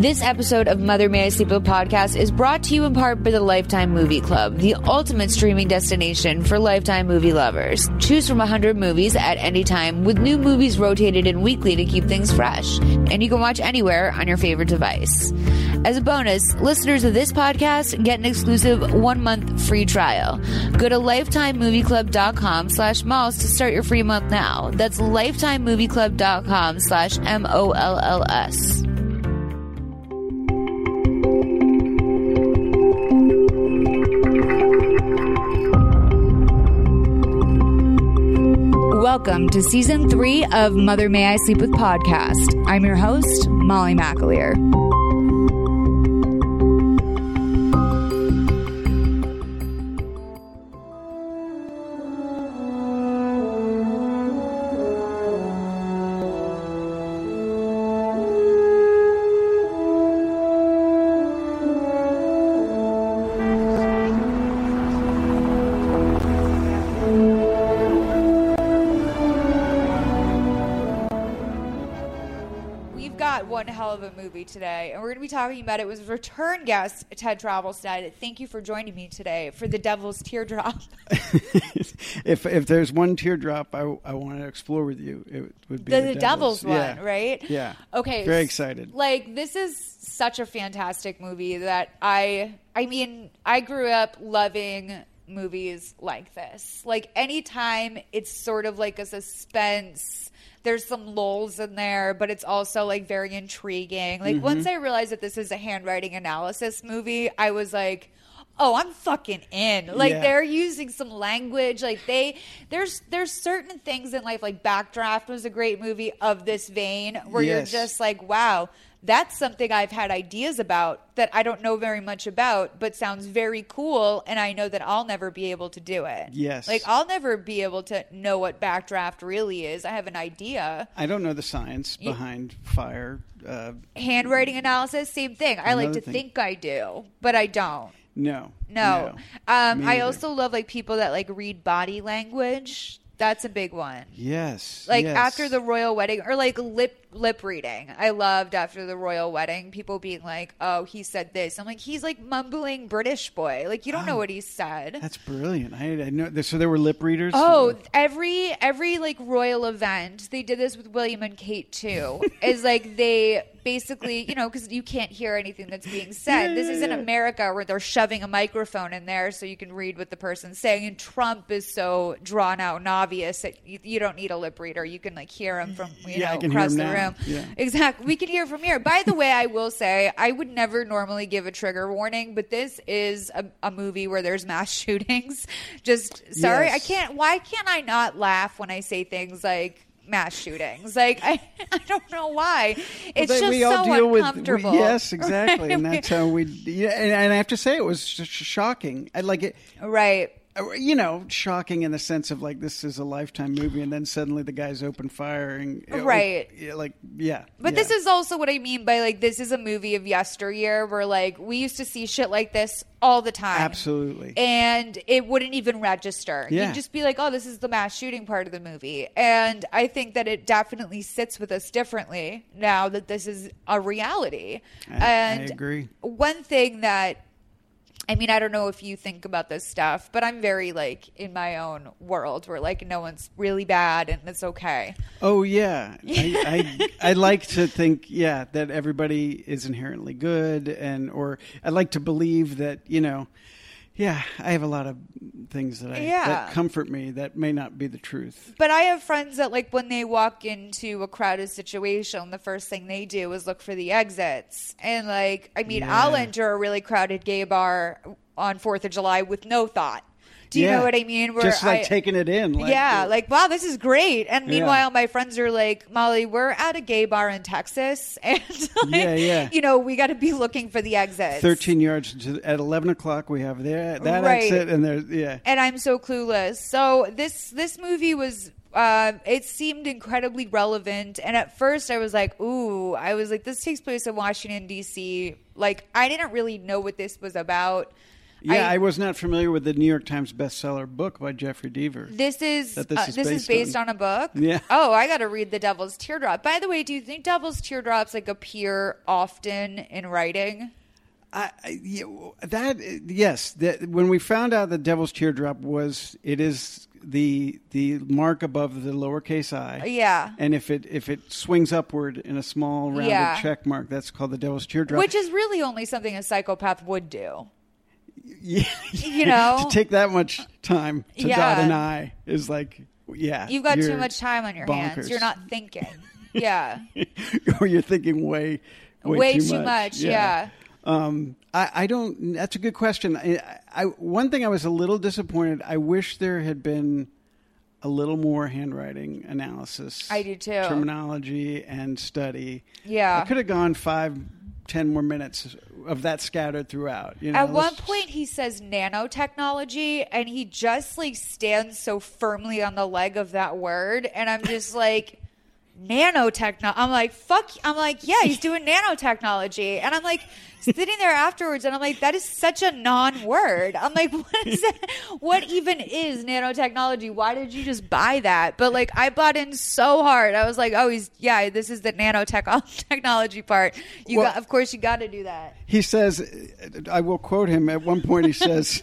This episode of Mother May I Sleep With podcast is brought to you in part by the Lifetime Movie Club, the ultimate streaming destination for Lifetime movie lovers. Choose from 100 movies at any time with new movies rotated in weekly to keep things fresh. And you can watch anywhere on your favorite device. As a bonus, listeners of this podcast get an exclusive one-month free trial. Go to lifetimemovieclub.com slash molls to start your free month now. That's lifetimemovieclub.com slash M-O-L-L-S. Welcome to season three of Mother May I Sleep With podcast. I'm your host, Molly McAleer. Movie today, and we're going to be talking about it with return guest Ted Travelstead. Thank you for joining me today for The Devil's Teardrop. if if there's one teardrop I, I want to explore with you, it would be the, the, the Devil's one, Yeah. right? Yeah. Okay. Very excited. Like this is such a fantastic movie that I I mean, I grew up loving movies like this. Like anytime it's sort of like a suspense there's some lulls in there, but it's also like very intriguing. Like mm-hmm. once I realized that this is a handwriting analysis movie, I was like, "Oh, I'm fucking in." Like Yeah. they're using some language like they there's there's certain things in life like Backdraft was a great movie of this vein where Yes. you're just like, "Wow, that's something I've had ideas about that I don't know very much about, but sounds very cool, and I know that I'll never be able to do it. Yes. Like, I'll never be able to know what backdraft really is. I have an idea. I don't know the science behind fire. Uh, Handwriting analysis, same thing. I like to thing. think I do, but I don't. no, No. no. Um, I also love like people that like read body language. That's a big one. yes, like yes. after the royal wedding or like lip lip reading i loved after the royal wedding people being like oh he said this i'm like he's like mumbling british boy like you don't know Oh, what he said That's brilliant. I, I know. So there were lip readers. Oh, every every like royal event, they did this with William and Kate too. is like they basically, you know, because you can't hear anything that's being said. Yeah, this yeah, is in yeah. America where they're shoving a microphone in there so you can read what the person's saying. And Trump is so drawn out and obvious that you, you don't need a lip reader. You can like hear him from you Yeah, know across the now. Room. Yeah. Exactly. We can hear from here. By the way, I will say I would never normally give a trigger warning, but this is a, a movie where there's mass shootings. Just sorry, Yes. I can't. Why can't I not laugh when I say things like mass shootings? Like I, I don't know why. It's But just we all so deal with uncomfortable. we- yes, exactly, and that's how we. Yeah, and, and I have to say, it was sh- shocking. I like it. right. Uh, You know, shocking in the sense of like this is a lifetime movie, and then suddenly the guys open fire and Right. yeah, like yeah. But yeah. this is also what I mean by like this is a movie of yesteryear where like we used to see shit like this all the time. absolutely. and it wouldn't even register. Yeah. You'd just be like, "Oh, this is the mass shooting part of the movie," and I think that it definitely sits with us differently now that this is a reality. I- I agree. One thing that I mean, I don't know if you think about this stuff, but I'm very like in my own world where like no one's really bad and it's okay. Oh yeah, I, I I like to think yeah that everybody is inherently good, and or I like to believe that you know, yeah, I have a lot of things that I Yeah. that comfort me that may not be the truth. But I have friends that like when they walk into a crowded situation, the first thing they do is look for the exits. And like, I mean, Yeah. I'll enter a really crowded gay bar on Fourth of July with no thought. Do you Yeah. know what I mean? Where Just like I- taking it in. Like, yeah, like wow, this is great. And Yeah. meanwhile, my friends are like, Molly, we're at a gay bar in Texas, and like, Yeah, yeah. you know, we got to be looking for the exit. 13 yards to, at 11 o'clock we have there that Right. exit and there's yeah and I'm so clueless. So this this movie was. Uh, it seemed incredibly relevant, and at first I was like, "Ooh!" I was like, "This takes place in Washington D.C." Like, I didn't really know what this was about. Yeah I, was not familiar with the new york times bestseller book by Jeffery Deaver This is this uh, is this is based based on. on. a book. Yeah. Oh, I got to read The Devil's Teardrop. By the way, do you think Devil's Teardrops like appear often in writing? I, I, that yes that when we found out that devil's teardrop was it is the the mark above the lowercase i Yeah. and if it if it swings upward in a small rounded Yeah. check mark that's called the devil's teardrop Which is really only something a psychopath would do. yeah, You know? to take that much time to Yeah. dot an i is like yeah You've got too much time on your hands. You're not thinking. Yeah. or you're thinking way way, Way too, too much, yeah. Um, I, I don't. That's a good question. I, I one thing I was a little disappointed. I wish there had been a little more handwriting analysis. I do too. Terminology and study. Yeah. I could have gone five, ten more minutes of that scattered throughout. You know, At one point, he says nanotechnology, and he just like stands so firmly on the leg of that word, and I'm just like, nanotechno. I'm like, fuck. I'm like, yeah, he's doing nanotechnology, and I'm like sitting there afterwards, and I'm like, that is such a non-word. I'm like, what is that? What even is nanotechnology? Why did you just buy that? But like, I bought in so hard. I was like, oh, he's yeah, this is the nanotech technology part. You Well- got, of course, you got to do that. He says, I will quote him. At one point, he says,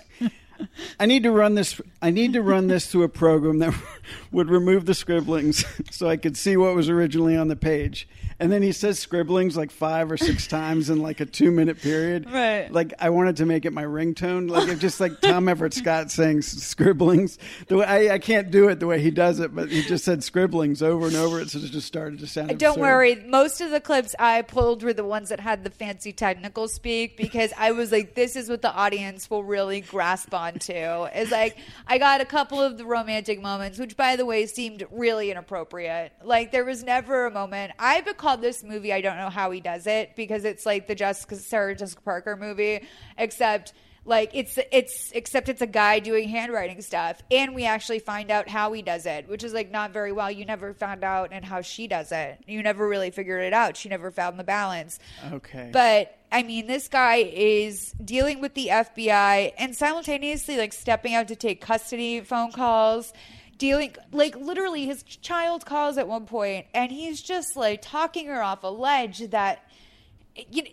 "I need to run this. I need to run this through a program that would remove the scribblings, so I could see what was originally on the page." And then he says scribblings like five or six times in like a two-minute period. Right. Like I wanted to make it my ringtone, like it just like Tom Everett Scott saying scribblings. The way I, I can't do it the way he does it, but he just said scribblings over and over. It so it just started to sound. Don't absurd. worry. Most of the clips I pulled were the ones that had the fancy technical speak because I was like, this is what the audience will really grasp onto. Is like, I got a couple of the romantic moments, which by the way seemed really inappropriate. Like, there was never a moment. I've been called this movie, I don't know how he does it because it's like the Jessica, Sarah Jessica Parker movie, except like it's it's except it's a guy doing handwriting stuff and we actually find out how he does it which is like not very well. You never found out and how she does it. You never really figured it out. She never found the balance. Okay. but i mean this guy is dealing with the fbi and simultaneously like stepping out to take custody phone calls dealing like literally his child calls at one point and he's just like talking her off a ledge that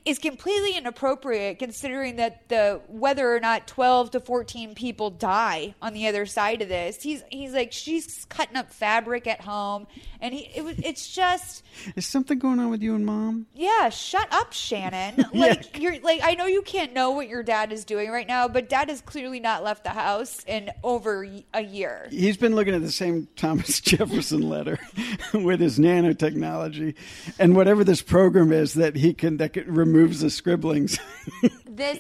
is completely inappropriate considering that the whether or not 12 to 14 people die on the other side of this. He's he's like she's cutting up fabric at home and he it was it's just Is something going on with you and mom? yeah shut up shannon like you're like i know you can't know what your dad is doing right now but dad has clearly not left the house in over y- a year He's been looking at the same Thomas Jefferson letter with his nanotechnology and whatever this program is that he can that can, removes the scribblings. this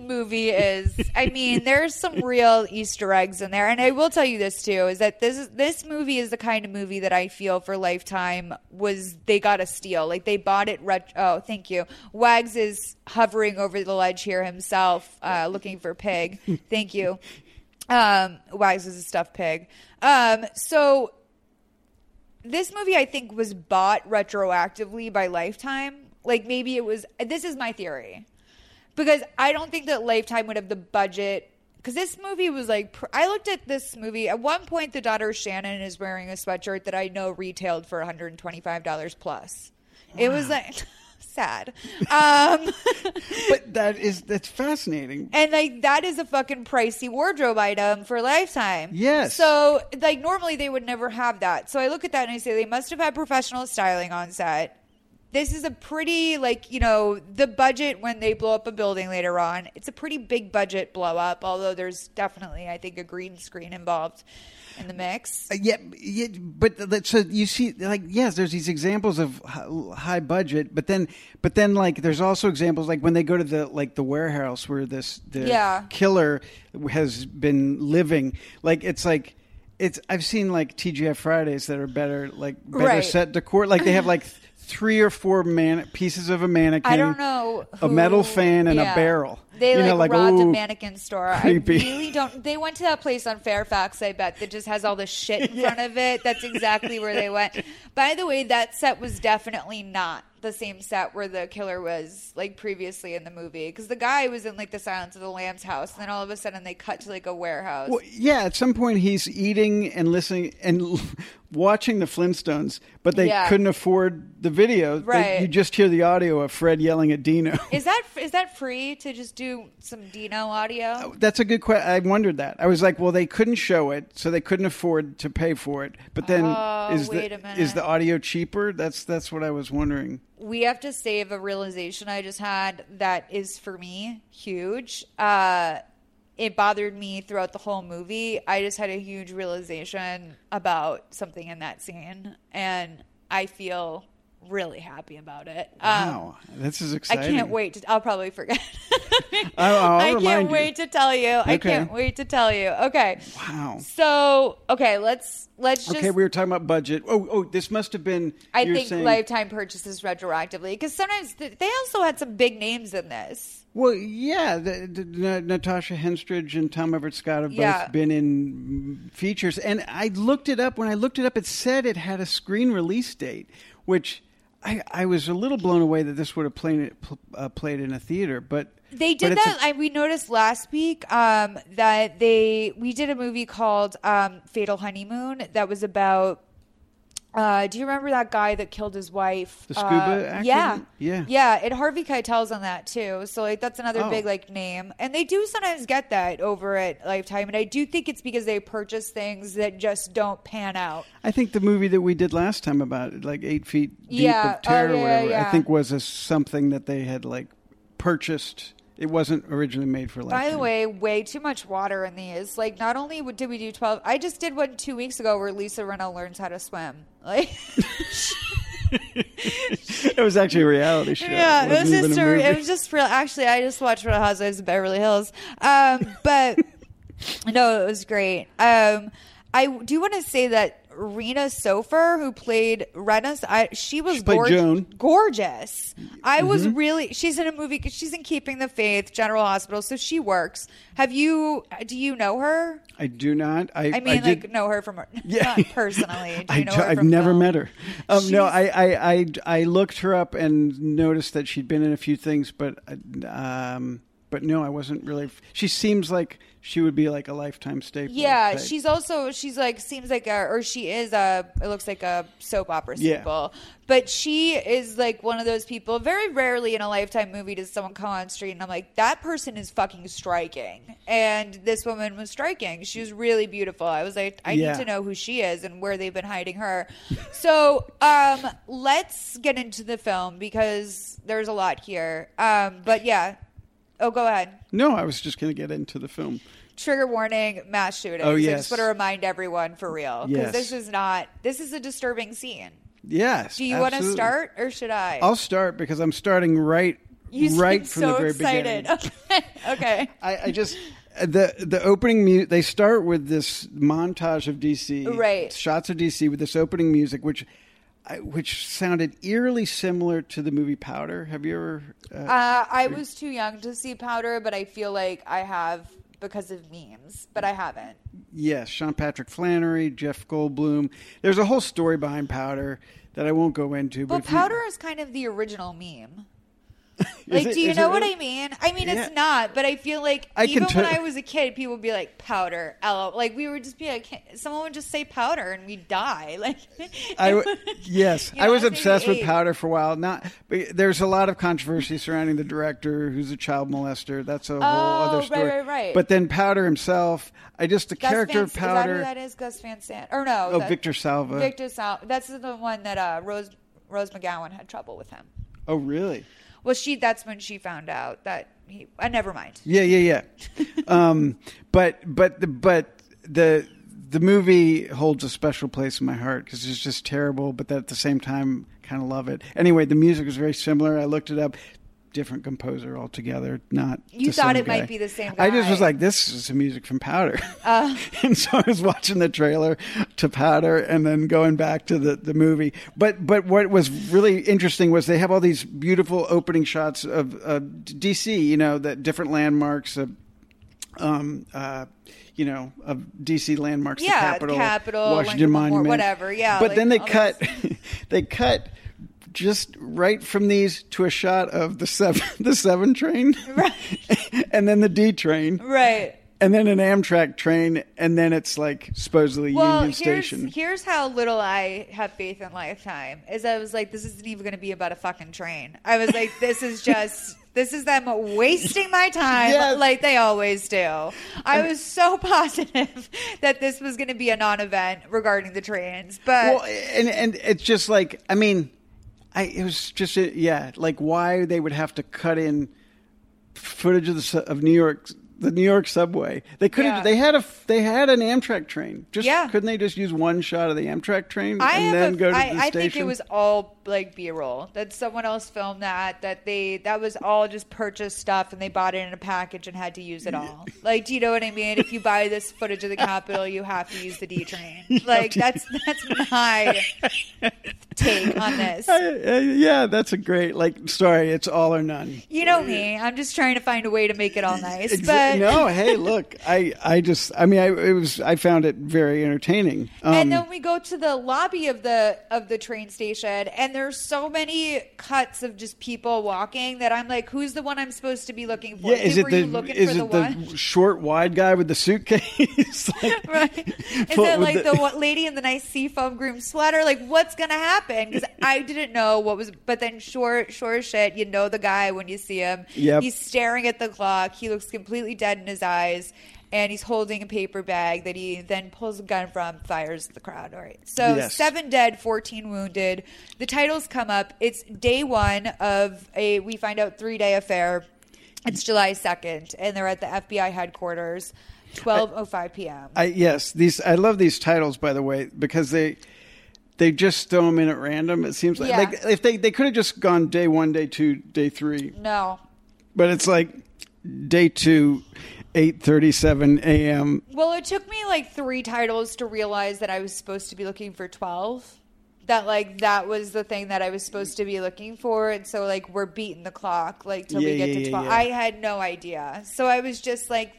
movie is i mean there's some real easter eggs in there. And i will tell you this too is that this this movie is the kind of movie that i feel for lifetime was they got a steal. Like they bought it ret- oh thank you. Wags is hovering over the ledge here himself uh, looking for pig. Thank you. Um wags is a stuffed pig. Um so this movie I think was bought retroactively by Lifetime. Like maybe it was this is my theory. Because I don't think that Lifetime would have the budget cuz this movie was like pr- I looked at this movie at one point the daughter Shannon is wearing a sweatshirt that I know retailed for $125 plus. It was like sad. Um but that is that's fascinating. and like that is a fucking pricey wardrobe item for lifetime. Yes. So like normally they would never have that. So I look at that and I say they must have had professional styling on set. This is a pretty like you know the budget when they blow up a building later on. It's a pretty big budget blow up, although there's definitely I think a green screen involved in the mix. Uh, yeah, yeah, but so you see, like, yes, there's these examples of high budget, but then, but then, like, there's also examples like when they go to the like the warehouse where this the Yeah. killer has been living. Like, it's like. It's I've seen like TGI Fridays that are better, like better Right. set decor. Like they have like three or four man pieces of a mannequin. I don't know. a metal fan and yeah. a barrel. They You like, know, like, robbed a mannequin store. creepy. I really don't. They went to that place on Fairfax. I bet that just has all the shit in front of it. That's exactly where they went. By the way, that set was definitely not the same set where the killer was like previously in the movie because the guy was in like the Silence of the Lambs house, and then all of a sudden they cut to like a warehouse. Well, yeah, at some point he's eating and listening and watching the Flintstones, but they Yeah. couldn't afford the video. They- Right. you just hear the audio of Fred yelling at Dino. Is that is that free to just do some Dino audio? Oh, that's a good question. I wondered that. I was like, well, they couldn't show it, so they couldn't afford to pay for it. But then, Oh, is wait the a minute. is the audio cheaper? That's that's what I was wondering. We have to save a realization I just had that is for me huge. Uh, it bothered me throughout the whole movie. I just had a huge realization about something in that scene, and I feel really happy about it. Um, Wow, this is exciting! I can't wait. To, I'll probably forget. I'll- I'll I can't you. wait to tell you. I can't wait to tell you. Okay. Wow. So okay, let's let's just. Okay, we were talking about budget. Oh, oh, this must have been. I think saying, lifetime purchases retroactively because sometimes th- they also had some big names in this. Well, yeah, the, the, N- Natasha Henstridge and Tom Everett Scott have both Yeah. been in features, and I looked it up. When I looked it up, it said it had a screen release date, which I, I was a little blown away that this would have played pl- uh, played in a theater. But They did it's that. a- I we noticed last week um, that they we did a movie called um, Fatal Honeymoon that was about. Uh, do you remember that guy that killed his wife? The scuba Uh? Yeah, Yeah. yeah. And Harvey Keitel's on that too. So like that's another Oh. big like name, and they do sometimes get that over at Lifetime, and I do think it's because they purchase things that just don't pan out. I think the movie that we did last time about it, like Eight Feet Deep Yeah. of Terror, Oh, yeah, whatever, I think was a, something that they had like purchased. It wasn't originally made for. Life. By the way, way too much water in these. Like, not only did we do twelve, I just did one two weeks ago where Lisa Rinna learns how to swim. Like, it was actually a reality show. yeah, it was wasn't just a a, it was just real. Actually, I just watched Real Housewives of Beverly Hills, um, but no, it was great. Um, I do want to say that Rena Sofer, who played Renna, I, she was She played gorg- Joan. Mm-hmm. gorgeous. I was really. She's in a movie. She's in Keeping the Faith, General Hospital, so she works. Have you? Do you know her? I do not. I, I mean, did, like know her from Yeah. not personally. Do you I, know her have never film? met her. Um, no, I, I, I, I looked her up and noticed that she'd been in a few things, but, um, but no, I wasn't really. She seems like she would be like a lifetime staple. Yeah, type. she's also she's like seems like a or she is a it looks like a soap opera staple. Yeah. But she is like one of those people. Very rarely in a lifetime movie does someone come on street and I'm like that person is fucking striking. And this woman was striking. She was really beautiful. I was like I Yeah. need to know who she is and where they've been hiding her. so um let's get into the film because there's a lot here. Um but yeah. Oh, go ahead. No, I was just going to get into the film. Trigger warning, mass shooting. Oh, I yes. just want to remind everyone for real. Because Yes. this is not, this is a disturbing scene. Yes. Do you want to start or should I? I'll start because I'm starting right, you right from so the very excited. beginning. Okay. okay. I, I just the the opening mu- they start with this montage of DC, Right. Shots of DC with this opening music, which I, which sounded eerily similar to the movie Powder. Have you ever? Uh, Uh, I was too young to see Powder, but I feel like I have because of memes, but I haven't. yes, Sean Patrick Flanery, Jeff Goldblum. There's a whole story behind Powder that I won't go into. But But if you- Powder is kind of the original meme. Like, it- do you know what? I mean? I mean, Yeah. it's not, but I feel like I even when I was a kid, people would be like powder, L. Like we would just be like, someone would just say powder, and we'd die. Like, I w- yes, You I was obsessed with. Powder for a while. Not, but there's a lot of controversy surrounding the director, who's a child molester. That's a whole Oh, other story. right, right. But then Powder himself, I just the Gus character Van, of Is that Powder. that is? Gus Van Sant? Or no? Oh, that- Victor Salva. Victor Sal. That's the one that uh, Rose Rose McGowan had trouble with him. Oh, really? Well, she that's when she found out that he. Uh, never mind. Yeah, yeah, yeah. um, but but the but the the movie holds a special place in my heart because it's just terrible, but at the same time, kind of love it. Anyway, the music is very similar. I looked it up. Different composer altogether. Not You the thought it might be the same guy. I just was like, this is some music from Powder, Uh. and so I was watching the trailer to Powder, and then going back to the, the movie. But but what was really interesting was they have all these beautiful opening shots of uh, DC. You know, that different landmarks of um, uh, you know, of DC landmarks, Yeah, the Capitol, Capitol, Washington Monument, whatever, yeah, But like then they cut, they cut just right from these to a shot of the seven, the seven train, Right. and then the D train, Right. and then an Amtrak train, and then it's like supposedly Well, Union here's Station. here's how little I have faith in Lifetime. Is I was like, this isn't even going to be about a fucking train. I was like, this is just. This is them wasting my time Yes. like they always do. I was so positive that this was going to be a non-event regarding the trains, but well, and and it's just like I mean, I it was just yeah, like why they would have to cut in footage of the of New York, the New York subway. They could have. Yeah. They had a they had an Amtrak train. Just Yeah. couldn't they just use one shot of the Amtrak train I and then a- go to I- the I station? I think it was all like B-roll. That someone else filmed that. That they that was all just purchased stuff and they bought it in a package and had to use it all. Like, do you know what I mean? If you buy this footage of the Capitol, you have to use the D train. Like that's that's my take on this. Uh, yeah, that's a great like. Sorry, it's all or none. You know me. I'm just trying to find a way to make it all nice. But no, hey, look, I, I just, I mean, I, it was, I found it very entertaining. Um, and then we go to the lobby of the of the train station and there's so many cuts of just people walking that I'm like, who's the one I'm supposed to be looking for? yeah, is it the is the it the one? short, wide guy with the suitcase? Like, Right. Is it like the, what lady in the nice seafoam groom sweater? Like, what's gonna happen? Because I didn't know what was. But then, sure, sure shit, you know the guy when you see him. Yeah, He's staring at the clock. He looks completely dead in his eyes, and he's holding a paper bag that he then pulls a gun from, fires the crowd. All right. So Yes. seven dead, fourteen wounded. The titles come up. It's day one of a. We find out three day affair. It's July second, and they're at the FBI headquarters. Twelve oh five p.m. I yes, these I love these titles by the way because they they just throw them in at random. It seems like, Yeah. like if they they could have just gone day one, day two, day three, No. but it's like day two, eight thirty seven a.m. Well, it took me like three titles to realize that I was supposed to be looking for 12. That like that was the thing that I was supposed to be looking for, and so like we're beating the clock like till Yeah, we get yeah, to yeah, twelve. yeah. I had no idea, so I was just like,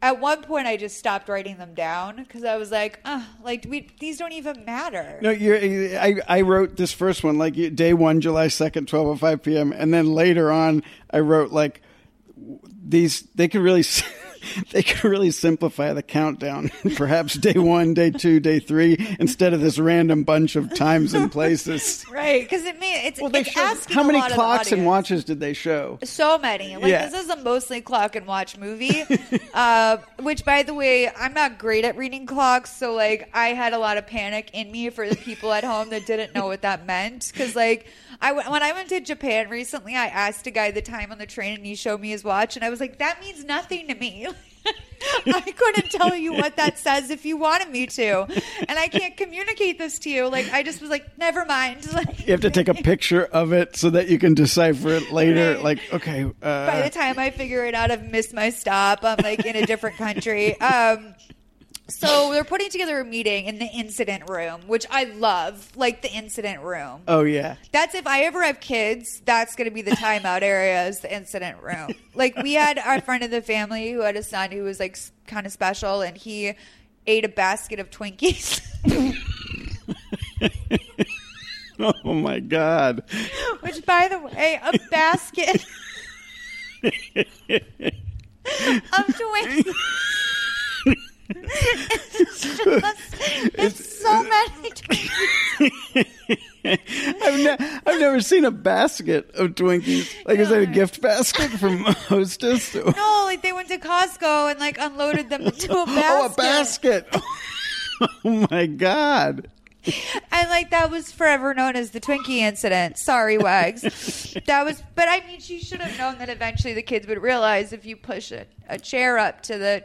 at one point I just stopped writing them down because I was like, uh, like we these don't even matter. No, you're, I I wrote this first one like day one, July second, twelve oh five p.m. And then later on, I wrote like these. They could really they could really simplify the countdown. Perhaps day one, day two, day three, instead of this random bunch of times and places. Right? Because it means it's, Well, they it's showed, asking how many clocks and watches did they show? So many. Like Yeah. this is a mostly clock and watch movie. uh, which, by the way, I'm not great at reading clocks, so like I had a lot of panic in me for the people at home that didn't know what that meant. Because like I when I went to Japan recently, I asked a guy the time on the train, and he showed me his watch, and I was like, that means nothing to me. I couldn't tell you what that says if you wanted me to, and I can't communicate this to you. Like I just was like, never mind. Like, You have to take a picture of it so that you can decipher it later. Right. Like, okay, uh, by the time I figure it out, I've missed my stop. I'm like in a different country. Um, so they're putting together a meeting in the incident room, which I love, like the incident room. oh yeah, That's if I ever have kids, that's going to be the timeout area is the incident room. Like we had our friend in the family who had a son who was like kind of special, and he ate a basket of Twinkies. oh my god. Which, by the way, a basket of Twinkies. It's just, it's so many Twinkies. I've, ne- I've never seen a basket of Twinkies. Like, is that a gift basket from Hostess? No, like they went to Costco and like unloaded them into a basket. Oh, a basket. oh my god. and like that was forever known as the Twinkie incident. Sorry, Wags. that was, but I mean, she should have known that eventually the kids would realize if you push a, a chair up to the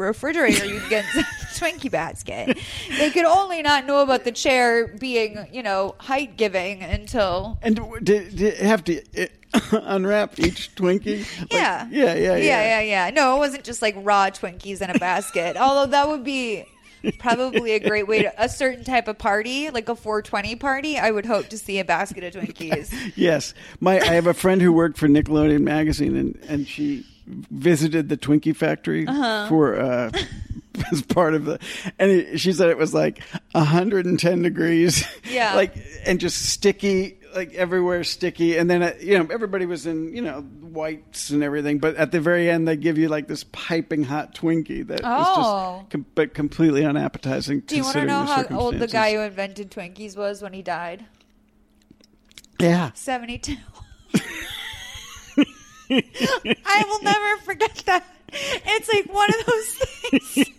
refrigerator, you get a Twinkie basket. They could only not know about the chair being, you know, height giving until. And did, have to uh, unwrap each Twinkie? Like, yeah. yeah, yeah, yeah, yeah, yeah, yeah. No, it wasn't just like raw Twinkies in a basket. Although that would be probably a great way to a certain type of party, like a 420 party. I would hope to see a basket of Twinkies. Yes, my I have a friend who worked for Nickelodeon magazine, and and she visited the Twinkie factory Uh-huh. for uh, as part of the, and it, she said it was like 110 degrees, Yeah. like and just sticky. Like everywhere, sticky, and then uh, you know everybody was in you know whites and everything, but at the very end they give you like this piping hot Twinkie that Oh. just com- but completely unappetizing. Do you want to know how old the guy who invented Twinkies was when he died? Yeah, 72. I will never forget that. It's like one of those things.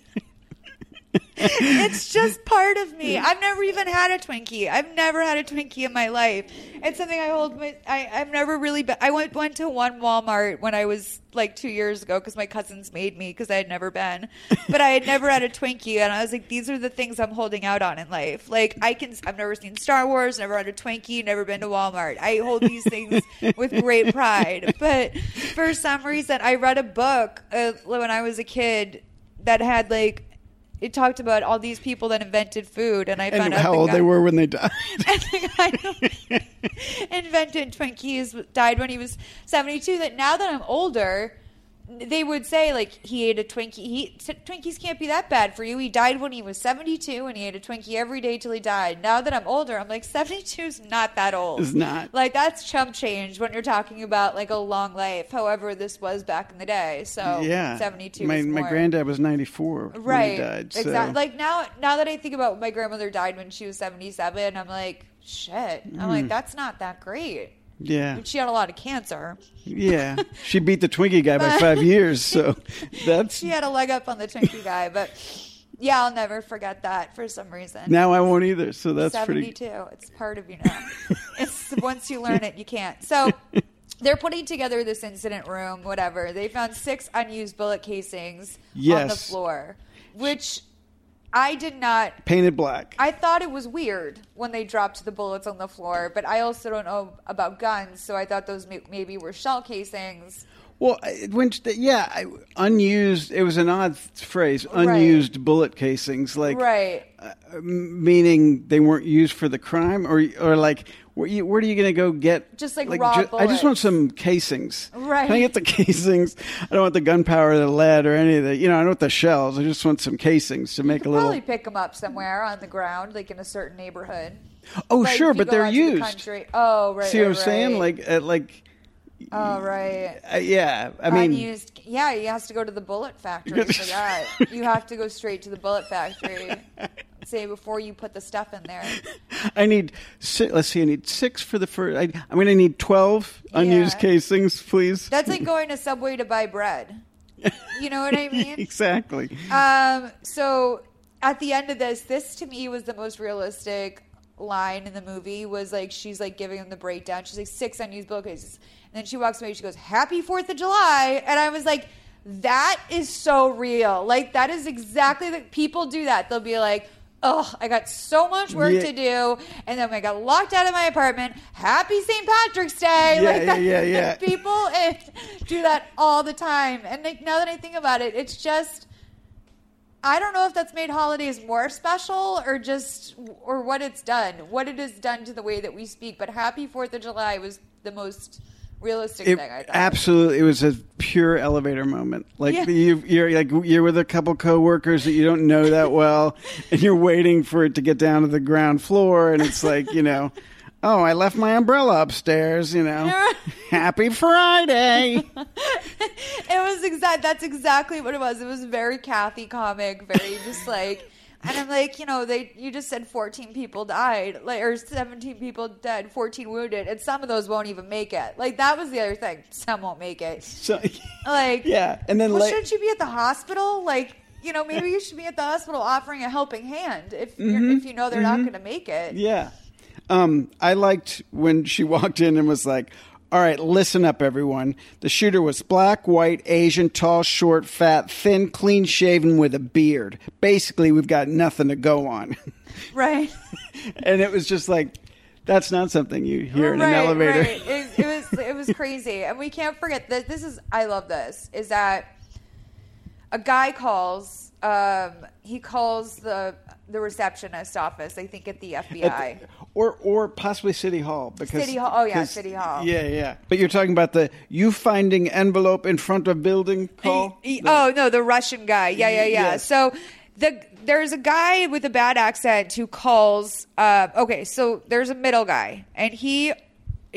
It's just part of me. I've never even had a Twinkie. I've never had a Twinkie in my life. It's something I hold. My, I I've never really. Been, I went went to one Walmart when I was like two years ago because my cousins made me because I had never been, but I had never had a Twinkie, and I was like, these are the things I'm holding out on in life. Like I can. I've never seen Star Wars. Never had a Twinkie. Never been to Walmart. I hold these things with great pride. But for some reason, I read a book uh, when I was a kid that had like it talked about all these people that invented food, and I and found out how old guy, they were when they died. and the guy invented Twinkies died when he was seventy-two. That now that I'm older, they would say like he ate a Twinkie. He Twinkies can't be that bad for you. He died when he was seventy-two, and he ate a Twinkie every day till he died. Now that I'm older, I'm like seventy-two is not that old. It's not. Like that's chump change when you're talking about like a long life. However, this was back in the day. So yeah, seventy-two. My is my granddad was ninety four when right he died. So. exactly like now now that i think about my grandmother died when she was 77 i'm like shit i'm Mm. like that's not that great yeah, she had a lot of cancer yeah. She beat the Twinkie guy by five years, so that's she had a leg up on the twinkie guy but yeah i'll never forget that for some reason now I won't either. So that's 72 pretty. it's part of you now it's once you learn it you can't so they're putting together this incident room whatever they found six unused bullet casings on the floor which i did not Painted black. I thought it was weird when they dropped the bullets on the floor, but I also don't know about guns, so I thought those may- maybe were shell casings. well, when yeah, I, unused. It was an odd phrase. Unused bullet casings, like right. uh, meaning they weren't used for the crime, or or like where, you, where are you going to go get Just, like, raw I just want some casings. Right. Can I get the casings? I don't want the gunpowder, the lead, or any of the. You know, I don't want the shells. I just want some casings to make a little. probably pick them up somewhere on the ground, like in a certain neighborhood. oh, Like, sure, but they're the used. country- Oh, right. See what I'm right, saying? Like, uh, like, oh, right. uh, yeah. I mean, Unused. Yeah, he has to go to the bullet factory for that. you have to go straight to the bullet factory. Say before you put the stuff in there. I need. si- Let's see. I need six for the first. I, I'm going to need twelve unused casings, please. That's like going to Subway to buy bread. You know what I mean? exactly. Um, so at the end of this, this to me was the most realistic line in the movie. Was like she's like giving him the breakdown. She's like six unused bookcases. and then she walks away. She goes, "Happy Fourth of July," and I was like. That is so real. Like that is exactly the people do that. They'll be like, "Oh, I got so much work Yeah. to do," and then I got locked out of my apartment. Happy St. Patrick's Day. Yeah, like yeah, that, yeah, yeah. People eh, do that all the time, and like now that I think about it, it's just I don't know if that's made holidays more special or just or what it's done, what it has done to the way that we speak. But Happy Fourth of July was the most realistic It, thing I thought. absolutely, it was a pure elevator moment. Like Yeah. you, you're like you're with a couple coworkers that you don't know that well, and you're waiting for it to get down to the ground floor, and it's like you know, oh, I left my umbrella upstairs. You know, happy Friday. it was exact. That's exactly what it was. It was very Cathy comic, very just like. And I'm like, you know, they you just said 14 people died, like or 17 people dead, 14 wounded, and some of those won't even make it. Like that was the other thing. Some won't make it. So, Like, yeah, and then well, la- shouldn't you be at the hospital? Like, you know, maybe you should be at the hospital offering a helping hand if you're, if you know they're not going to make it. Yeah. Um, I liked when she walked in and was like, all right, listen up, everyone. The shooter was black, white, Asian, tall, short, fat, thin, clean shaven with a beard. Basically, we've got nothing to go on. Right. and it was just like, that's not something you hear in right, an elevator. Right. It, it was it was crazy, and we can't forget that this is. I love this. Is that a guy calls? Um, he calls the the receptionist office. I think at the FBI. At the- or or possibly City Hall because City Hall- oh, yeah, City Hall. Yeah, yeah. But you're talking about the you finding envelope in front of building call. He- he- oh no, the Russian guy. Yeah, yeah, yeah. Yes. So the there's a guy with a bad accent who calls. Uh, okay, so there's a middle guy, and he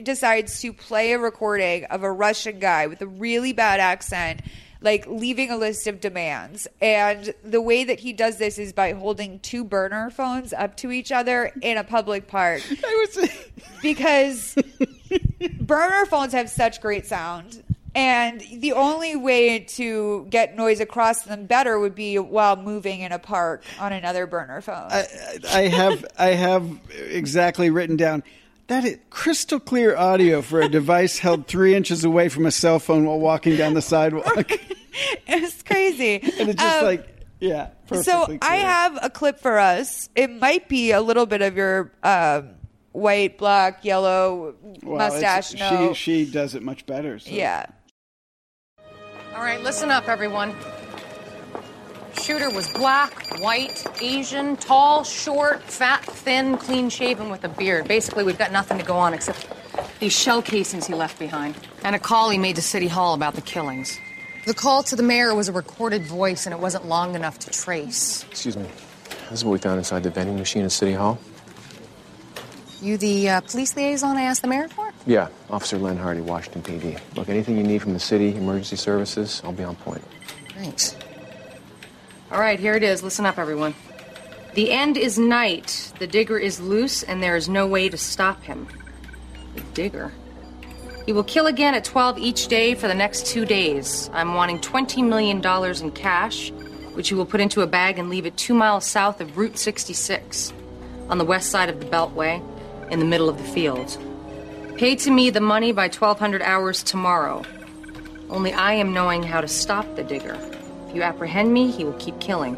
decides to play a recording of a Russian guy with a really bad accent. Like leaving a list of demands. And the way that he does this is by holding two burner phones up to each other in a public park was because burner phones have such great sound. And the only way to get noise across them better would be while moving in a park on another burner phone. I, I have I have exactly written down that is crystal clear audio for a device held three inches away from a cell phone while walking down the sidewalk, it's crazy. and it's just Um, like yeah. so perfectly I have a clip for us. It might be a little bit of your um, white, black, yellow Well, mustache. No, She she does it much better. So. yeah. All right, listen up, everyone. Shooter was black, white, Asian, tall, short, fat, thin, clean shaven with a beard. Basically, we've got nothing to go on except these shell casings he left behind. And a call he made to City Hall about the killings. The call to the mayor was a recorded voice, and it wasn't long enough to trace. Excuse me. This is what we found inside the vending machine at City Hall. You the uh, police liaison I asked the mayor for? Yeah, Officer Len Hardy, Washington PD. Look, anything you need from the city, emergency services, I'll be on point. Thanks. All right, here it is. Listen up, everyone. The end is night. The digger is loose, and there is no way to stop him. The digger? He will kill again at 12 each day for the next two days. I'm wanting $20 million in cash, which he will put into a bag and leave it two miles south of Route 66, on the west side of the Beltway, in the middle of the field. Pay to me the money by 1200 hours tomorrow. Only I am knowing how to stop the digger. If you apprehend me, he will keep killing.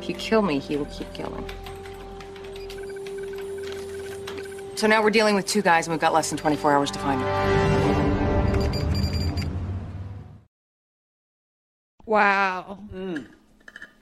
If you kill me, he will keep killing. So now we're dealing with two guys, and we've got less than 24 hours to find them. Wow. Hmm.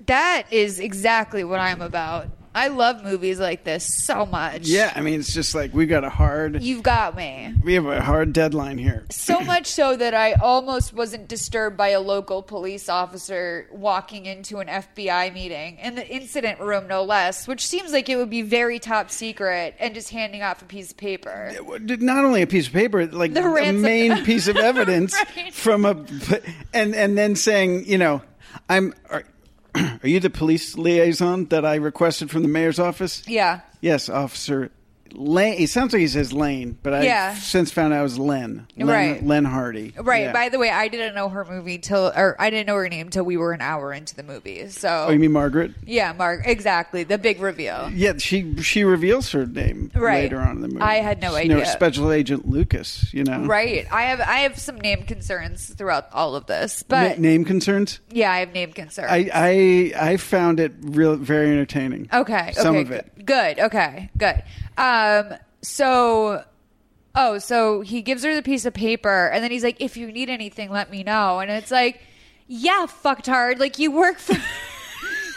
That is exactly what I'm about. I love movies like this so much. Yeah, I mean, it's just like we got a hard, You've got me. we have a hard deadline here. So much so that I almost wasn't disturbed by a local police officer walking into an FBI meeting in the incident room, no less, which seems like it would be very top secret and just handing off a piece of paper. Not only a piece of paper, like The ransom- main piece of evidence Right. from a, and and then saying, you know, I'm. Uh, Are, you the police liaison that I requested from the mayor's office? Yeah. Yes, Officer Lane. It sounds like he says Lane, but I've Yeah. since found out it was Len. Len Right. Len Hardy. Right. Yeah. By the way, I didn't know her movie till, or I didn't know her name till we were an hour into the movie. So, oh, you mean Margaret? yeah, Mark, exactly. The big reveal. Yeah, she she reveals her name Right. later on in the movie. I had no know, idea. Special Agent Lucas. You know, Right. I have I have some name concerns throughout all of this, Na- but name concerns. yeah, I have name concerns. I, I I found it real very entertaining. Okay. some okay, of it. Good. Okay. Good. Um. So. Oh, so he gives her the piece of paper, and then he's like, "If you need anything, let me know." And it's like, "Yeah, fucked hard. Like you work for."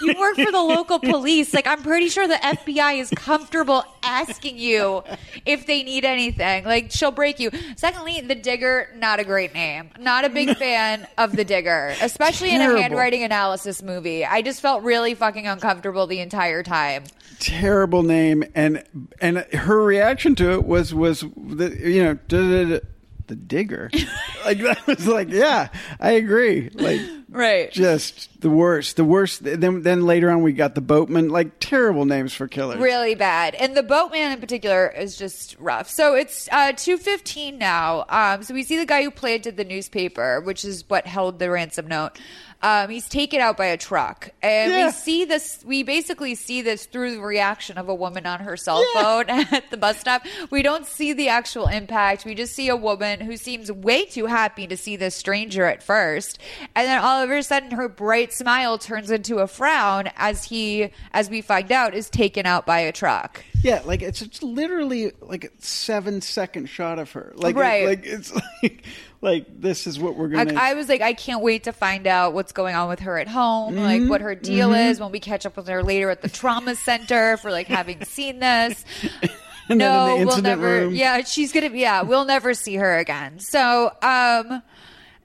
You work for the local police. Like, I'm pretty sure the FBI is comfortable asking you if they need anything. Like, she'll break you. Secondly, the digger, not a great name. Not a big fan of the digger, especially in a handwriting analysis movie. I just felt really fucking uncomfortable the entire time. Terrible name, and and her reaction to it was was the you know the digger. like that was like yeah, I agree. Like Right. Just the worst. The worst. Then then later on we got the boatman. Like terrible names for killers. really bad and the boatman in particular is just rough so it's uh 215 now um so we see the guy who planted the newspaper which is what held the ransom note um, he's taken out by a truck, and Yeah. we see this. We basically see this through the reaction of a woman on her cell phone at the bus stop. We don't see the actual impact. We just see a woman who seems way too happy to see this stranger at first, and then all of a sudden, her bright smile turns into a frown as he, as we find out, is taken out by a truck. Yeah, like it's, it's literally like a seven second shot of her. Like Right. like it's like like this is what we're gonna. I was like, I can't wait to find out what's going on with her at home, Mm-hmm. like what her deal is when we catch up with her later at the trauma center for like having seen this. And then in no, the we'll never. room. Yeah, she's gonna. be. Yeah, we'll never see her again. So, um,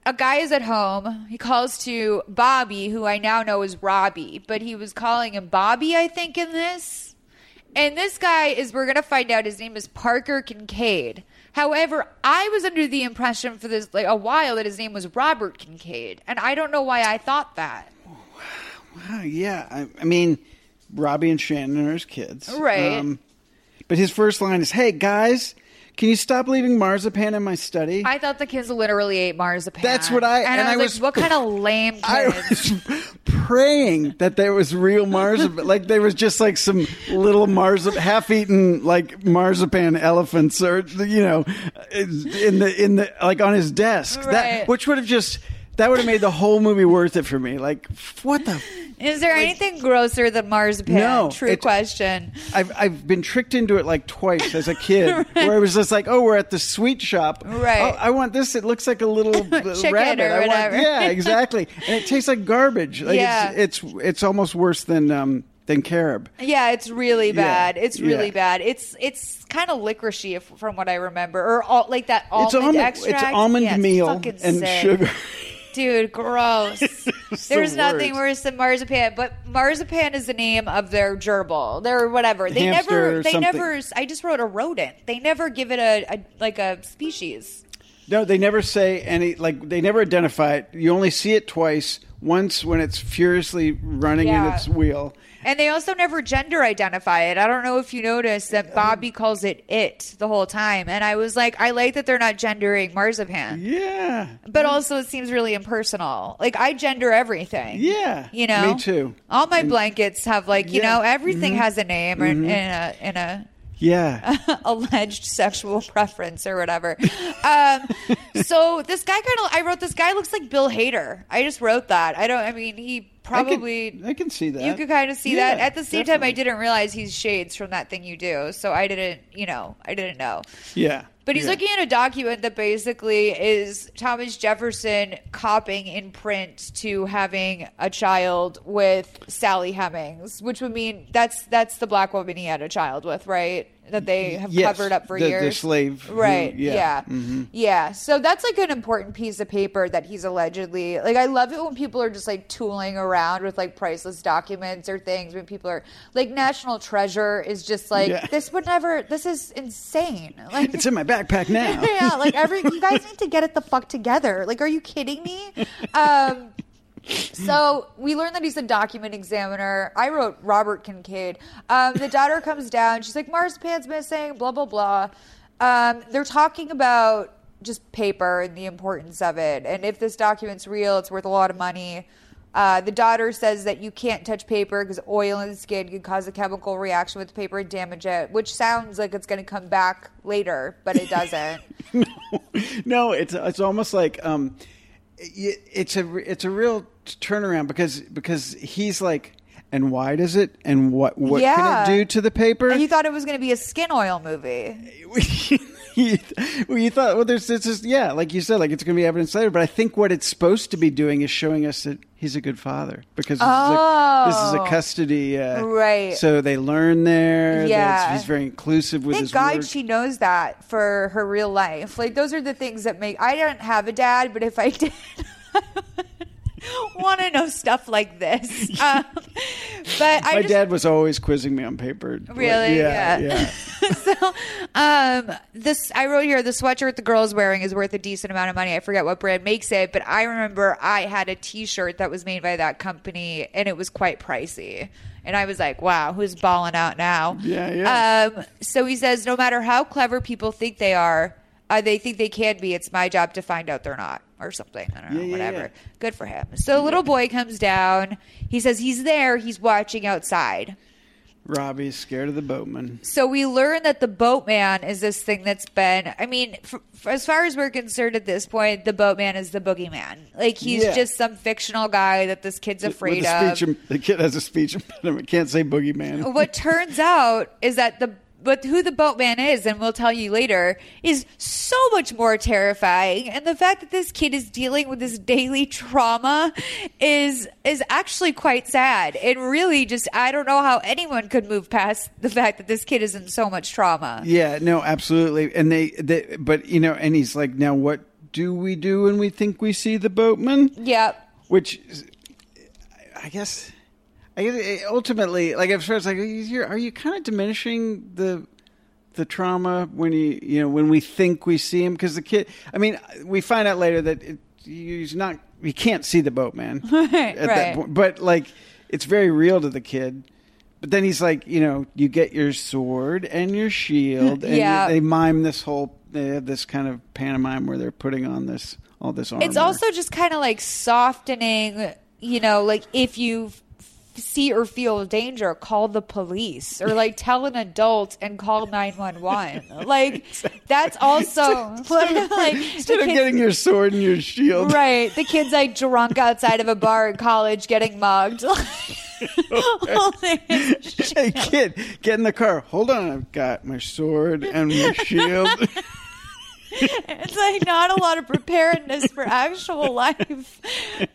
a guy is at home. He calls to Bobby, who I now know is Robbie, but he was calling him Bobby, I think, in this. And this guy is, we're going to find out his name is Parker Kincaid. However, I was under the impression for this, like a while, that his name was Robert Kincaid. And I don't know why I thought that. Oh, yeah, I, I mean, Robbie and Shannon are his kids, Um, Right. but his first line is, "Hey guys, can you stop leaving marzipan in my study?" I thought the kids literally ate marzipan. That's what I- And, and I I was, was- like, what kind of lame I kids? was praying that there was real marzipan, like there was just like some little marzipan, half-eaten like marzipan elephants, or you know, in the in the like on his desk. Right. That which would have just that would have made the whole movie worth it for me. Like what the. Is there anything grosser than marzipan? No, True question. I've I've been tricked into it like twice as a kid, where it was just like, oh, we're at the sweet shop. Right. Oh, I want this. It looks like a little Chicken rabbit. or I want- whatever. yeah, exactly. And it tastes like garbage. Like Yeah. It's, it's it's almost worse than um than carob. Yeah, it's really Yeah, bad. It's really yeah. bad. It's it's kind of licoricey if, from what I remember, or all, like that almond it's almond. extract. It's almond Yeah, meal and sick. sugar. Dude, gross. There's the nothing worse than marzipan, but marzipan is the name of their gerbil. Their whatever. They Hamster never. They something. never. I just wrote a rodent. They never give it a, a like a species. No, they never say any. Like they never identify it. You only see it twice. Once when it's furiously running in Yeah. its wheel. And they also never gender identify it. I don't know if you noticed that Bobby calls it it the whole time. And I was like, I like that they're not gendering marzipan. Yeah. But also, it seems really impersonal. Like I gender everything. Yeah, you know, me too. All my blankets have like you Yeah. know everything Mhm. has a name or in a in a Yeah. alleged sexual preference or whatever. Um, so this guy kind of I wrote this guy looks like Bill Hader. I just wrote that. I don't. I mean, he probably. I can, I can see that. you could kind of see Yeah, that. At the same time, I didn't realize he's shades from that thing you do. So I didn't, you know, I didn't know. Yeah. But he's yeah. looking at a document that basically is Thomas Jefferson copying in print to having a child with Sally Hemings, which would mean that's that's the black woman he had a child with, right? That they have Yes, covered up for the- the years. slave who- right? yeah. yeah, Mhm. yeah. So that's like an important piece of paper that he's allegedly like. I love it when people are just like tooling around with like priceless documents or things. When people are like, National Treasure is just like Yeah. this would never. This is insane. Like It's in my backpack now. yeah, like every you guys need to get it the fuck together. Like, are you kidding me? Um, so we learned that he's a document examiner. I wrote Robert Kincaid. Um, the daughter comes down. She's like, "Mars Marzipan's missing. Blah blah blah. Um, they're talking about just paper and the importance of it, and if this document's real, it's worth a lot of money. Uh, the daughter says that you can't touch paper because oil in the skin can cause a chemical reaction with paper and damage it, which sounds like it's going to come back later, but it doesn't. no, it's it's almost like um, it, it's a it's a real turnaround because because he's like, and why does it, and what what Yeah. can it do to the paper? and you thought it was going to be a skin oil movie. you, well, you thought, well, there's, there's just, yeah, like you said, like it's going to be evidence later. But I think what it's supposed to be doing is showing us that he's a good father because this, is, a, this is a Oh. custody, uh, Right. So they learn there. Yeah. he's very inclusive with Thank his God work. she knows that for her real life. Like those are the things that make. I don't have a dad, but if I did. Want to know stuff like this, um, but I My just dad was always quizzing me on paper. Really? yeah, Yeah. yeah. so, um, this I wrote here the sweatshirt the girl is wearing is worth a decent amount of money. I forget what brand makes it, but I remember I had a T-shirt that was made by that company, and it was quite pricey. And I was like, "Wow, who's balling out now?" Yeah, yeah. Um, so he says, no matter how clever people think they are, uh, they think they can be. It's my job to find out they're not, or something. I don't know, Yeah, whatever. yeah. Good for him. So, the little boy comes down. He says he's there. He's watching outside. Robbie's scared of the boatman. So we learn that the boatman is this thing that's been. I mean, as far as we're concerned at this point, the boatman is the boogeyman. Like he's Yeah. just some fictional guy that this kid's afraid a of. speech, the kid has a speech impediment. Can't say boogeyman. what turns out is that the but who the boatman is, and we'll tell you later, is so much more terrifying. And the fact that this kid is dealing with this daily trauma is is actually quite sad. And really, just I don't know how anyone could move past the fact that this kid is in so much trauma. Yeah, no, absolutely. And they, they, but you know, and he's like, now what do we do when we think we see the boatman? Yep. Which, I guess, I guess ultimately, like at first, like, you're, are you kind of diminishing the the trauma when you, you know, when we think we see him? Because the kid, I mean, we find out later that it, he's not, he can't see the boatman Right, at that point. But like, it's very real to the kid. But then he's like, you know, you get your sword and your shield, and Yeah. they mime this whole. They have this kind of pantomime where they're putting on this all this armor. It's also just kind of like softening, you know, like if you f- see or feel danger, call the police or like tell an adult and call 911. Like that's also like instead of kid- getting your sword and your shield. Right. The kid's like drunk outside of a bar in college getting mugged. hey kid, get in the car. Hold on, I've got my sword and my shield. It's like not a lot of preparedness for actual life.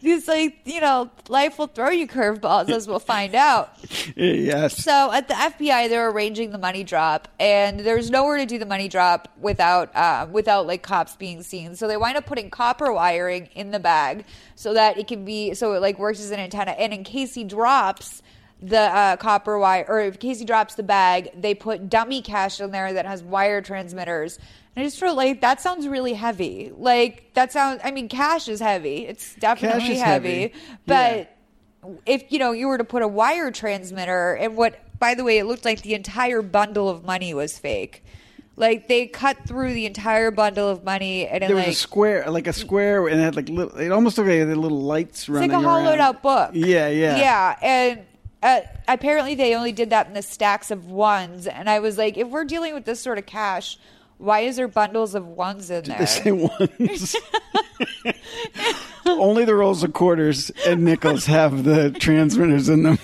It's like, you know, life will throw you curveballs as we'll find out. yes. So at the FBI, they're arranging the money drop, and there's nowhere to do the money drop without uh, without like cops being seen. So they wind up putting copper wiring in the bag so that it can be so it like works as an antenna. And in case he drops the uh, copper wire, or if Casey drops the bag, they put dummy cash in there that has wire transmitters. And I just feel like that sounds really heavy. Like that sounds. I mean, cash is heavy. It's definitely heavy, heavy. but Yeah if you know you were to put a wire transmitter and what by the way it looked like the entire bundle of money was fake like they cut through the entire bundle of money and it There was like a square, like a square, and it had like little. It almost looked like little lights it's running. like a hollowed around. out book Yeah, yeah, yeah and uh, apparently they only did that in the stacks of ones and i was like if we're dealing with this sort of cash why is there bundles of ones in there They say ones. Only the rolls of quarters and nickels have the transmitters in them.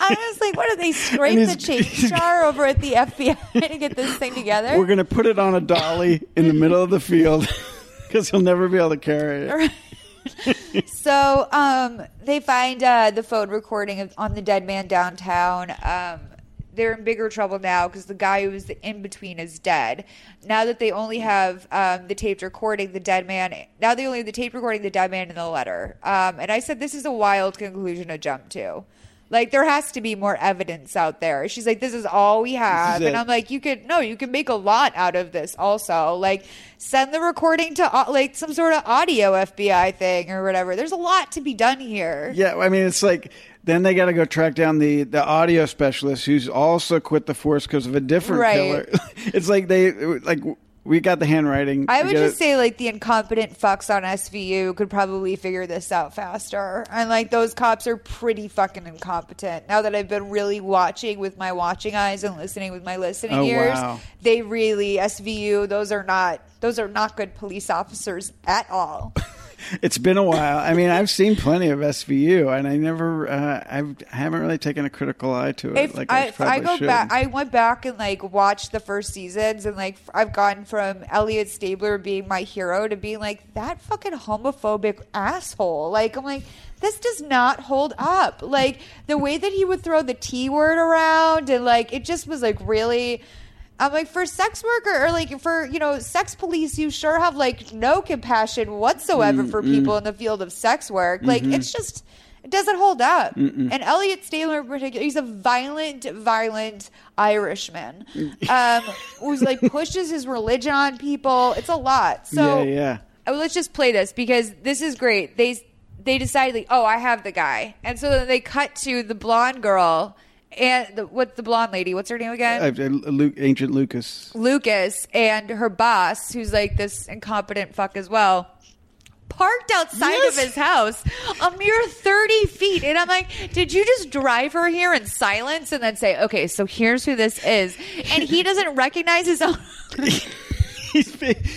i was like what are they scrape the change jar over at the fbi to get this thing together We're gonna put it on a dolly in the middle of the field because he'll never be able to carry it. So um, they find uh, the phone recording of, on the dead man downtown. Um, they're in bigger trouble now because the guy who was in between is dead. Now that they only have um, the taped recording, the dead man. Now they only have the tape recording, the dead man, and the letter. Um, and I said this is a wild conclusion to jump to. Like there has to be more evidence out there. She's like, this is all we have, and. I'm like, you could no, you can make a lot out of this. Also, like send the recording to au- like some sort of audio FBI thing or whatever. There's a lot to be done here. Yeah, I mean, it's like then they got to go track down the the audio specialist who's also quit the force because of a different Right. killer. It's like they like we got the handwriting. I would just it. say like the incompetent fucks on SVU could probably figure this out faster. And like those cops are pretty fucking incompetent. Now that I've been really watching with my watching eyes and listening with my listening Oh, ears, wow. they really SVU, those are not those are not good police officers at all. It's been a while. I mean, I've seen plenty of SVU, and I never, uh, I've, I haven't really taken a critical eye to it. if like I, I, I go should. back, I went back and like watched the first seasons, and like I've gone from Elliot Stabler being my hero to being like that fucking homophobic asshole. Like I'm like. This does not hold up. Like the way that he would throw the T word around and like it just was like really I'm like for sex worker or like for you know sex police you sure have like no compassion whatsoever for people in the field of sex work. Like it's just It doesn't hold up. And Elliot Stabler in particular, he's a violent, violent Irishman um, who's like pushes his religion on people. It's a lot. So yeah, yeah. Let's just play this because this is great. They they decide like, oh, I have the guy, and so then they cut to the blonde girl and the, what's the blonde lady? What's her name again? Uh, uh, Lu- Agent Lucas. Lucas and her boss, who's like this incompetent fuck as well, parked outside Yes. of his house a mere 30 feet. And I'm like, did you just drive her here in silence and then say, okay, so here's who this is? And he doesn't recognize his own. He's,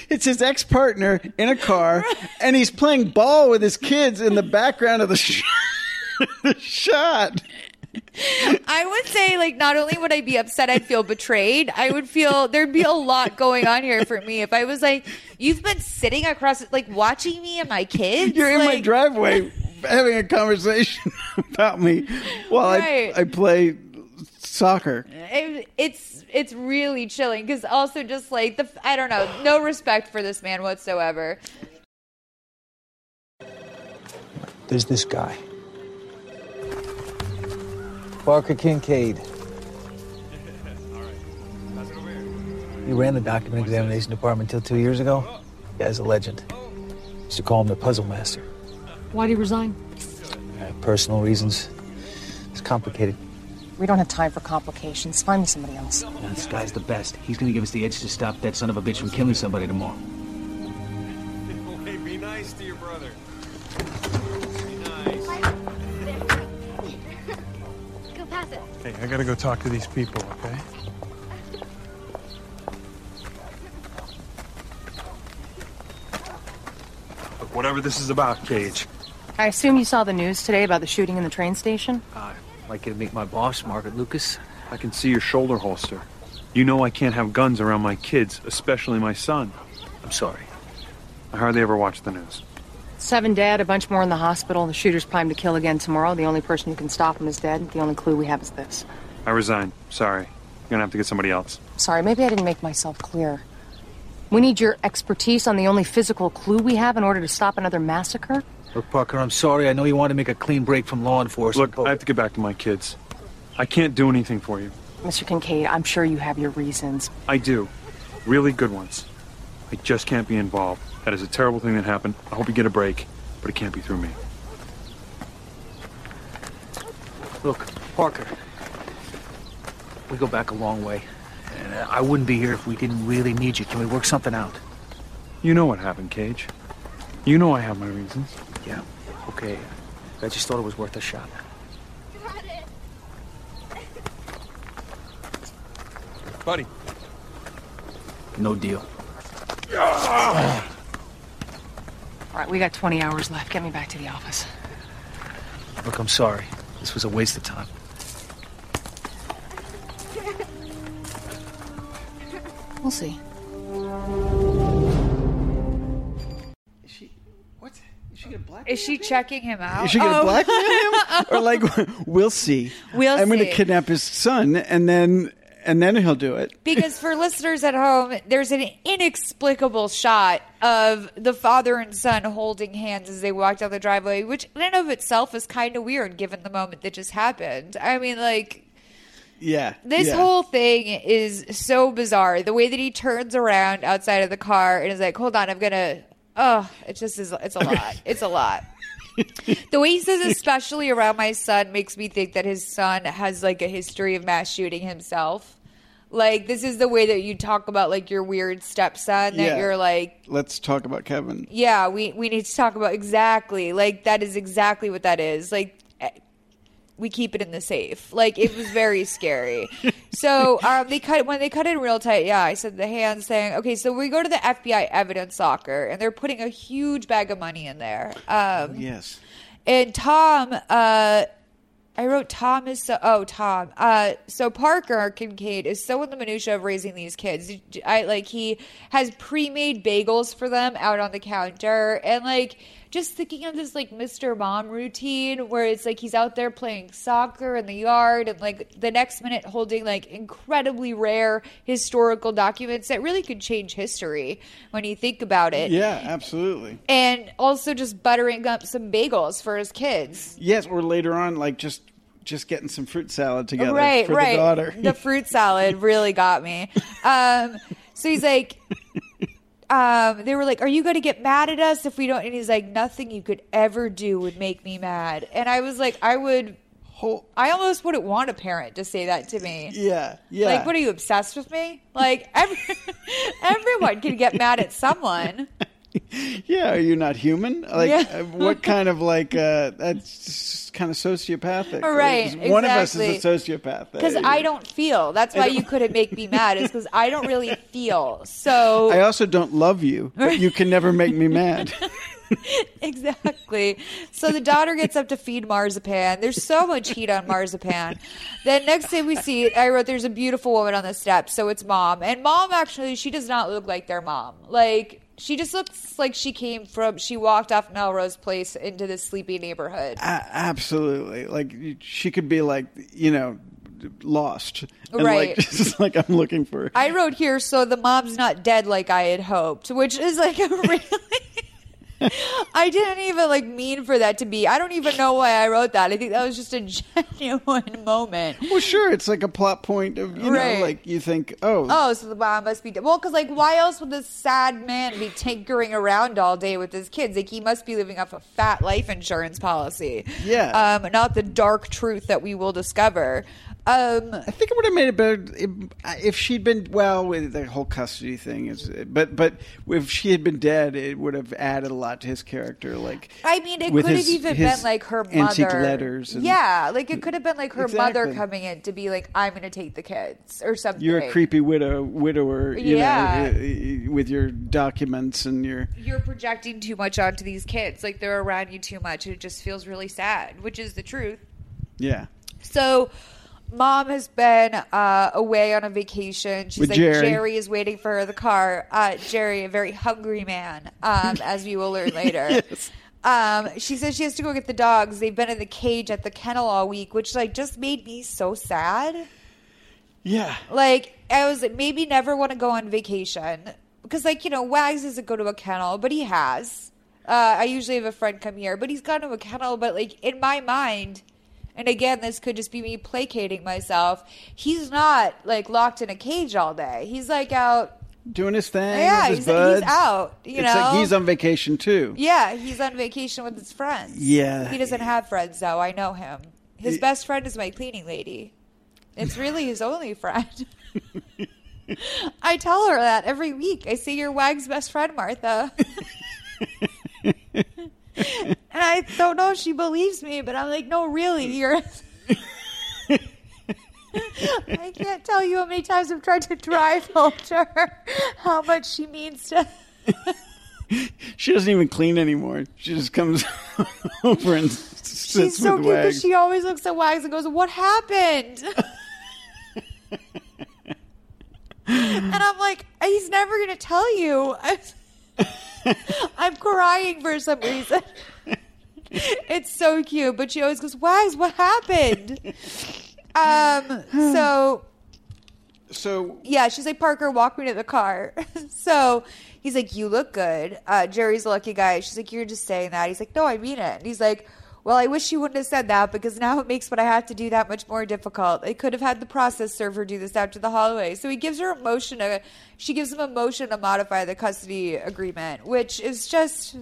it's his ex partner in a car, and he's playing ball with his kids in the background of the, sh- the shot. I would say, like, not only would I be upset, I'd feel betrayed. I would feel there'd be a lot going on here for me if I was like, you've been sitting across, like, watching me and my kids. You're in my driveway having a conversation about me while Right. I, I play soccer. it, it's it's really chilling because also just like the I don't know, no respect for this man whatsoever. There's this guy. Parker Kincaid. He ran the document examination department until two years ago. Guy's a legend. Used to call him the puzzle master. Why'd he resign? Uh, personal reasons. It's complicated. We don't have time for complications. Find me somebody else. Yeah, this guy's the best. He's gonna give us the edge to stop that son of a bitch from killing somebody tomorrow. Hey, I gotta go talk to these people, okay? Look, whatever this is about, Cage. I assume you saw the news today about the shooting in the train station? Uh, I'd like you to meet my boss, Margaret Lucas. I can see your shoulder holster. You know I can't have guns around my kids, especially my son. I'm sorry. I hardly ever watch the news. Seven dead, a bunch more in the hospital. The shooter's primed to kill again tomorrow. The only person who can stop him is dead. The only clue we have is this. I resign. Sorry. You're gonna have to get somebody else. Sorry, maybe I didn't make myself clear. We need your expertise on the only physical clue we have in order to stop another massacre. Look, Parker, I'm sorry. I know you want to make a clean break from law enforcement. Look, I have to get back to my kids. I can't do anything for you. Mr. Kincaid, I'm sure you have your reasons. I do. Really good ones. I just can't be involved. That is a terrible thing that happened. I hope you get a break, but it can't be through me. Look, Parker. We go back a long way. And uh, I wouldn't be here if we didn't really need you. Can we work something out? You know what happened, Cage. You know I have my reasons. Yeah. Okay. I just thought it was worth a shot. Buddy. No deal. All right, we got 20 hours left. Get me back to the office. Look, I'm sorry. This was a waste of time. We'll see. Is she what? Is she gonna black? Is she checking him out? Is she gonna Oh. blackmail him, or like we'll see? We'll see. I'm see. gonna kidnap his son, and then and then he'll do it. because for listeners at home, there's an inexplicable shot of the father and son holding hands as they walk down the driveway, which in and of itself is kind of weird given the moment that just happened. I mean, like, Yeah. this yeah. whole thing is so bizarre. The way that he turns around outside of the car and is like, hold on, I'm going to. Oh, it just is. It's a lot. It's a lot. the way he says, especially around my son, makes me think that his son has like a history of mass shooting himself. Like this is the way that you talk about like your weird stepson. That Yeah. you're like, Let's talk about Kevin. yeah, we we need to talk about exactly like that is exactly what that is. Like eh, we keep it in the safe. Like it was very scary. So um, they cut when they cut in real tight. Yeah, I said the hands saying, okay, so we go to the FBI evidence locker and they're putting a huge bag of money in there. Um, Yes. and Tom, uh, I wrote Tom is so. Oh, Tom. Uh, so Parker Kincaid is so in the minutia of raising these kids. I like he has pre-made bagels for them out on the counter, and like just thinking of this like Mr. Mom routine where it's like he's out there playing soccer in the yard and like the next minute holding like incredibly rare historical documents that really could change history when you think about it. Yeah, absolutely. And also just buttering up some bagels for his kids. Yes, or later on, like just just getting some fruit salad together right, for right. the daughter. The fruit salad really got me. Um, so he's like, um, they were like, "Are you going to get mad at us if we don't?" And he's like, "Nothing you could ever do would make me mad." And I was like, I would. I almost wouldn't want a parent to say that to me. yeah, yeah. Like, what are you obsessed with me? Like, every, everyone can get mad at someone. yeah, are you not human? Like, Yeah. uh, what kind of like uh, that's kind of sociopathic? Right, One of us is a sociopath. Because I don't feel. That's why you couldn't make me mad. Is because I don't really feel. So I also don't love you, but you can never make me mad. exactly. So the daughter gets up to feed marzipan. There's so much heat on marzipan. Then next day we see, I wrote, there's a beautiful woman on the steps. So it's mom. And mom actually, she does not look like their mom. Like, she just looks like she came from, she walked off Melrose Place into this sleepy neighborhood. A- absolutely. Like she could be like, you know, lost. And Right. Like, just like I'm looking for. I wrote here, so the mom's not dead like I had hoped, which is like a really. I didn't even like mean for that to be. I don't even know why I wrote that. I think that was just a genuine moment. Well, sure. It's like a plot point of you Right. know, like you think, oh, Oh, so the mom must be dead. Well, because like, why else would this sad man be tinkering around all day with his kids? Like, he must be living off a fat life insurance policy. Yeah. Um, not the dark truth that we will discover. Um, I think it would have made it better if, if she'd been well with the whole custody thing. Is but but if she had been dead, it would have added a lot to his character. Like I mean, it could have even been like her mother. letters. And, yeah, like it could have been like her mother coming in to be like, "I'm going to take the kids" or something. You're a creepy widow, widower, you Yeah. know, with your documents and your. You're projecting too much onto these kids. Like they're around you too much. It just feels really sad, which is the truth. Yeah. So, mom has been uh, away on a vacation. She's With like, Jerry. Jerry. is waiting for her in the car. Uh, Jerry, a very hungry man, um, as we will learn later. Yes. Um, she says she has to go get the dogs. They've been in the cage at the kennel all week, which like just made me so sad. Yeah. Like I was like, maybe never want to go on vacation because like you know Wags doesn't go to a kennel, but he has. Uh, I usually have a friend come here, but he's gone to a kennel. But like in my mind, and again, this could just be me placating myself. He's not like locked in a cage all day. He's like out. Doing his thing. Yeah, his he's- he's out, you it's know? like he's on vacation too. Yeah, he's on vacation with his friends. Yeah. he doesn't have friends though. I know him. His Y- best friend is my cleaning lady. It's really his only friend. I tell her that every week. I say you're Wag's best friend, Martha. and I don't know if she believes me, but I'm like, no, really, you're. I can't tell you how many times I've tried to drive home to her how much she means to. She doesn't even clean anymore. She just comes over and sits She's so with cute Wags. because she always looks at Wags and goes, "What happened?" and I'm like, he's never going to tell you. I'm crying for some reason. it's so cute, but she always goes, "Wags, what happened?" um. So so yeah, she's like, Parker, walk me to the car. so he's like, You look good. Uh, Jerry's a lucky guy. She's like, You're just saying that. He's like, No, I mean it. And he's like, Well, I wish you wouldn't have said that because now it makes what I have to do that much more difficult. I could have had the process server do this out to the hallway. So he gives her a motion to, uh, she gives him a motion to modify the custody agreement, which is just,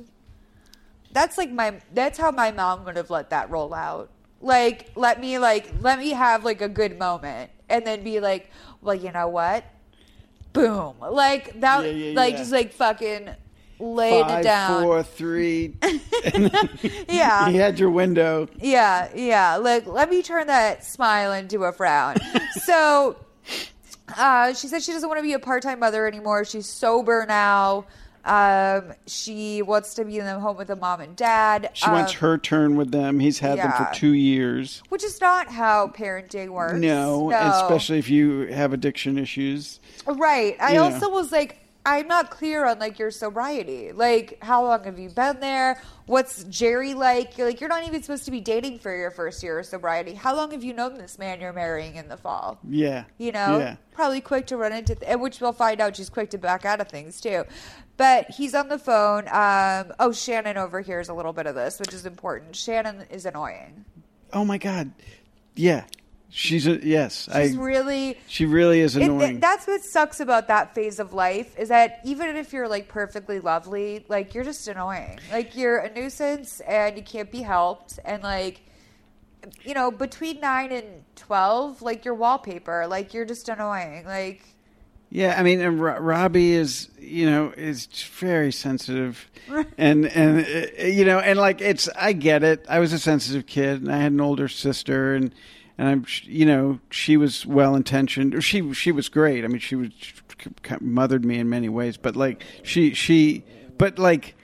that's like my, that's how my mom would have let that roll out. Like, let me, like, let me have like a good moment and then be like, well, you know what? Boom. Like that Yeah, yeah, like yeah. just like fucking laid Five, it down. four, three. yeah. he had your window. Yeah, yeah. Like, let me turn that smile into a frown. so, uh, she said she doesn't want to be a part-time mother anymore. She's sober now. Um, she wants to be in the home with the mom and dad. She wants Um, her turn with them. He's had them for two years. which is not how parenting works. No, especially if you have addiction issues. Right. I Yeah. also was like, I'm not clear on like your sobriety. Like, how long have you been there? What's Jerry like? You're Like, you're not even supposed to be dating for your first year of sobriety. How long have you known this man you're marrying in the fall? Yeah. You know, Yeah. probably quick to run into, th- which we'll find out she's quick to back out of things too. But he's on the phone. Um, oh, Shannon overhears a little bit of this, which is important. Shannon is annoying. Oh my god. Yeah. She's a yes. She's I really she really is It- it- annoying. that's what sucks about that phase of life is that even if you're like perfectly lovely, like you're just annoying. Like you're a nuisance and you can't be helped. And like, you know, between nine and twelve, like you're wallpaper. Like you're just annoying. Like Yeah, I mean, and Ro- Robbie is, you know, is very sensitive, and and uh, you know, and like it's, I get it. I was a sensitive kid, and I had an older sister, and and I'm, you know, she was well intentioned, or she she was great. I mean, she was she mothered me in many ways, but like she she, but like,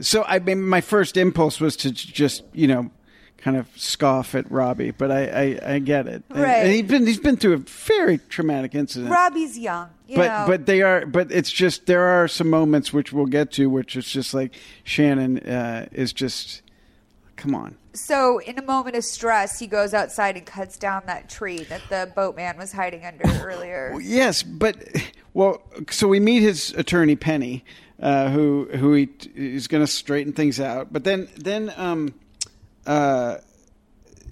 so I mean, my first impulse was to just, you know. Kind of scoff at Robbie, but I, I, I get it. And- Right. And he's been he's been through a very traumatic incident Robbie's young, you but know. but they are but it's just there are some moments which we'll get to which is just like Shannon uh, is just come on so in a moment of stress, he goes outside and cuts down that tree that the boatman was hiding under earlier. yes but well so we meet his attorney Penny uh, who who he is going to straighten things out but then then um uh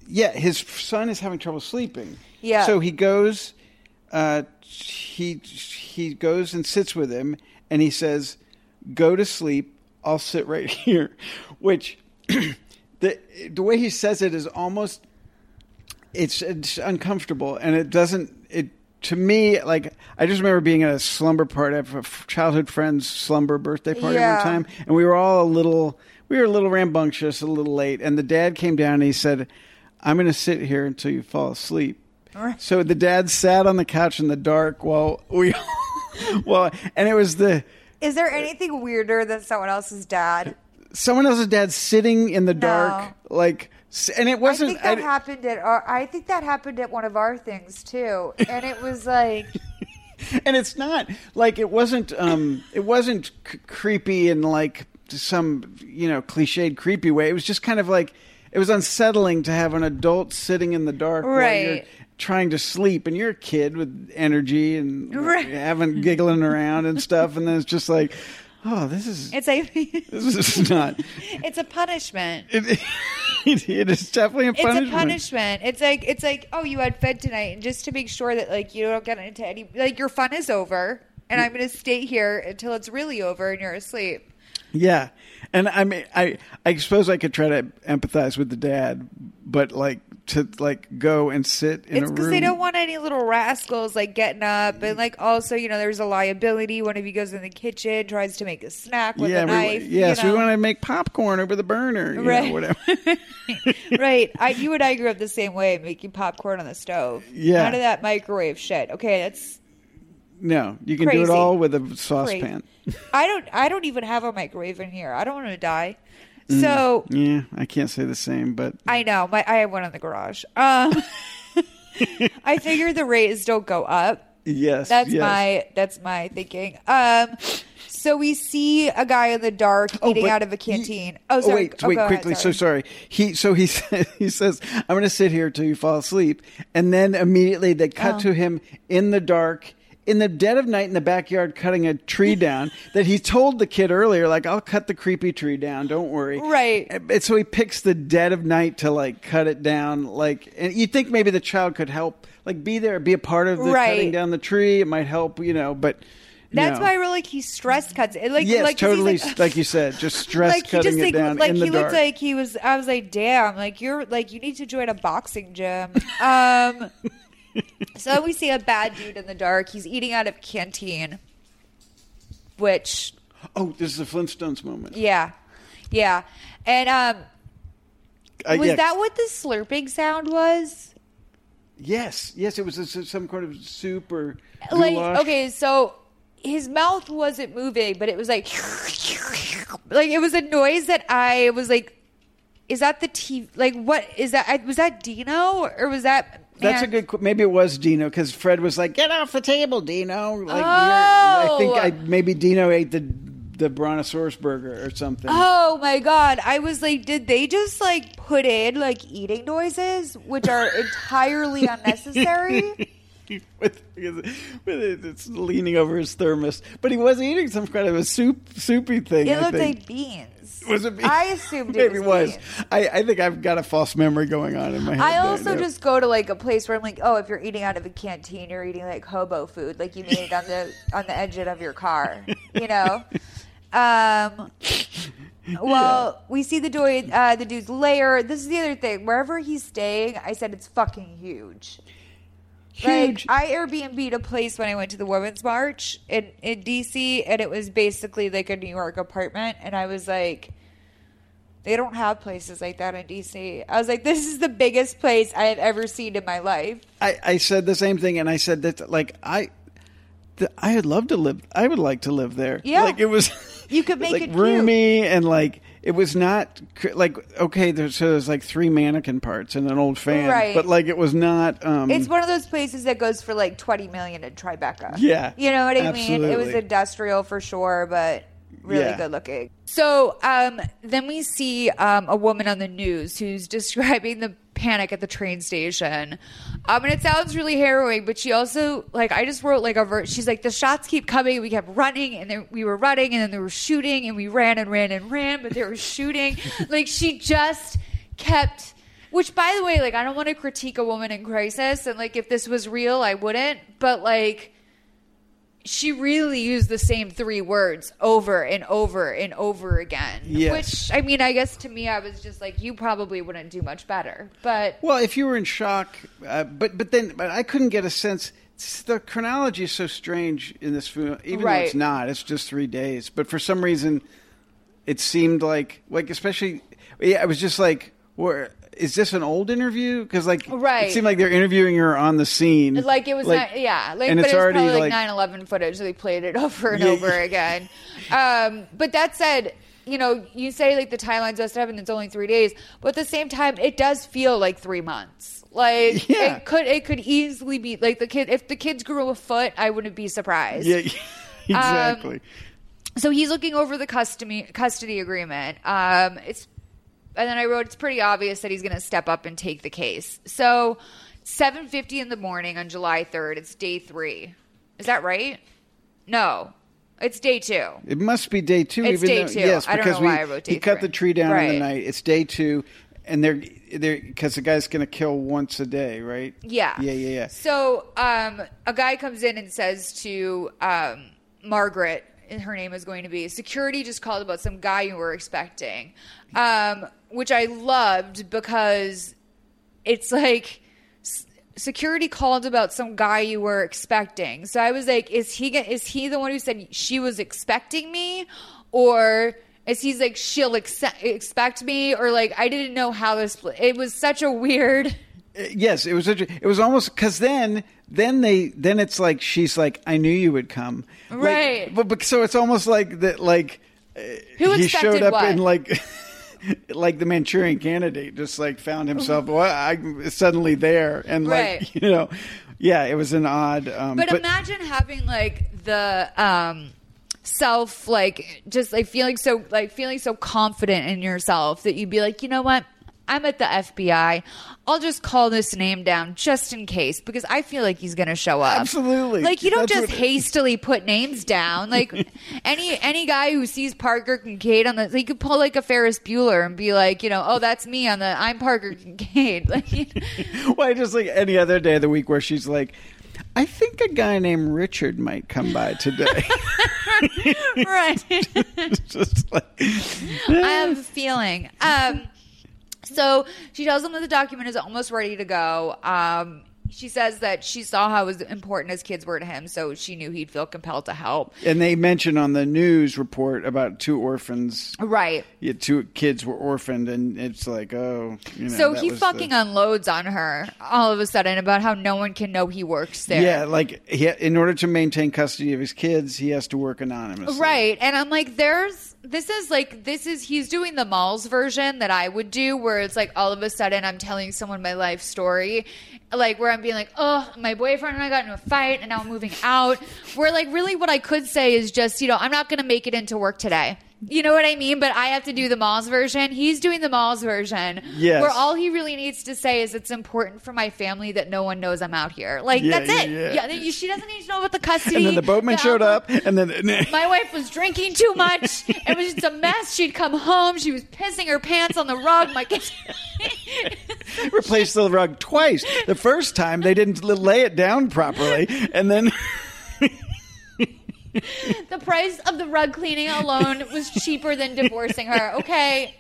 yeah his son is having trouble sleeping Yeah. so he goes uh he he goes and sits with him and he says go to sleep i'll sit right here which the the way he says it is almost it's it's uncomfortable and it doesn't it to me like I just remember being at a slumber party at a childhood friend's slumber birthday party Yeah. one time and we were all a little we were a little rambunctious a little late and the dad came down and he said I'm going to sit here until you fall asleep Right. so the dad sat on the couch in the dark while we well and it was the Is there anything weirder than someone else's dad? Someone else's dad sitting in the dark like and it wasn't I think that I- happened at our, I think that happened at one of our things too, and it was like and it's not like it wasn't um it wasn't c- creepy in like some you know cliched creepy way. It was just kind of like it was unsettling to have an adult sitting in the dark while you're trying to sleep. And you're a kid with energy and Right. having giggling around and stuff. And then it's just like oh this is it's like this is not it's a punishment. it, it is definitely a punishment. It's punishment a punishment. It's like it's like oh you had fed tonight, and just to make sure that like you don't get into any like your fun is over, and I'm going to stay here until it's really over and you're asleep. Yeah, and I mean, I I suppose I could try to empathize with the dad, but like to like go and sit in it's because they don't want any little rascals like getting up and like also you know there's a liability. One of you goes in the kitchen, tries to make a snack with yeah, a we, knife. yes, you know? we want to make popcorn over the burner, you Right. know, whatever. right. I, you and I grew up the same way, making popcorn on the stove. Yeah. None of that microwave shit. Okay, that's. No, you can do it all with a saucepan. I don't. I don't even have a microwave in here. I don't want to die. Mm. So Yeah, I can't say the same, but I know. My I have one in the garage. Um, I figure the rates don't go up. yes, That's yes. my that's my thinking. Um, so we see a guy in the dark eating Oh, but out of a he- canteen. oh, sorry. wait, Oh, wait, go ahead, quickly. So sorry. He so he sa- he says, "I'm going to sit here till you fall asleep," and then immediately they cut Oh. to him in the dark. In the dead of night in the backyard, cutting a tree down that he told the kid earlier, like, I'll cut the creepy tree down, don't worry. Right. And so he picks the dead of night to like cut it down, like, and you think maybe the child could help, like, be there, be a part of the Right. cutting down the tree. It might help, you know, but That's no. why I really like he stress cuts it. Like yes, like totally, like, like, you said, just stress like he cutting just it like down like he looked dark. like he was. I was like, damn, like you're like you need to join a boxing gym. Um, so we see a bad dude in the dark. He's eating out of canteen, which oh, this is a Flintstones moment. yeah, yeah, and um, Uh, was yeah. that what the slurping sound was? Yes, yes, it was a, some kind of soup or Like goulash. okay, so his mouth wasn't moving, but it was like like it was a noise that I was like, is that the TV? Like what is that? I- Was that Dino or was that That's a good. Maybe it was Dino because Fred was like, "Get off the table, Dino." Like, Oh! I think I maybe Dino ate the the brontosaurus burger or something. Oh my god! I was like, did they just like put in like eating noises, which are entirely unnecessary? with, with it, it's leaning over his thermos, but he was eating some kind of a soup, soupy thing. It I looked think. like beans. Was it beans? I assumed it Maybe was was. I, I think I've got a false memory going on in my head. I also too. just go to like a place where I'm like, oh, if you're eating out of a canteen, you're eating like hobo food, like you made it on the on the engine of your car, you know. Um, well, we see the dude, uh, the dude's lair. This is the other thing. Wherever he's staying, I said it's fucking huge. Huge. Like I Airbnb'd a place when I went to the Women's March in in DC, and it was basically like a New York apartment, and I was like. They don't have places like that in DC. I was like, this is the biggest place I have ever seen in my life. I, I said the same thing, and I said that like I, I would love to live. I would like to live there. Yeah. like it was. You could make like it roomy and like it was not like okay. There's so there's like three mannequin parts and an old fan, Right. but like it was not. um It's one of those places that goes for like 20 million in Tribeca. Yeah, You know what I mean? It was industrial for sure, but really Yeah. good looking. So um, then we see um, a woman on the news who's describing the panic at the train station. Um, and it sounds really harrowing, but she also, like, I just wrote like a ver- she's like, the shots keep coming. We kept running and then we were running and then they were shooting and we ran and ran and ran, but they were shooting. like, she just kept. Which, by the way, like, I don't want to critique a woman in crisis, and like, if this was real, I wouldn't. But like, she really used the same three words over and over and over again. Yes. Which, I mean, I guess to me, I was just like, you probably wouldn't do much better. But Well, if you were in shock, uh, but but then but I couldn't get a sense. The chronology is so strange in this film, even though it's not. It's just three days, but for some reason, it seemed like like especially. Yeah, I was just like, "Where is this an old interview?" Because like, Right. it seemed like they're interviewing her on the scene, like, it was not, yeah. Like, and but it's it was already probably like, like 9 11 footage. So they played it over and Yeah. over again. Um, but that said, you know, you say like the timelines just happened, it's only three days. But at the same time, it does feel like three months. Like Yeah. it could it could easily be like the kid if the kids grew a foot, I wouldn't be surprised. yeah, exactly. so he's looking over the custody custody agreement. Um, it's and then I wrote it's pretty obvious that he's going to step up and take the case. So 7:50 in the morning on July 3rd. It's day 3. Is that right? No. It's day 2. It must be day two. It's even day though, two. Yes, I don't because know we, why I wrote day he cut the tree down in the night. It's day two, and they're they're because the guy's going to kill once a day, right? Yeah. yeah, yeah, yeah. So um, a guy comes in and says to um, Margaret, her name is going to be, security just called about some guy you were expecting, um, which I loved because it's like security called about some guy you were expecting. So I was like, is he is he the one who said she was expecting me, or is he's like she'll ex- expect me, or like I didn't know how this. It was such a weird. Yes, it was. Such a, it was almost because then, then they, then it's like she's like, I knew you would come, Like, Right. but, but so it's almost like that, like Who he showed up what? in like, like the Manchurian Candidate, just like found himself. well, I'm suddenly there, and like Right. you know, yeah, it was an odd. Um, But, imagine having like the um self like just like feeling so like feeling so confident in yourself that you'd be like, you know what? I'm at the FBI. I'll just call this name down just in case because I feel like he's going to show up. Absolutely. Like you don't That's just hastily put names down. Like any any guy who sees Parker Kincaid on the, he could pull like a Ferris Bueller and be like, you know, oh that's me on the I'm Parker Kincaid. Like, Why just like any other day of the week where she's like, I think a guy named Richard might come by today. right. Just like, I have a feeling. Um, so she tells him that the document is almost ready to go. Um, she says that she saw how important his kids were to him, so she knew he'd feel compelled to help. and they mention on the news report about two orphans. Right. Yeah, two kids were orphaned, and it's like, oh, you know. so he fucking the, unloads on her all of a sudden about how no one can know he works there. yeah, like he, in order to maintain custody of his kids, he has to work anonymously. Right. And I'm like, there's this is like this is he's doing the Molls version that I would do where it's like all of a sudden I'm telling someone my life story like where I'm being like oh my boyfriend and I got into a fight and now I'm moving out. Where like really what I could say is just you know I'm not going to make it into work today you know what I mean but I have to do the Molls version he's doing the Molls version Yes. where all he really needs to say is it's important for my family that no one knows I'm out here like Yeah, that's yeah, it yeah. you- she doesn't need to know about the custody And then the boatman the showed up, and then my wife was drinking too much. It was just a mess. She'd come home. She was pissing her pants on the rug. My kids. replaced the rug twice. The first time they didn't lay it down properly, and then the price of the rug cleaning alone was cheaper than divorcing her. Okay.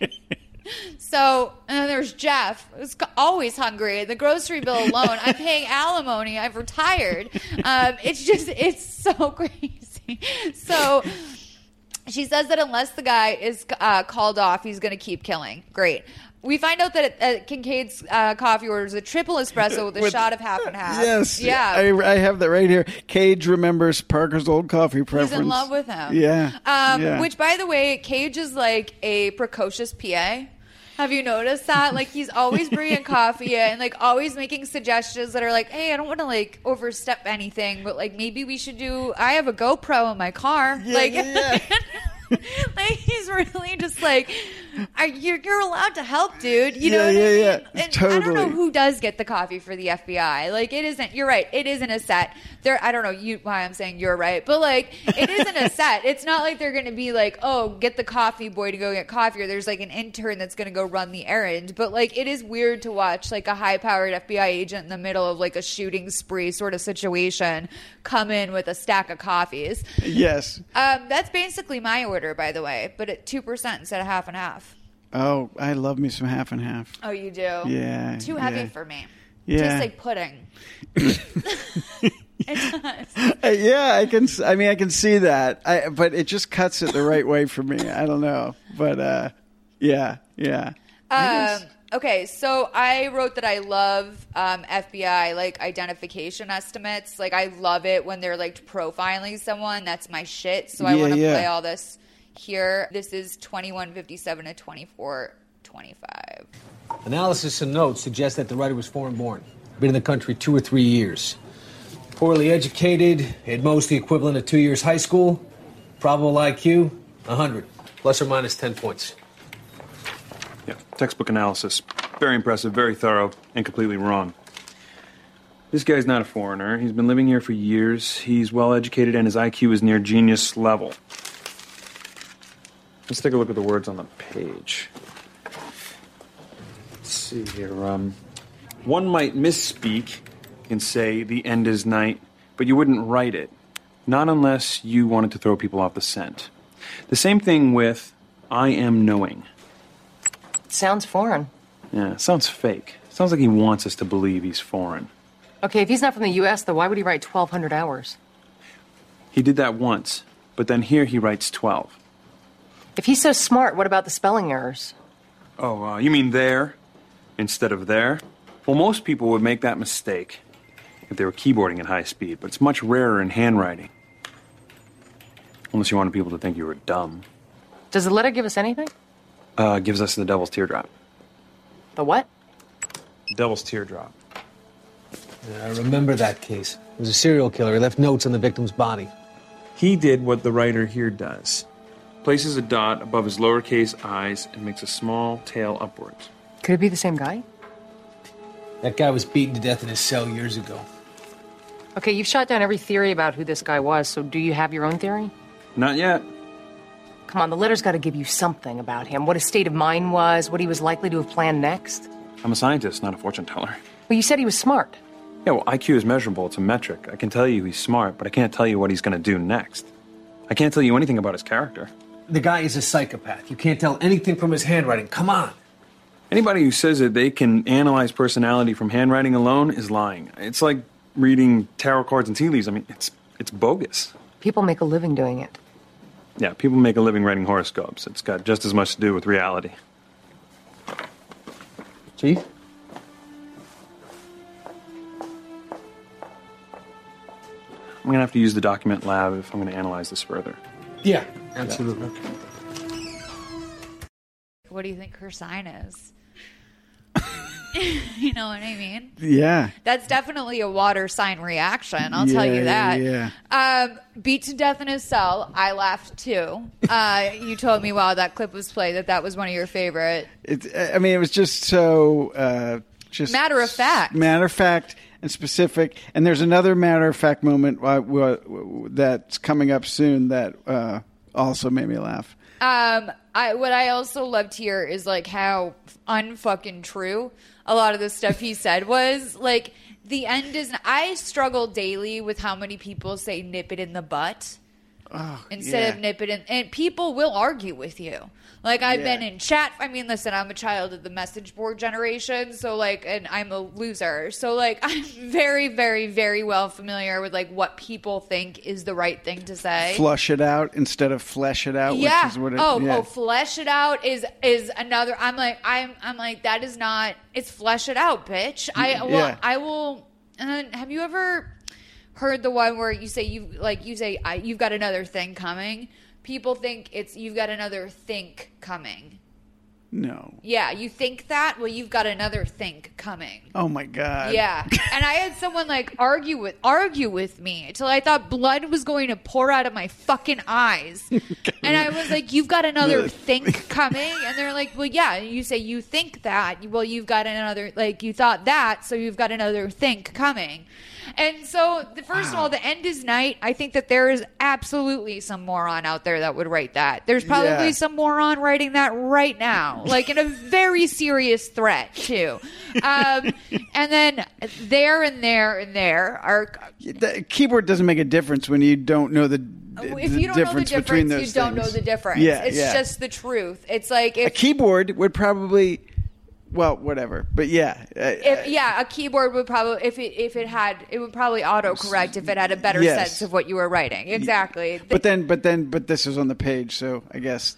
So, and then there's Jeff, who's always hungry. The grocery bill alone, I'm paying alimony. I've retired. Um, it's just, it's so crazy. So, she says that unless the guy is uh, called off, he's going to keep killing. Great. We find out that uh, Kincaid's uh, coffee orders a triple espresso with a With- shot of half and half. yes, Yeah. I, I have that right here. Cage remembers Parker's old coffee preference. He's in love with him. Yeah, Um, yeah. Which, by the way, Cage is like a precocious PA. Have you noticed that? Like he's always bringing coffee and like always making suggestions that are like, "Hey, I don't want to like overstep anything, but like maybe we should do. I have a GoPro in my car. like, like he's really just like, are, you're you're allowed to help, dude. You know Yeah, what yeah, I mean? yeah. And I don't know who does get the coffee for the FBI. Like it isn't. You're right. It isn't a set. There. I don't know you why I'm saying you're right, but like it isn't a set. It's not like they're going to be like, oh, get the coffee boy to go get coffee, or there's like an intern that's going to go run the errand. But like it is weird to watch like a high powered FBI agent in the middle of like a shooting spree sort of situation come in with a stack of coffees. yes. Um, that's basically my order, by the way, but at two percent instead of half and half. Oh, I love me some half and half. Oh, you do? Yeah, Too heavy yeah. for me. Yeah. Tastes like pudding. it does. Uh, yeah, I can. I mean, I can see that. I, but it just cuts it the right way for me. I don't know, but uh, yeah, yeah. Um, okay, so I wrote that I love um, FBI like identification estimates. Like I love it when they're like profiling someone. That's my shit. So I Yeah, want to yeah. play all this here. This is twenty one fifty seven to twenty four twenty five. Analysis and notes suggest that the writer was foreign born. Been in the country two or three years. Poorly educated, at most the equivalent of two years high school. Probable IQ, 100. Plus or minus 10 points. Yeah, textbook analysis. Very impressive, very thorough, and completely wrong. This guy's not a foreigner. He's been living here for years. He's well educated, and his IQ is near genius level. Let's take a look at the words on the page. Let's see here. Um, one might misspeak and say the end is night, but you wouldn't write it. Not unless you wanted to throw people off the scent. The same thing with I am knowing. Sounds foreign. Yeah, sounds fake. Sounds like he wants us to believe he's foreign. Okay, if he's not from the U.S., though, why would he write 1,200 hours? He did that once, but then here he writes 12. If he's so smart, what about the spelling errors? Oh, uh, you mean there instead of there? Well, most people would make that mistake if they were keyboarding at high speed, but it's much rarer in handwriting. Unless you wanted people to think you were dumb. Does the letter give us anything? Uh, gives us the devil's teardrop. The what? Devil's teardrop. Yeah, I remember that case. It was a serial killer. He left notes on the victim's body. He did what the writer here does places a dot above his lowercase eyes, and makes a small tail upwards. Could it be the same guy? That guy was beaten to death in his cell years ago. Okay, you've shot down every theory about who this guy was, so do you have your own theory? Not yet. Come on, the letter's got to give you something about him. What his state of mind was, what he was likely to have planned next. I'm a scientist, not a fortune teller. Well, you said he was smart. Yeah, well, IQ is measurable. It's a metric. I can tell you he's smart, but I can't tell you what he's going to do next. I can't tell you anything about his character. The guy is a psychopath. You can't tell anything from his handwriting. Come on. Anybody who says that they can analyze personality from handwriting alone is lying. It's like reading tarot cards and tea leaves. I mean, it's it's bogus. People make a living doing it. Yeah, people make a living writing horoscopes. It's got just as much to do with reality. Chief? I'm going to have to use the document lab if I'm going to analyze this further. Yeah, absolutely. what do you think her sign is? you know what I mean? Yeah. That's definitely a water sign reaction. I'll tell you that. yeah, Um, beat to death in his cell. I laughed too. Uh, you told me while that clip was played that that was one of your favorite. It, I mean, it was just so uh, just Matter of fact. matter of fact, and specific. And there's another matter of fact moment uh, w- w- that's coming up soon that uh, also made me laugh. Um, I what I also loved here is like how unfucking true a lot of the stuff he said was. Like the end is. I struggle daily with how many people say "nip it in the butt." Oh, instead yeah. of nip it in. And people will argue with you. Like I've Yeah. been in chat. I mean, listen, I'm a child of the message board generation, so like, and I'm a loser. So like, I'm very, very, very well familiar with like what people think is the right thing to say. Flush it out instead of flesh it out, yeah. which is what it oh, yeah. oh, flesh it out is is another. I'm like, I'm, I'm like, that is not. It's flesh it out, bitch. I, mm, well, Yeah. I will. Then, have you ever heard the one where you say you like you say I, you've got another thing coming? People think it's you've got another think coming. No. Yeah, you think that? Well, you've got another think coming. Oh my god. Yeah, and I had someone like argue with argue with me until I thought blood was going to pour out of my fucking eyes, and I was like, "You've got another think coming," and they're like, "Well, yeah." You say you think that, well, you've got another like you thought that, so you've got another think coming. And so, the, first of all, the end is night. I think that there is absolutely some moron out there that would write that. There's probably Yeah. some moron writing that right now, like in a very serious threat too. Um, and then there and there and there are. The keyboard doesn't make a difference when you don't know the, If the you don't know the difference you don't know the difference. Yeah, it's yeah. just the truth. It's like a keyboard would probably, well, whatever. But yeah, uh, if yeah, a keyboard would probably if it if it had it would probably autocorrect if it had a better Yes. sense of what you were writing. Exactly. But then, but then, but this is on the page, so I guess,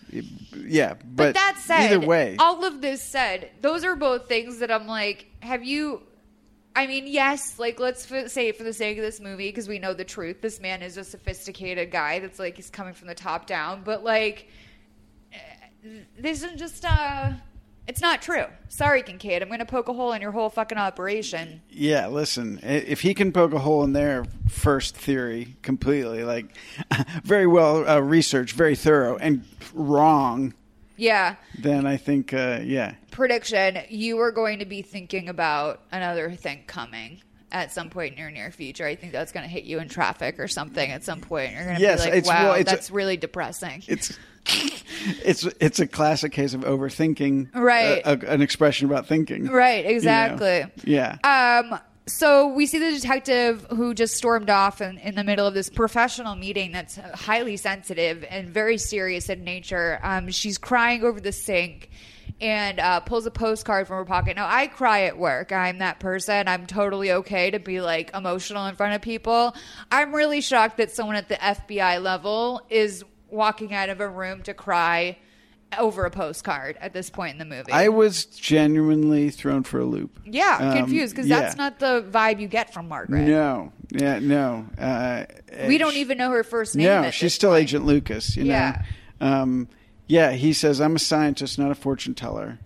yeah. But, But that said, either way, all of this said, those are both things that I'm like, have you? I mean, yes, like let's f- say for the sake of this movie because we know the truth. This man is a sophisticated guy that's like he's coming from the top down, but like eh, this is just uh it's not true. Sorry, Kincaid. I'm going to poke a hole in your whole fucking operation. yeah. Listen, if he can poke a hole in their first theory completely, like very well uh, researched, very thorough, and wrong, Yeah. then I think, uh, yeah, Prediction: You are going to be thinking about another thing coming. At some point in your near future, I think that's going to hit you in traffic or something. At some point, you're going to Yes, be like, "Wow, well, it's a- that's really depressing." it's it's it's a classic case of overthinking, Right. a- a- an expression about thinking, Right, you know? exactly. Yeah. Um, so we see the detective who just stormed off in, in the middle of this professional meeting that's highly sensitive and very serious in nature. Um, she's crying over the sink and uh, pulls a postcard from her pocket. Now, I cry at work. I'm that person. I'm totally okay to be like emotional in front of people. I'm really shocked that someone at the FBI level is walking out of a room to cry over a postcard at this point in the movie. I was genuinely thrown for a loop. Yeah, Um, confused because yeah. that's not the vibe you get from Margaret. No, yeah, no. Uh, We don't even know her first name. No, she's still point. Agent Lucas. You Yeah. know. Um, yeah, he says I'm a scientist, not a fortune teller.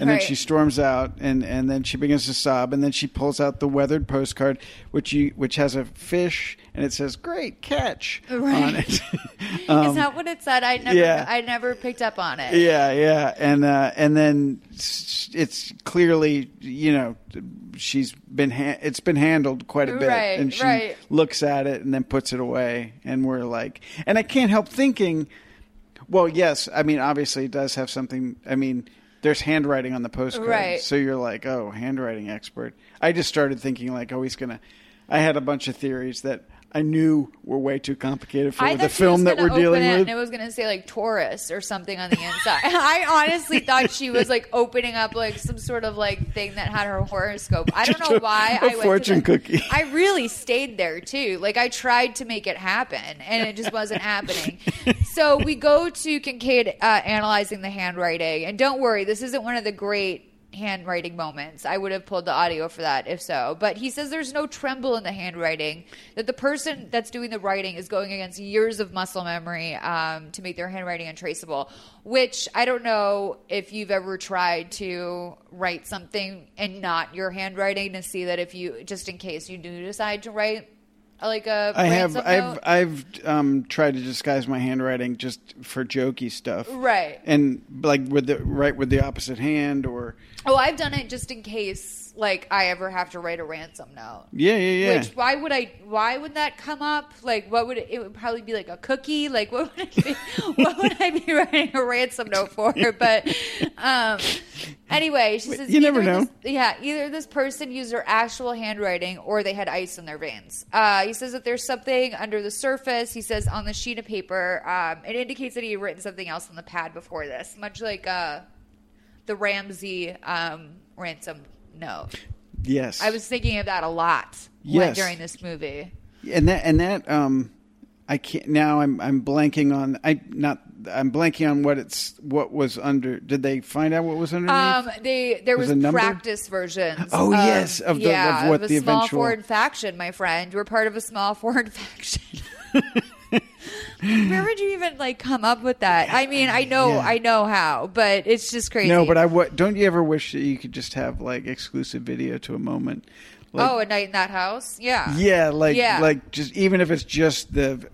And Right. then she storms out, and, and then she begins to sob, and then she pulls out the weathered postcard, which you which has a fish, and it says "Great catch" on Right. it. Um, Is that what it said? I never, yeah. I never picked up on it. Yeah, yeah, and uh, and then it's clearly you know she's been ha- it's been handled quite a bit, Right, and she looks at it and then puts it away, and we're like, and I can't help thinking, well, yes, I mean obviously it does have something. I mean, there's handwriting on the postcard, Right. so you're like, oh, handwriting expert. I just started thinking like, oh, he's gonna. I had a bunch of theories that. I knew we were way too complicated for the film that we're dealing it with. And it was going to say like Taurus or something on the inside. I honestly thought she was like opening up like some sort of like thing that had her horoscope. I don't know why a I went fortune to the- cookie. I really stayed there too. Like I tried to make it happen and it just wasn't happening. So we go to Kincaid uh, analyzing the handwriting, and don't worry, this isn't one of the great handwriting moments. I would have pulled the audio for that if so. But he says there's no tremble in the handwriting, that the person that's doing the writing is going against years of muscle memory um, to make their handwriting untraceable. Which I don't know if you've ever tried to write something and not your handwriting to see that if you, just in case you do decide to write like a I have I've. I've um, tried to disguise my handwriting just for jokey stuff, Right. And like with the right with the opposite hand, or Oh, I've done it just in case, like I ever have to write a ransom note. yeah, yeah, yeah. Which why would I? Why would that come up? Like, what would it? It would probably be like a cookie. Like, what would it be? what would I be writing a ransom note for? But um, anyway, she says you never know. This, yeah, either this person used their actual handwriting or they had ice in their veins. Uh, he says that there's something under the surface. He says on the sheet of paper, um, it indicates that he had written something else on the pad before this, much like uh, the Ramsey um, ransom note. yes, I was thinking of that a lot Yes. during this movie. and that and that um, I can't now. I'm I'm blanking on I not I'm blanking on what it's what was under. Did they find out what was underneath? Um, they there Was was, a practice versions. Oh, yes, of the- of yeah, what a the small eventual- foreign faction, my friend. We're part of a small foreign faction. Where would you even like come up with that? I mean, I know, Yeah. I know how, but it's just crazy. no, but I wa- don't. You ever wish that you could just have like exclusive video to a moment? Like, oh, a night in that house. Yeah. Yeah, like Yeah. like just even if it's just the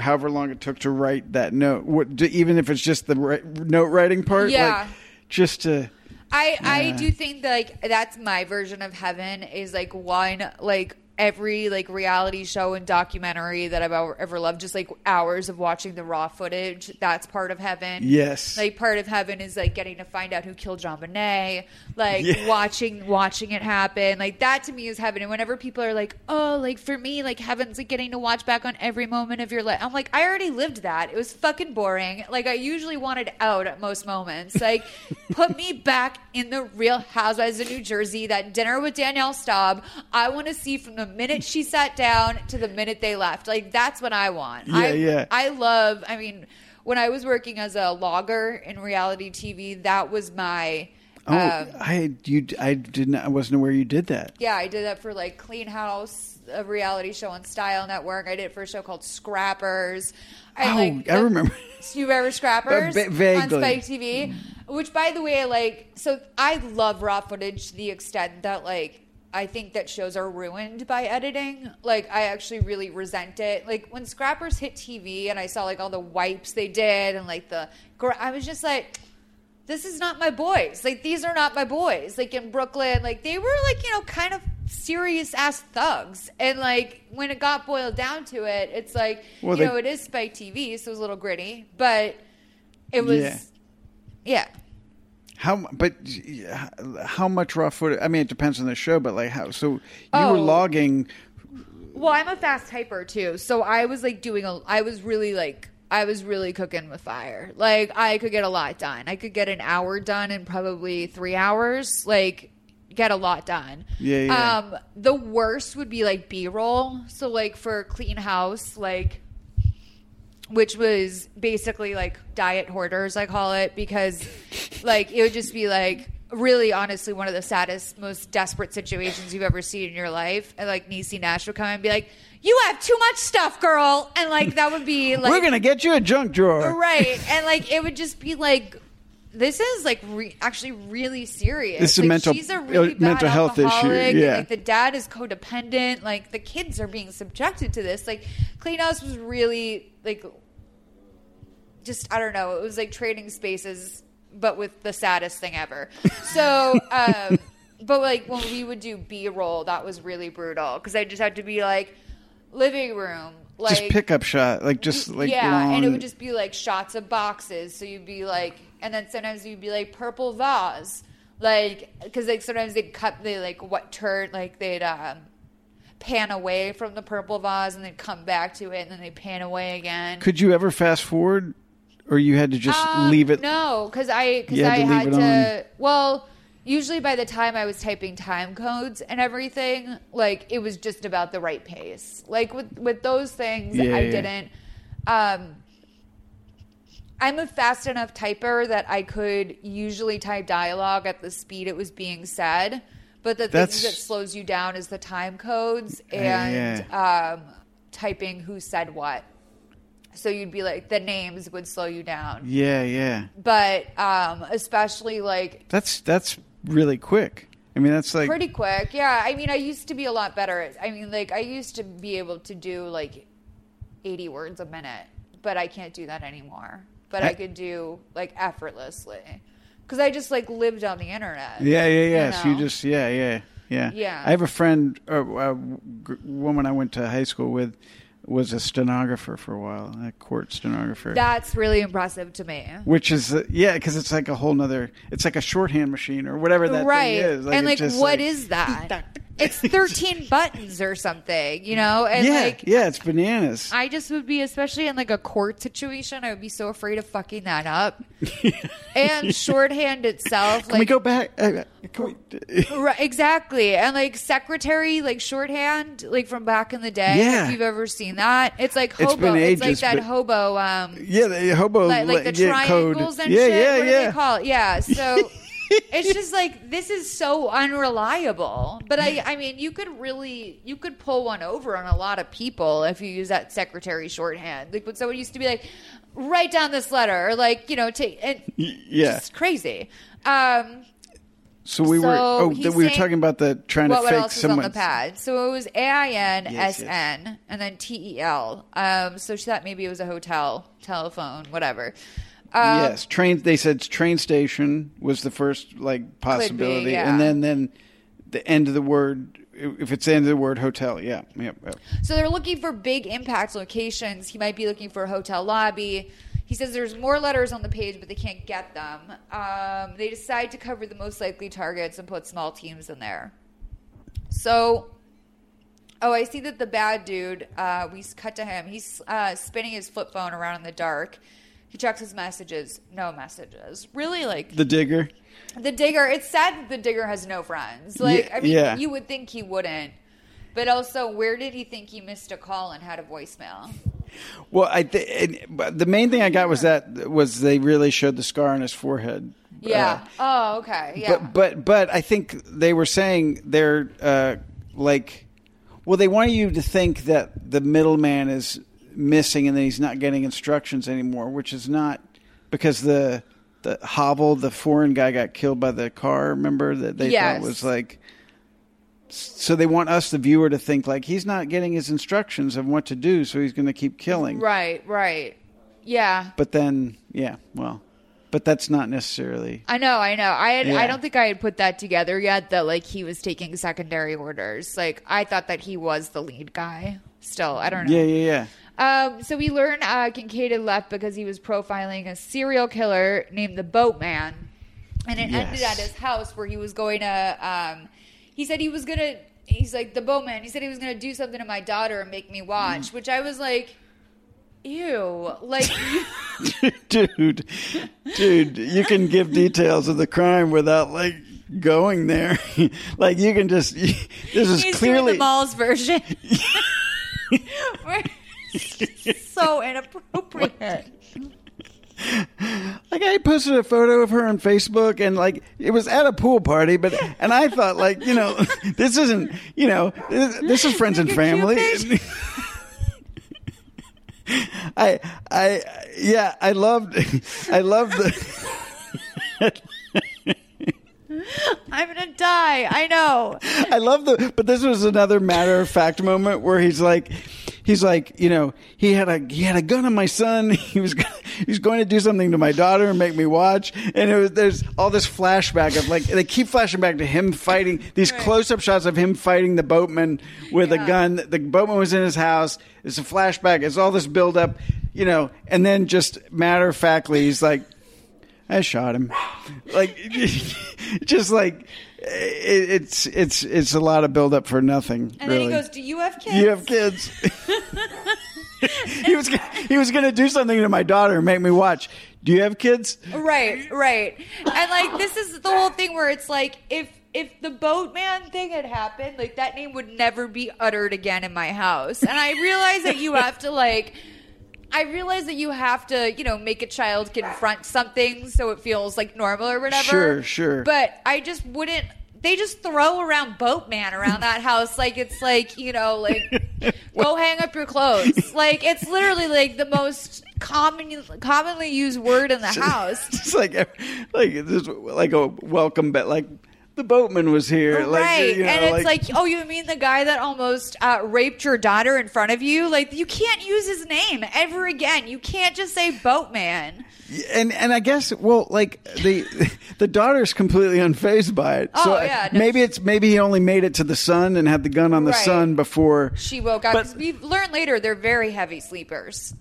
however long it took to write that note, what, even if it's just the ri- note writing part, Yeah. like just to I I do think that, like that's my version of heaven is like one like every like reality show and documentary that I've ever, ever loved just like hours of watching the raw footage that's part of heaven. Yes. like part of heaven is like getting to find out who killed JonBenét like Yeah. watching watching it happen. Like that to me is heaven. And whenever people are like oh like for me like heaven's like getting to watch back on every moment of your life I'm like I already lived that. It was fucking boring. Like I usually wanted out at most moments. Like put me back in the real housewives of New Jersey that dinner with Danielle Staub. I want to see from the minute she sat down to the minute they left like that's what I want Yeah, I, yeah. I love I mean when I was working as a logger in reality TV that was my oh um, I you I didn't I wasn't aware you did that. yeah, I did that for like Clean House, a reality show on Style Network. I did it for a show called Scrappers. I Oh, like I remember. You remember Scrappers va- vaguely. on Spike TV? Which, by the way, I like. So I love raw footage to the extent that like. I think that shows are ruined by editing. Like, I actually really resent it. Like, when Scrappers hit TV and I saw like all the wipes they did and like the, gra- I was just like, this is not my boys. Like these are not my boys. Like in Brooklyn, like they were like, you know, kind of serious ass thugs. And like when it got boiled down to it, it's like, Well, you they- know, it is Spike TV, so it was a little gritty, but it was Yeah. yeah. How but how much raw footage? I mean, it depends on the show, but like how? So you Oh. were logging. Well, I'm a fast typer too, so I was like doing a. I was really like. I was really cooking with fire. Like I could get a lot done. I could get an hour done in probably three hours. Like get a lot done. Yeah, yeah. Um, the worst would be like B roll. So like for clean house, like which was basically like diet hoarders, I call it, because like it would just be like really honestly one of the saddest, most desperate situations you've ever seen in your life. And like Niecy Nash would come and be like, You have too much stuff, girl and like that would be like We're gonna get you a junk drawer, Right. And like it would just be like this is like re- actually really serious. This is a like, mental- she's a really uh, mental health issue, yeah. like the dad is codependent. Like the kids are being subjected to this. Like Clean House was really like just I don't know. It was like trading spaces, but with the saddest thing ever. So, um, but like when we would do B roll, that was really brutal because I just had to be like living room, like just pickup shot, like just like yeah, long. and it would just be like shots of boxes. So you'd be like, and then sometimes you'd be like purple vase, like because like sometimes they'd cut they like what turn like they'd um pan away from the purple vase and they'd come back to it and then they pan away again. Could you ever fast forward, or you had to just Um, leave it? No, because I because You had I to had to. Well, usually by the time I was typing time codes and everything, like it was just about the right pace. Like with with those things, Yeah, I yeah. didn't. Um, I'm a fast enough typer that I could usually type dialogue at the speed it was being said. But the That's- thing that slows you down is the time codes and um, typing who said what. So you'd be like, the names would slow you down. Yeah, yeah. But um, especially like That's that's really quick. I mean, that's like pretty quick. Yeah, I mean, I used to be a lot better. At, I mean, like I used to be able to do like eighty words a minute, but I can't do that anymore. But I, I- could do like effortlessly because I just like lived on the internet. Yeah, yeah, yeah. you So you just yeah, yeah, yeah. Yeah. I have a friend, uh, a g- woman I went to high school with, was a stenographer for a while, a court stenographer. That's really impressive to me. which is uh, yeah, because it's like a whole nother. It's like a shorthand machine or whatever that right. thing is. and like, just what is that? It's 13 buttons or something, you know? And yeah, like, yeah, it's bananas. I just would be, especially in like a court situation, I would be so afraid of fucking that up. and shorthand itself, Can like, we go back? Uh, can we, Right, exactly. And like secretary, like shorthand, like from back in the day. Yeah. If you've ever seen that, it's like It's hobo. been It's, like ages, that hobo. Um, yeah, the hobo like, like the yeah, code. and yeah, shit. yeah, what do yeah. they call it? Yeah. So it's just like this is so unreliable. But I, I mean, you could really, you could pull one over on a lot of people if you use that secretary shorthand. Like when someone used to be like, write down this letter, or like you know, take and yeah. it's crazy. Um, So we were oh we were saying- talking about the trying what, to fake someone. on the pad? So it was A I N S N and then T E L. Um, so she thought maybe it was a hotel, telephone, whatever. Um, yes, train. They said train station was the first like possibility, yeah. and then then the end of the word. If it's the end of the word hotel, yeah, yeah. yeah. So they're looking for big impact locations. He might be looking for a hotel lobby. He says there's more letters on the page, but they can't get them. Um, they decide to cover the most likely targets and put small teams in there. So, oh, I see that the bad dude, uh, we cut to him. He's uh, spinning his flip phone around in the dark. He checks his messages. No messages. Really, like The digger. the digger. It's sad that the digger has no friends. Like, Yeah, I mean, yeah. you would think he wouldn't. But also, where did he think he missed a call and had a voicemail? Well, I th- but the main thing I got was that was they really showed the scar on his forehead. Yeah. Uh, oh, okay. Yeah. But but but I think they were saying they're uh, like, well, they want you to think that the middleman is missing and that he's not getting instructions anymore, which is not because the the Havel, the foreign guy, got killed by the car. Remember that they Yes. thought was like. So they want us, the viewer, to think like he's not getting his instructions of what to do, so he's going to keep killing. right. Right. Yeah. But then, yeah, well, but that's not necessarily. I know, I know. I had, Yeah. I don't think I had put that together yet. That like he was taking secondary orders. Like I thought that he was the lead guy. Still, I don't know. Yeah, yeah, yeah. Um, so we learn uh, Kincaid had left because he was profiling a serial killer named the Boatman, and it ended at his house where he was going to. Um, he said he was gonna. He's like the Boatman. He said he was gonna do something to my daughter and make me watch, which I was like, ew, like. Dude, dude, you can give details of the crime without like going there. like you can just. This is He's clearly. the Molls version. So inappropriate. Like I posted a photo of her on Facebook, and like it was at a pool party, but and I thought like you know this isn't you know this, this is friends and family. I I yeah I loved I loved the. I'm gonna die. I know. I love the, but this was another matter of fact moment where he's like, he's like, you know, he had a he had a gun on my son. He was gonna- going to do something to my daughter and make me watch. And it was there's all this flashback of like they keep flashing back to him fighting these close up shots of him fighting the boatman with a gun. The boatman was in his house. It's a flashback. It's all this build up, you know, and then just matter of factly, he's like. I shot him. Like, just like it, it's it's it's a lot of build up for nothing. And really. then he goes, "Do you have kids?" "You have kids." he was gonna, he was going to do something to my daughter and make me watch. Do you have kids? Right, right. And like this is the whole thing where it's like if if the boatman thing had happened, like that name would never be uttered again in my house. And I realize that you have to like I realize that you have to, you know, make a child confront something so it feels like normal or whatever. Sure, sure. But I just wouldn't. They just throw around Boatman around that house like it's like you know like go hang up your clothes. Like it's literally like the most common commonly used word in the house. It's like like this like a welcome back. Like the boatman was here. Like, right. you know, and it's like, oh, you mean the guy that almost uh, raped your daughter in front of you? Like, you can't use his name ever again. You can't just say Boatman. and and I guess well, like the the daughter's completely unfazed by it. so Oh, yeah, no, maybe it's maybe he only made it to the son and had the gun on the Right. son before. She woke up. But- we learned later they're very heavy sleepers.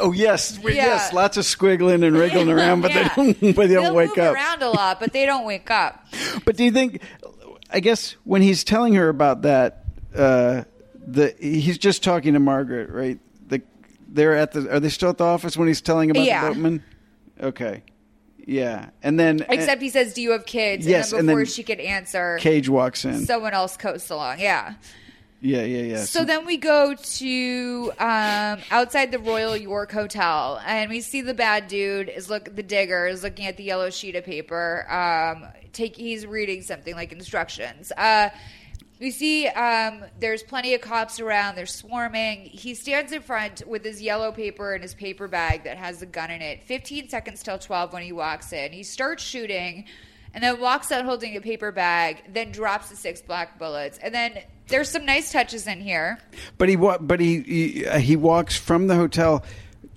Oh yes, Yeah. yes, lots of squiggling and wriggling around, but Yeah. they don't. But they don't They'll wake up. around a lot, but they don't wake up. But do you think? I guess when he's telling her about that, uh, the he's just talking to Margaret, right? The they're at the. Are they still at the office when he's telling about Yeah. the boatman? Okay, yeah, and then Except he says, "Do you have kids?" Yes, and and then before then she could answer, Cage walks in. someone else coasts along. Yeah. Yeah, yeah, yeah. So then we go to um, outside the Royal York Hotel, and we see the bad dude is look the digger is looking at the yellow sheet of paper. Um, take he's reading something like instructions. Uh, we see um, there's plenty of cops around. They're swarming. He stands in front with his yellow paper and his paper bag that has the gun in it. 15 seconds till 12 when he walks in. He starts shooting and then walks out holding a paper bag, then drops the six black bullets. And then there's some nice touches in here. But he but he he, uh, he walks from the hotel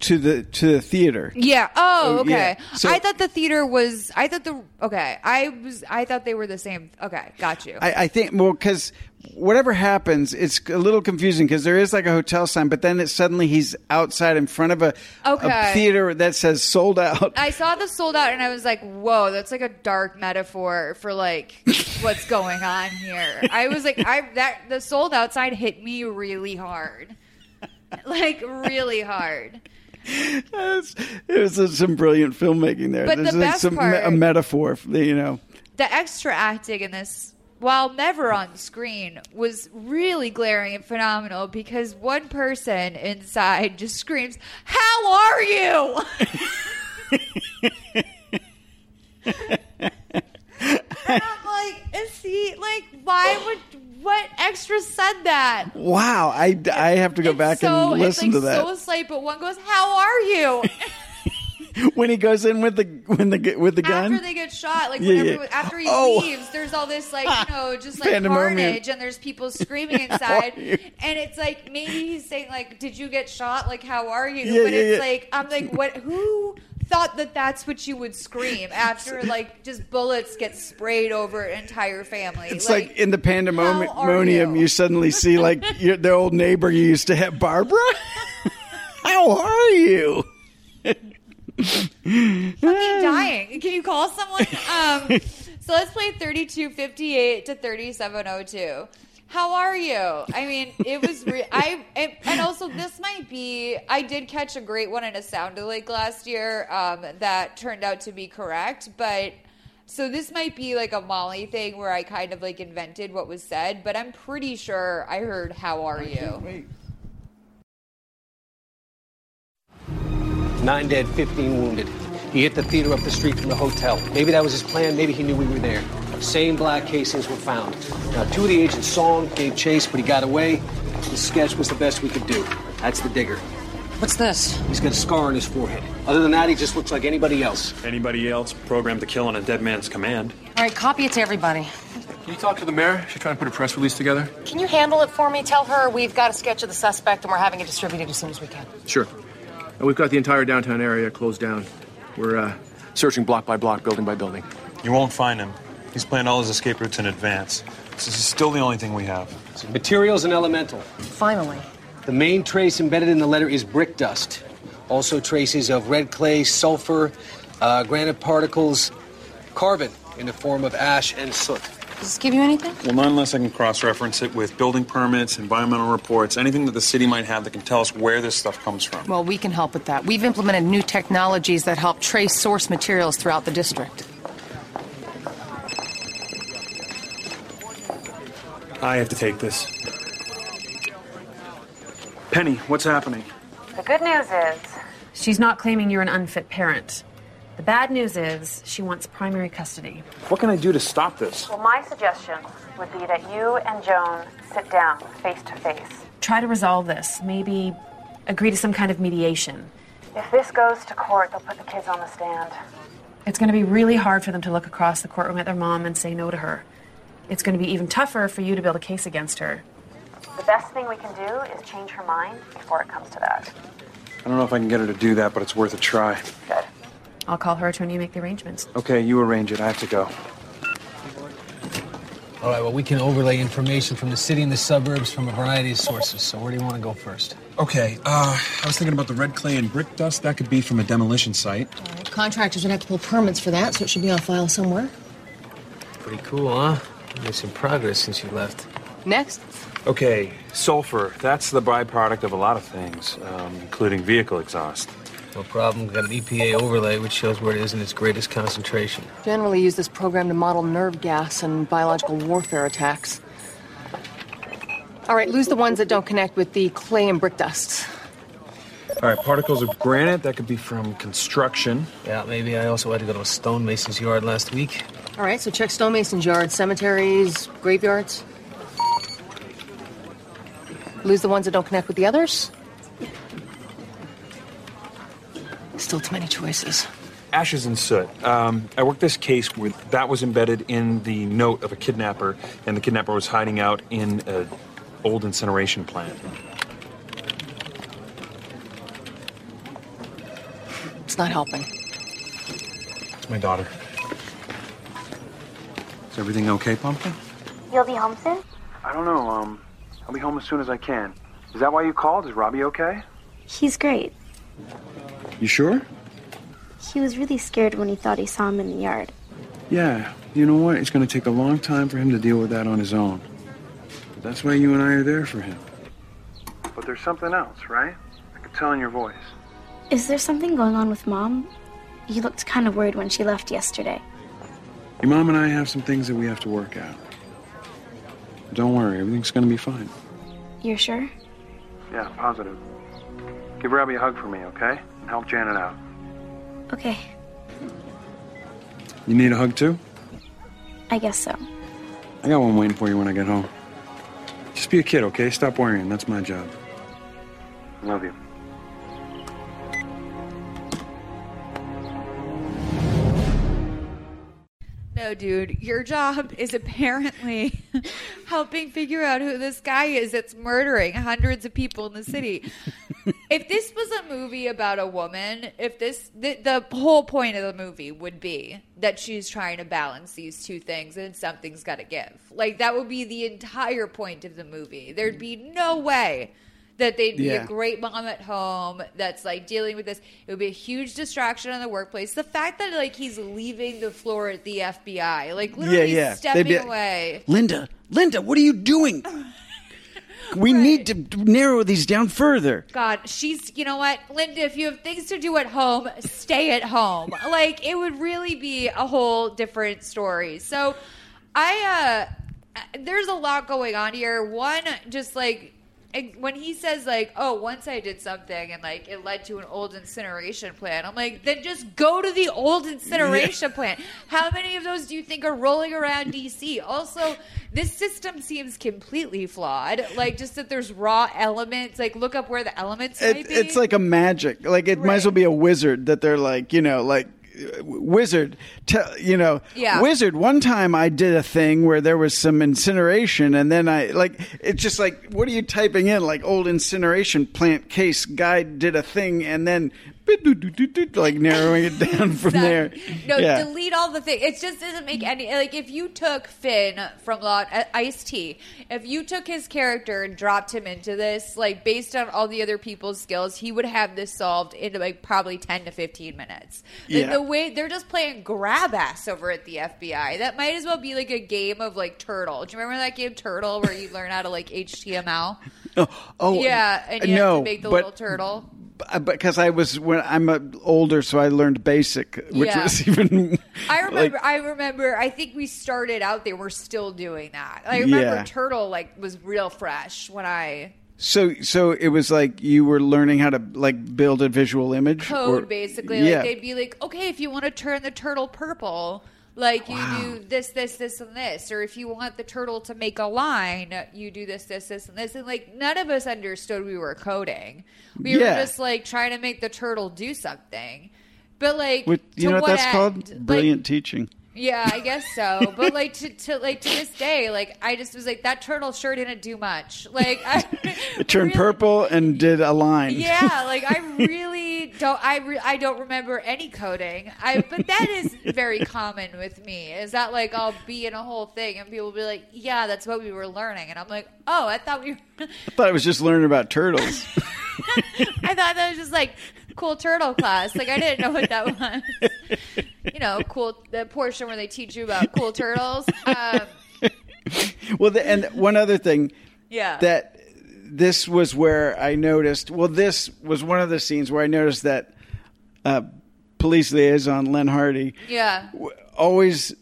to the to the theater. Yeah. Oh, Oh, okay. yeah. So- I thought the theater was. I thought the. Okay. I was. I thought they were the same. Okay. Got you. I, I think well because whatever happens, it's a little confusing because there is like a hotel sign, but then it suddenly he's outside in front of a, Okay. a theater that says sold out. I saw the sold out and I was like, whoa, that's like a dark metaphor for like what's going on here. I was like, I that the sold out sign hit me really hard. Like really hard. It was some brilliant filmmaking there. But the There's like best some part- a metaphor, you know. The extra acting in this, while never on screen, was really glaring and phenomenal because one person inside just screams, How are you? and I'm like, is he like why would what extra said that? Wow, I, I have to go back so and listen it's to that so slight, but one goes, How are you? when he goes in with the when the with the gun. after they get shot, like Yeah, yeah. after he Oh. leaves, there's all this like you know just like carnage, and there's people screaming inside, and it's like maybe he's saying like, "Did you get shot? Like, how are you?" Yeah, but it's like I'm like, what? Who thought that that's what you would scream after like just bullets get sprayed over an entire family? It's like, in the pandemonium, you? you? suddenly see like your, the old neighbor you used to have, Barbara. How are you? fucking dying. Can you call someone? Um, so let's play 3258 to 3702. How are you? I mean, it was re- I it, and also this might be I did catch a great one in a sound lake last year um, that turned out to be correct, but so this might be like a Molly thing where I kind of like invented what was said, but I'm pretty sure I heard "How are you?" Wait. Nine dead, 15 wounded. He hit the theater up the street from the hotel. Maybe that was his plan. Maybe he knew we were there. Same black casings were found. Now, two of the agents saw him, gave chase, but he got away. The sketch was the best we could do. That's the digger. What's this? He's got a scar on his forehead. Other than that, he just looks like anybody else. Anybody else programmed to kill on a dead man's command? All right, copy it to everybody. Can you talk to the mayor? She's trying to put a press release together. Can you handle it for me? Tell her we've got a sketch of the suspect and we're having it distributed as soon as we can. Sure. And we've got the entire downtown area closed down. We're uh, searching block by block, building by building. You won't find him. He's planned all his escape routes in advance. This is still the only thing we have. Materials and elemental. Finally. The main trace embedded in the letter is brick dust. Also, traces of red clay, sulfur, uh, granite particles, carbon in the form of ash and soot. Does this give you anything? Well, not unless I can cross reference it with building permits, environmental reports, anything that the city might have that can tell us where this stuff comes from. Well, we can help with that. We've implemented new technologies that help trace source materials throughout the district. I have to take this. Penny, what's happening? The good news is she's not claiming you're an unfit parent. The bad news is she wants primary custody. What can I do to stop this? Well, my suggestion would be that you and Joan sit down face to face. Try to resolve this. Maybe agree to some kind of mediation. If this goes to court, they'll put the kids on the stand. It's going to be really hard for them to look across the courtroom at their mom and say no to her. It's going to be even tougher for you to build a case against her. The best thing we can do is change her mind before it comes to that. I don't know if I can get her to do that, but it's worth a try. Good. I'll call her attorney and make the arrangements. Okay, you arrange it. I have to go. All right, well, we can overlay information from the city and the suburbs from a variety of sources. So, where do you want to go first? Okay, uh, I was thinking about the red clay and brick dust. That could be from a demolition site. Contractors would have to pull permits for that, so it should be on file somewhere. Pretty cool, huh? Made some progress since you left. Next. Okay, sulfur. That's the byproduct of a lot of things, um, including vehicle exhaust. No problem. Got an EPA overlay which shows where it is in its greatest concentration. Generally use this program to model nerve gas and biological warfare attacks. All right, lose the ones that don't connect with the clay and brick dusts. All right, particles of granite. That could be from construction. Yeah, maybe I also had to go to a stonemason's yard last week. All right, so check stonemason's yards, cemeteries, graveyards. Lose the ones that don't connect with the others. Still too many choices. Ashes and soot. Um, I worked this case where that was embedded in the note of a kidnapper, and the kidnapper was hiding out in an old incineration plant. It's not helping. It's my daughter. Is everything okay, Pumpkin? You'll be home soon? I don't know. Um, I'll be home as soon as I can. Is that why you called? Is Robbie okay? He's great. You sure? He was really scared when he thought he saw him in the yard. Yeah. You know what? It's going to take a long time for him to deal with that on his own. But that's why you and I are there for him. But there's something else, right? I could tell in your voice. Is there something going on with Mom? You looked kind of worried when she left yesterday. Your mom and I have some things that we have to work out. Don't worry, everything's going to be fine. You're sure? Yeah, positive. Give Robbie a hug for me, okay? And help Janet out. Okay, You need a hug too? I guess so. I got one waiting for you when I get home. Just be a kid, okay? Stop worrying. That's my job. Love you. No, dude, your job is apparently helping figure out who this guy is that's murdering hundreds of people in the city. if this was a movie about a woman, if this the, the whole point of the movie would be that she's trying to balance these two things and something's got to give. Like that would be the entire point of the movie. There'd be no way that they'd be Yeah. a great mom at home that's like dealing with this. It would be a huge distraction on the workplace. The fact that like he's leaving the floor at the FBI, like literally yeah. stepping They'd be- away. Linda, Linda, what are you doing? We need to narrow these down further. God, she's, you know what, Linda, if you have things to do at home, stay at home. Like, it would really be a whole different story. So, I, uh, there's a lot going on here. One, just like, eh, when he says, like, oh, once I did something and, like, it led to an old incineration plant, I'm like, then just go to the old incineration plant. How many of those do you think are rolling around DC? Also, this system seems completely flawed. Like, just that there's raw elements. Like, look up where the elements It, be. it's like a magic. Like it might as well be a wizard that they're like, you know, like wizard. Tell you know, Yeah. wizard. One time I did a thing where there was some incineration, and then I like it's just like, what are you typing in? Like old incineration plant case guy did a thing, and then like narrowing it down from there. No, yeah. delete all the things. It just doesn't make any like if you took Fin from Law uh, Ice T, if you took his character and dropped him into this, like based on all the other people's skills, he would have this solved in like probably ten to fifteen minutes. Like, Yeah. The way they're just playing grab ass over at the FBI. That might as well be like a game of like Turtle. Do you remember that game Turtle where you learn how to like HTML? Oh, oh, yeah, and you no, have to make the but- little turtle. Uh, because I was when I'm older, so I learned basic, which Yeah. was even. I remember. like- I remember. I think we started out there. We're still doing that. I remember Yeah. Turtle like was real fresh when I So, so it was like you were learning how to like build a visual image. code or- basically. Yeah. Like they'd be like, okay, if you want to turn the turtle purple, like you do this, this, this, and this, or if you want the turtle to make a line, you do this, this, this, and this. And like none of us understood we were coding. We Yeah. were just like trying to make the turtle do something. But like, With, you know what that's end? called? Like, Brilliant teaching. Yeah, I guess so. But like to, to like to this day, like I just was like that turtle sure didn't do much. Like I, It turned purple and did a line. yeah, like I really don't. I re- I don't remember any coding. I but that is very common with me. Is that like I'll be in a whole thing and people will be like, "Yeah, that's what we were learning," and I'm like, "Oh, I thought we." I thought I was just learning about turtles. I thought that was just like cool turtle class. Like I didn't know what that was. You know, cool the portion where they teach you about cool turtles. Um, well, the, and one other thing yeah. that this was where I noticed. Well, this was one of the scenes where I noticed that uh, police liaison Len Hardy yeah. always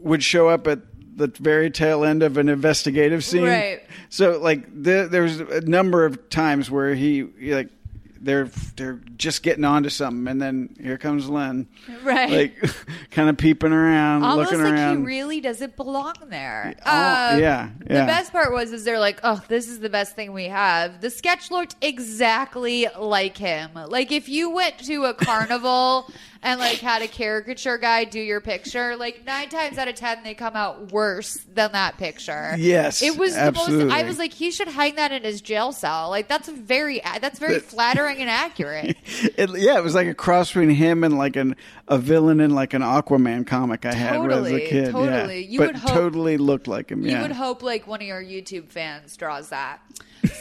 would show up at the very tail end of an investigative scene. Right. So, like, there, there was a number of times where he, he, like, they're they're just getting onto something, and then here comes Len, Right. Like, kind of peeping around, Almost looking like around. he really doesn't belong there. Oh, Um, yeah, The best part was is they're like, oh, this is the best thing we have. The sketch looked exactly like him. Like if you went to a carnival and like had a caricature guy do your picture, like nine times out of ten they come out worse than that picture. Yes, it was the most. I was like, he should hang that in his jail cell. Like that's very that's very But- flattering and accurate. It, yeah, it was like a cross between him and like an a villain in like an Aquaman comic I had when I was a kid. totally. Yeah. You but would hope- totally looked like him. You would hope like one of your YouTube fans draws that.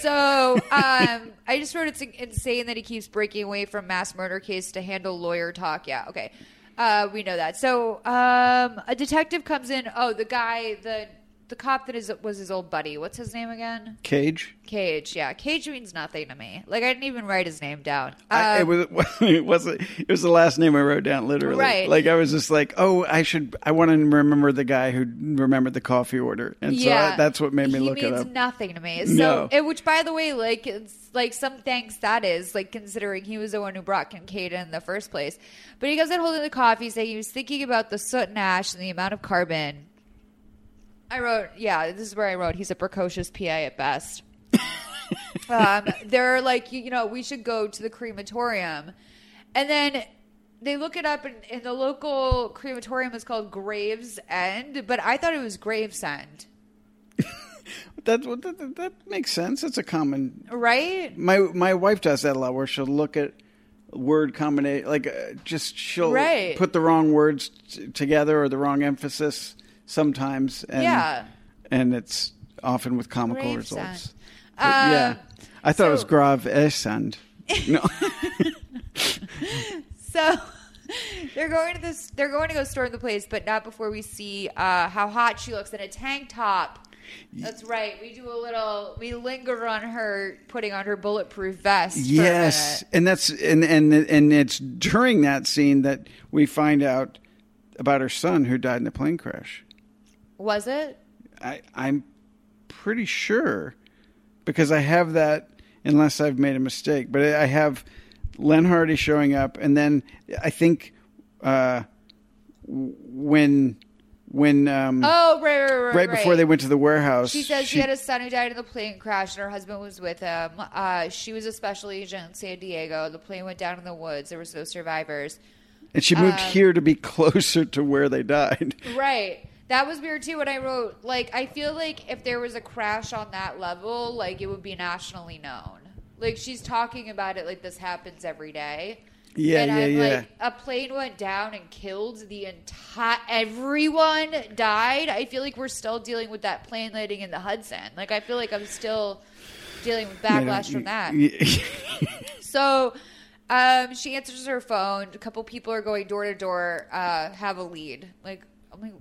So um, I just wrote it's insane that he keeps breaking away from mass murder case to handle lawyer talk. Yeah, okay. Uh, we know that. So um, a detective comes in. Oh, the guy, the the cop that is was his old buddy. What's his name again? Cage. Cage. Yeah, Cage means nothing to me. Like I didn't even write his name down. I, it Um, was it wasn't it was the last name I wrote down literally. Right. Like I was just like, oh, I should I want to remember the guy who remembered the coffee order, and so I, that's what made me he look it means up. nothing to me. So, No. it, which by the way, like, it's like some thanks that is, like, considering he was the one who brought Kincaid in the first place. But he goes in holding the coffee, saying he was thinking about the soot and ash and the amount of carbon. I wrote, yeah, this is where I wrote, he's a precocious PI at best. um, they're like, you, you know, we should go to the crematorium. And then they look it up, and, and the local crematorium is called Graves End, but I thought it was Gravesend. That, that, that makes sense. It's a common. Right? My my wife does that a lot, where she'll look at word combination, like uh, just she'll Right. put the wrong words t- together or the wrong emphasis sometimes. And, Yeah. and it's often with comical results. But, Um, yeah, I thought it was so- Grav Esand. No. So they're going to this. They're going to go storm the place, but not before we see uh, how hot she looks in a tank top. That's right. We do a little. We linger on her putting on her bulletproof vest. Yes, and that's and and and it's during that scene that we find out about her son who died in the plane crash. Was it? I I'm pretty sure because I have that unless I've made a mistake, but I have Len Hardy showing up, and then I think uh, when when um, Oh, right, right, right. right before they went to the warehouse, She says she, had a son who died in the plane crash, and her husband was with him. Uh, she was a special agent in San Diego. The plane went down in the woods. There was no survivors. and she moved um, here to be closer to where they died. Right. That was weird too. When I wrote, like, I feel like if there was a crash on that level, like, it would be nationally known. Like, she's talking about it like this happens every day. Yeah, and yeah, I'm yeah. like, a plane went down and killed the entire. Everyone died. I feel like we're still dealing with that plane landing in the Hudson. Like, I feel like I'm still dealing with backlash from that. So um, she answers her phone. A couple people are going door to door, uh, have a lead. Like, I'm like,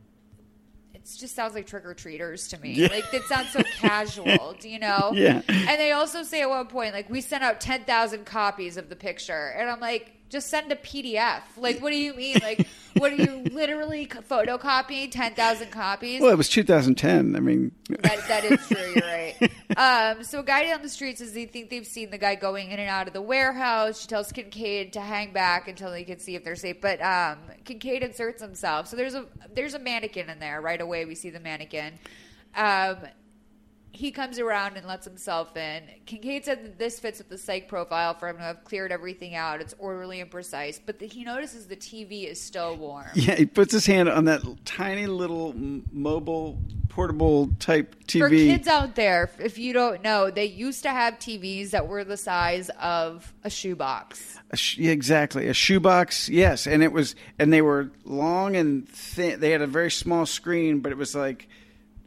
just sounds like trick or treaters to me. Yeah. Like, it sounds so casual, do you know? Yeah. And they also say at one point, like, we sent out 10,000 copies of the picture. And I'm like, just send a PDF. Like, what do you mean? Like, what are you literally co- photocopying 10,000 copies? Well, it was 2010. I mean, That, that is true. You're right. Um, so a guy down the street says they think they've seen the guy going in and out of the warehouse. She tells Kincaid to hang back until they can see if they're safe. But um, Kincaid inserts himself. So there's a there's a mannequin in there. Right away, we see the mannequin. Um, he comes around and lets himself in. Kincaid said that this fits with the psych profile for him to have cleared everything out. It's orderly and precise, but the, he notices the TV is still warm. Yeah, he puts his hand on that tiny little mobile, portable type TV. For kids out there, if you don't know, they used to have TVs that were the size of a shoebox. A sh- yeah, exactly, a shoebox. Yes, and it was, and they were long and thin. They had a very small screen, but it was like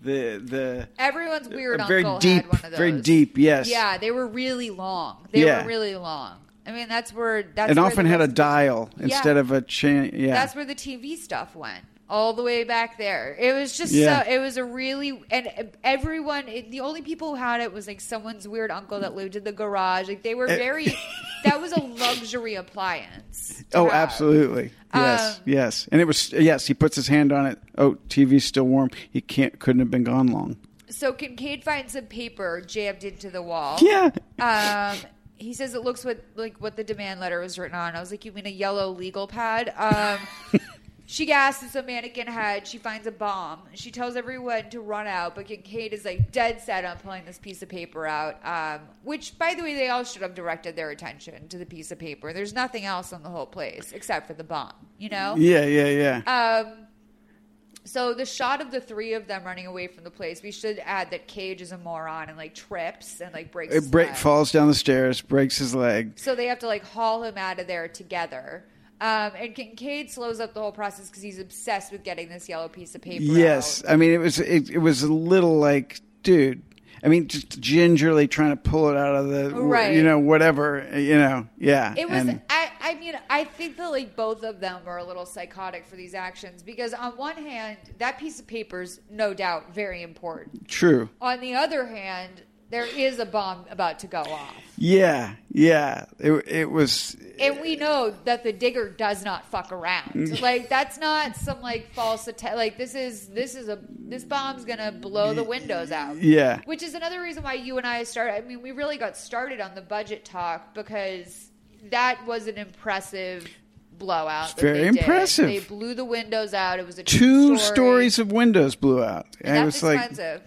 the the Everyone's weird a very uncle deep, had one of those. very deep. Yes, Yeah, they were really long. They Yeah. were really long. I mean, that's where that's and where often had a dial instead of a chain. Yeah, That's where the TV stuff went. All the way back there. It was just Yeah. so. It was a really and everyone. It, the only people who had it was like someone's weird uncle that lived in the garage. Like they were Eh. very. that was a luxury appliance. Oh, have. absolutely. Yes, Um, yes. And it was yes. He puts his hand on it. Oh, TV's still warm. He can't. Couldn't have been gone long. So Kincaid finds some paper jammed into the wall. Yeah. Um, he says it looks what like what the demand letter was written on. I was like, you mean a yellow legal pad? Um, she gasps a mannequin head. She finds a bomb. She tells everyone to run out, but Kincaid is like dead set on pulling this piece of paper out. Um, which, by the way, they all should have directed their attention to the piece of paper. There's nothing else on the whole place except for the bomb. You know? Yeah, yeah, yeah. Um, so the shot of the three of them running away from the place, we should add that Cage is a moron and like trips and like breaks. his it break leg. falls down the stairs, breaks his leg. So they have to like haul him out of there together. Um, and Kincaid slows up the whole process because he's obsessed with getting this yellow piece of paper. Yes, I mean it was it, it was a little like, dude. I mean, just gingerly trying to pull it out of the, Right. you know, whatever, you know, yeah. It was. and- I, I mean, I think that like both of them are a little psychotic for these actions because on one hand, that piece of paper is no doubt very important. true. On the other hand, there is a bomb about to go off. Yeah, yeah. It it was And we know that the digger does not fuck around. Mm. like that's not some like false attack. Like this is this is a this bomb's gonna blow the windows out. Yeah. Which is another reason why you and I started. I mean, we really got started on the budget talk because that was an impressive blowout. very they did. impressive. They blew the windows out. It was a two story. stories of windows blew out. And I that's was like, expensive.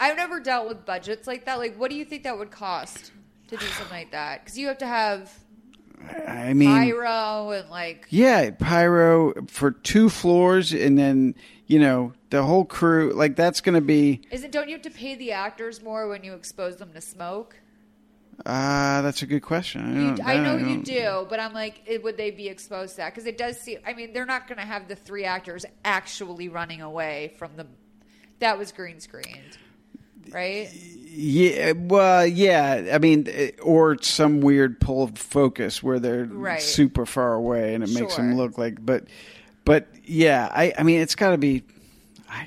I've never dealt with budgets like that. Like, what do you think that would cost to do something like that? Because you have to have I mean, pyro and like Yeah, pyro for two floors, and then you know the whole crew. Like that's going to be. Is it? Don't you have to pay the actors more when you expose them to smoke? Ah, that's a good question. I, You, don't- I know you do, but I'm like, it, would they be exposed to that? Because it does seem. I mean, they're not going to have the three actors actually running away from the. That was green screened, right? Yeah, well, yeah. I mean, eh, or some weird pull of focus where they're Right. super far away, and it makes them look like. But, but yeah, I. I mean, it's got to be. I,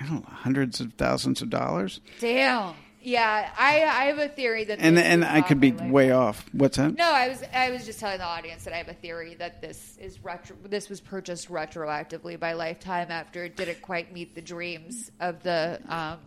I don't know, hundreds of thousands of dollars, Damn. Yeah, I I have a theory that. and and I could be way off. What's that? No, I was I was just telling the audience that I have a theory that this is retro. This was purchased retroactively by Lifetime after it didn't quite meet the dreams of the um,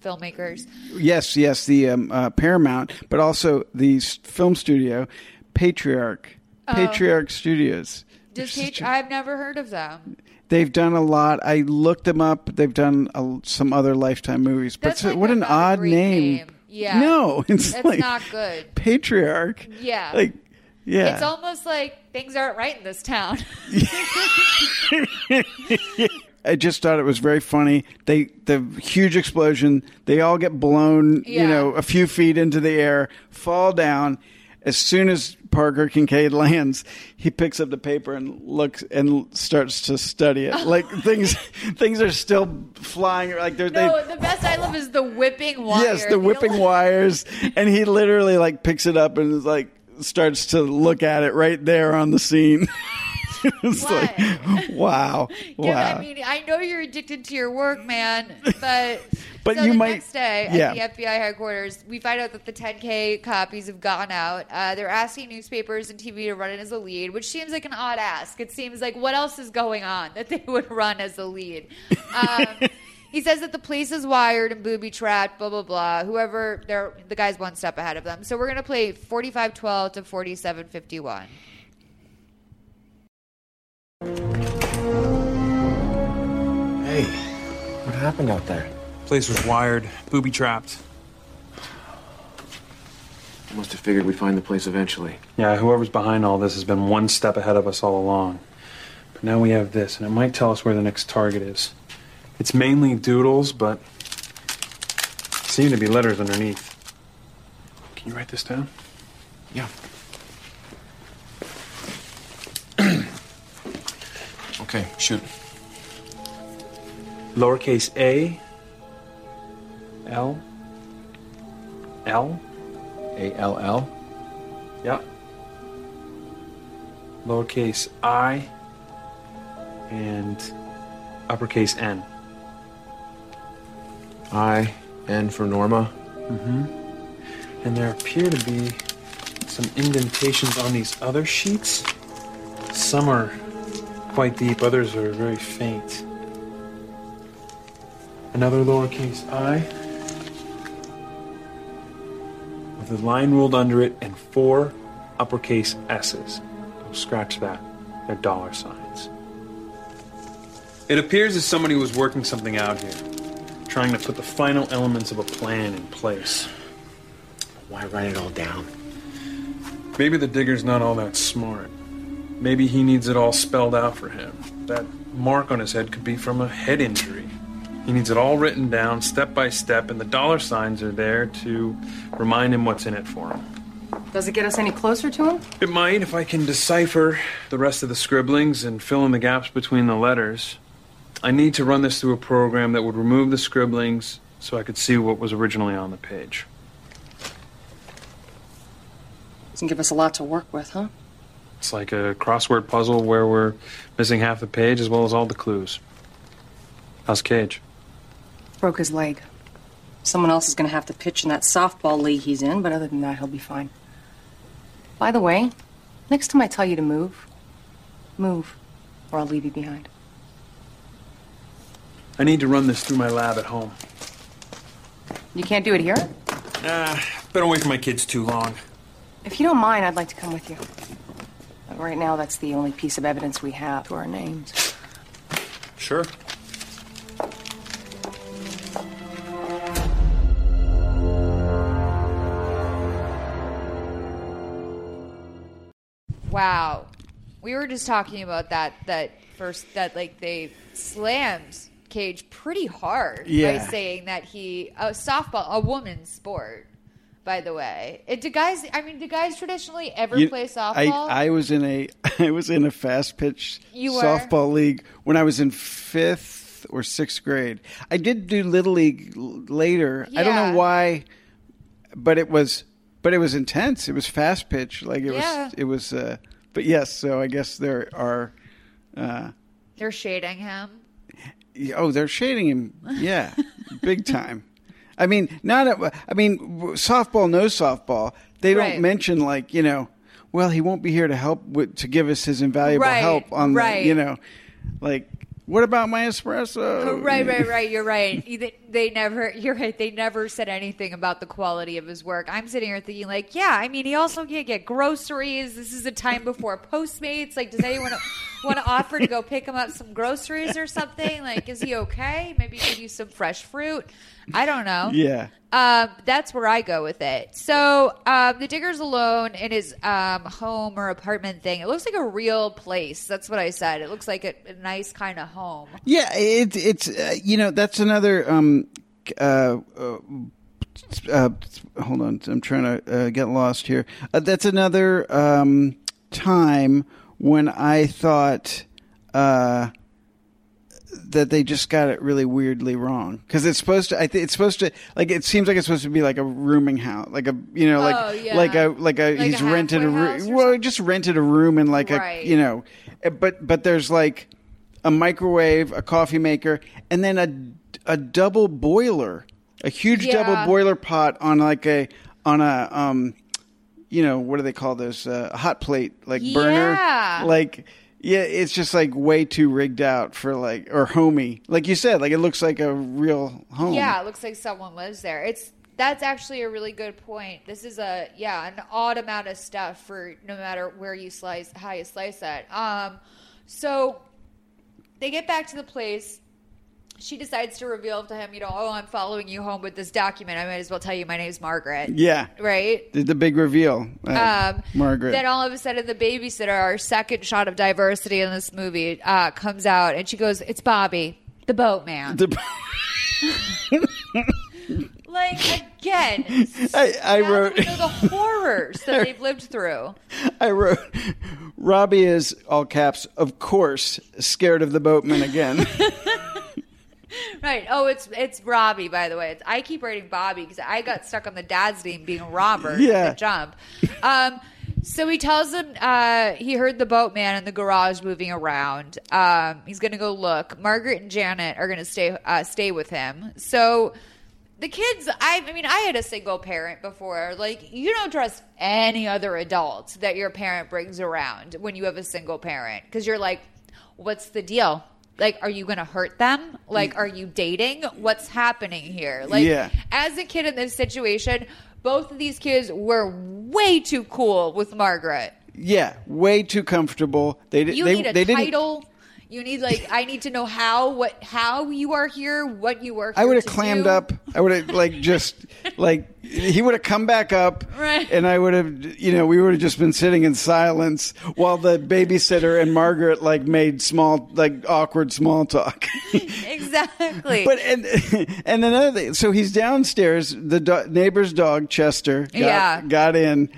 filmmakers. Yes, yes, the um, uh, Paramount, but also the s- film studio, Patriarch, Oh. Patriarch Studios. Does Kate, I've never heard of them. They've done a lot. I looked them up. They've done a, some other Lifetime movies, but That's so- like what a an not odd great name. name. Yeah. no, it's That's like not good. Patriarch. Yeah. like yeah. It's almost like things aren't right in this town. I just thought it was very funny. They the huge explosion. They all get blown, Yeah. you know, a few feet into the air, fall down. As soon as Parker Kincaid lands, he picks up the paper and looks and starts to study it. Like things, things are still flying. Like they're no, they. the best I love is the whipping wire. Yes, the whipping wires, and he literally like picks it up and is like starts to look at it right there on the scene. it's like, wow, wow. I mean, I know you're addicted to your work, man, but But so you the might- next day yeah. at the FBI headquarters, we find out that the 10K copies have gone out. Uh, they're asking newspapers and TV to run it as a lead, which seems like an odd ask. It seems like what else is going on that they would run as a lead. Um, He says that the place is wired and booby trapped, blah blah blah. Whoever they're the guy's one step ahead of them. So we're gonna play forty five twelve to forty seven fifty one. Hey, what happened out there? Place was wired, booby trapped. I must have figured we'd find the place eventually. Yeah, whoever's behind all this has been one step ahead of us all along. But now we have this, and it might tell us where the next target is. It's mainly doodles, but seem to be letters underneath. Can you write this down? Yeah. Okay, shoot. Lowercase a, L, L, A L L. Yep. Lowercase i and uppercase n. I N for Norma. Mm-hmm. And there appear to be some indentations on these other sheets. Some are quite deep, others are very faint. Another lowercase i with a line ruled under it and four uppercase s's. Scratch that. They're dollar signs. It appears as somebody was working something out here, trying to put the final elements of a plan in place. Why write it all down? Maybe the digger's not all that smart. Maybe he needs it all spelled out for him. That mark on his head could be from a head injury. He needs it all written down, step by step, and the dollar signs are there to remind him what's in it for him. Does it get us any closer to him? It might if I can decipher the rest of the scribblings and fill in the gaps between the letters. I need to run this through a program that would remove the scribblings so I could see what was originally on the page. Doesn't give us a lot to work with, huh? It's like a crossword puzzle where we're missing half the page as well as all the clues. How's Cage? Broke his leg. Someone else is going to have to pitch in that softball league he's in, but other than that, he'll be fine. By the way, next time I tell you to move, move, or I'll leave you behind. I need to run this through my lab at home. You can't do it here? Ah, been away from my kids too long. If you don't mind, I'd like to come with you. But right now, that's the only piece of evidence we have to our names. Sure. Wow. We were just talking about that that first that like they slammed Cage pretty hard by saying that he a softball a woman's sport. By the way, it, do guys? I mean, do guys traditionally ever You- play softball? I, I was in a I was in a fast pitch softball league when I was in fifth or sixth grade. I did do little league later. I don't know why, but it was but it was intense. It was fast pitch. Like it Yeah. was it was. Uh, but yes, so I guess there are. Uh, They're shading him. oh, they're shading him. Yeah, big time. I mean, not. A, I mean, softball, no softball. They don't Right. mention like you know. Well, he won't be here to help with, to give us his invaluable Right, help on right. the you know, like what about my espresso? Oh, right, right, right. You're right. They, they never. You're right. They never said anything about the quality of his work. I'm sitting here thinking, like, yeah. I mean, he also can't get groceries. This is a time before Postmates. Like, does anyone want to offer to go pick him up some groceries or something? Like, is he okay? Maybe give you some fresh fruit. I don't know. Yeah. Um, that's where I go with it. So um, the digger's alone in his um, home or apartment thing. It looks like a real place. That's what I said. It looks like a, a nice kind of home. Yeah, it, it's uh, you know that's another. Um, uh, uh, uh, hold on, I'm trying to uh, get lost here. Uh, that's another um, time when I thought uh, that they just got it really weirdly wrong because it's supposed to. I think it's supposed to like it seems like it's supposed to be like a rooming house, like a you know like Oh, yeah. like a like a Like a he's rented a room. Well, just rented a room in like Right. a you know, but but there's like a microwave, a coffee maker, and then a a double boiler, a huge Yeah. double boiler pot on like a on a um, you know what do they call those uh, hot plate like burner like. Yeah, it's just like way too rigged out for like or homey. Like you said, like it looks like a real home. Yeah, it looks like someone lives there. It's that's actually a really good point. This is a yeah, an odd amount of stuff for no matter where you slice how you slice it. Um so they get back to the place. She decides to reveal to him, you know, oh, I'm following you home with this document. I might as well tell you my name's Margaret. Yeah. Right? The, the big reveal. Uh, Um, Margaret. Then all of a sudden, the babysitter, our second shot of diversity in this movie, uh, comes out and she goes, "It's Bobby, the boatman." The- like again, I, I wrote. we know the horrors that they've lived through. I wrote. Robbie is all caps. Of course, scared of the boatman again. Right. Oh, it's it's Robbie, by the way. It's, I keep writing Bobby because I got stuck on the dad's name being Robert. Yeah. The jump. Um. So he tells him uh, he heard the boatman in the garage moving around. Um, he's going to go look. Margaret and Janet are going to stay uh, stay with him. So the kids, I, I mean, I had a single parent before. Like, you don't trust any other adult that your parent brings around when you have a single parent because you're like, what's the deal? Like, are you going to hurt them? Like, mm. are you dating? What's happening here? Like, Yeah. as a kid in this situation, both of these kids were way too cool with Margaret. yeah, way too comfortable. They. You they, need a they didn't. title. You need like I need to know how what how you are here, what you are. I would have clammed do. up. I would have like just like he would have come back up, Right. and I would have, you know, we would have just been sitting in silence while the babysitter and Margaret like made small, like awkward small talk. exactly. But and and another thing, so he's downstairs. The do- neighbor's dog Chester got, Yeah. got in.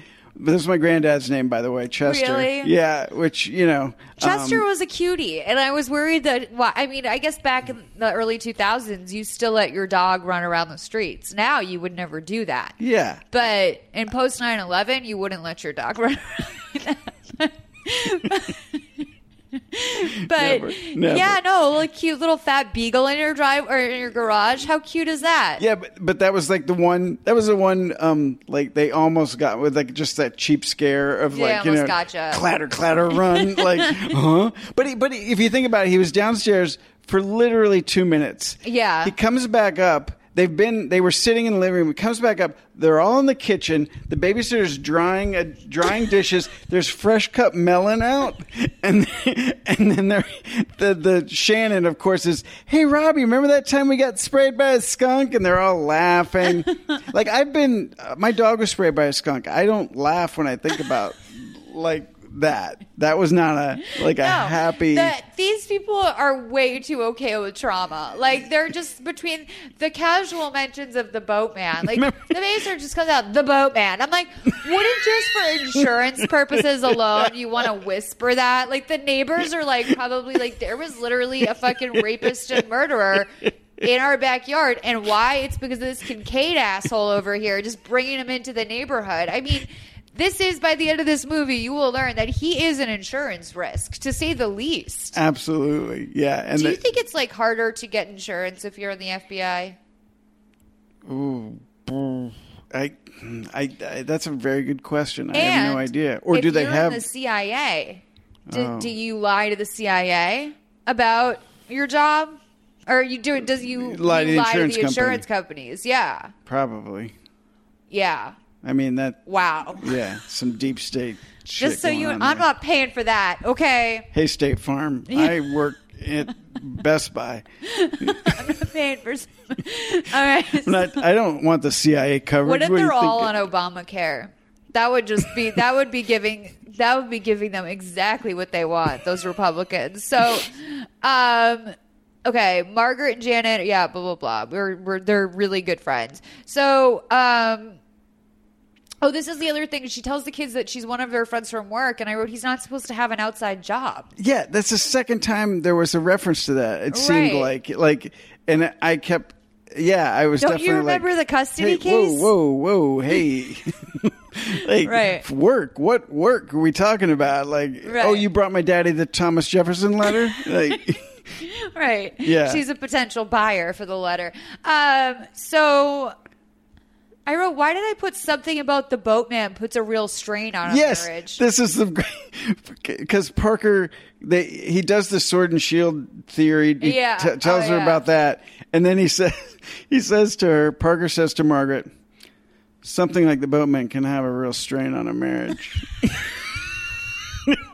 But this is my granddad's name, by the way, Chester. Really? Yeah, which you know, Chester um, was a cutie, and I was worried that. Well, I mean, I guess back in the early 2000s, you still let your dog run around the streets. Now, you would never do that. yeah. But in post 9/11, you wouldn't let your dog run around. but Never, never. yeah, no, like cute little fat beagle in your drive or in your garage. How cute is that? Yeah, but but that was like the one. That was the one. Um, like they almost got with like just that cheap scare of They like you know, gotcha. clatter, clatter, run. like, huh? But he, but if you think about it, he was downstairs for literally two minutes. Yeah. He comes back up. They've been. They were sitting in the living room. It comes back up. They're all in the kitchen. The babysitter's drying uh, drying dishes. There's fresh cut melon out, and and then there, the the Shannon of course is. Hey Robbie, remember that time we got sprayed by a skunk? And they're all laughing. like I've been. Uh, my dog was sprayed by a skunk. I don't laugh when I think about like that. That was not a like a No, happy. the- these people are way too okay with trauma. Like they're just between the casual mentions of the boatman. Like the baser just comes out the boatman. I'm like, wouldn't just for insurance purposes alone you want to whisper that? Like the neighbors are like probably like there was literally a fucking rapist and murderer. In our backyard, and why? It's because of this Kincaid asshole over here, just bringing him into the neighborhood. I mean, this is by the end of this movie, you will learn that he is an insurance risk, to say the least. Absolutely, yeah. And Do you the- think it's like harder to get insurance if you're in the FBI? Ooh. I, I, I, that's a very good question. I and have no idea. Or do they have? the CIA? Do, Oh. do you lie to the CIA about your job, or you do? It? Does you Lie to the lie to the company. insurance companies? Yeah, Probably. yeah. I mean that. Wow. Yeah, some deep state. shit Just so you, I'm there. not paying for that. Okay, Hey, State Farm. I work at Best Buy. I'm not paying for. All right. Not, I don't want the CIA coverage. What if you they're all on Obamacare? That would just be that would be giving that would be giving them exactly what they want. Those Republicans. So, um, okay, Margaret and Janet, yeah, blah blah blah. We're we're they're really good friends. So, um. Oh, this is the other thing. She tells the kids that she's one of their friends from work, and I wrote he's not supposed to have an outside job. Yeah, that's the second time there was a reference to that. It seemed Right. like like, and I kept. Yeah, I was Don't definitely you remember like, the custody hey, case? Whoa, whoa, whoa! Hey, like Right. work. What work are we talking about? Like, Right. oh, you brought my daddy the Thomas Jefferson letter. Like, right. Yeah. She's a potential buyer for the letter. Um, so I wrote, why did I put something about the boatman puts a real strain on a yes, marriage? this is the because Parker they he does the sword and shield theory. He Yeah. t- tells Oh, her yeah. about that, and then he says he says to her, Parker says to Margaret, something like the boatman can have a real strain on a marriage.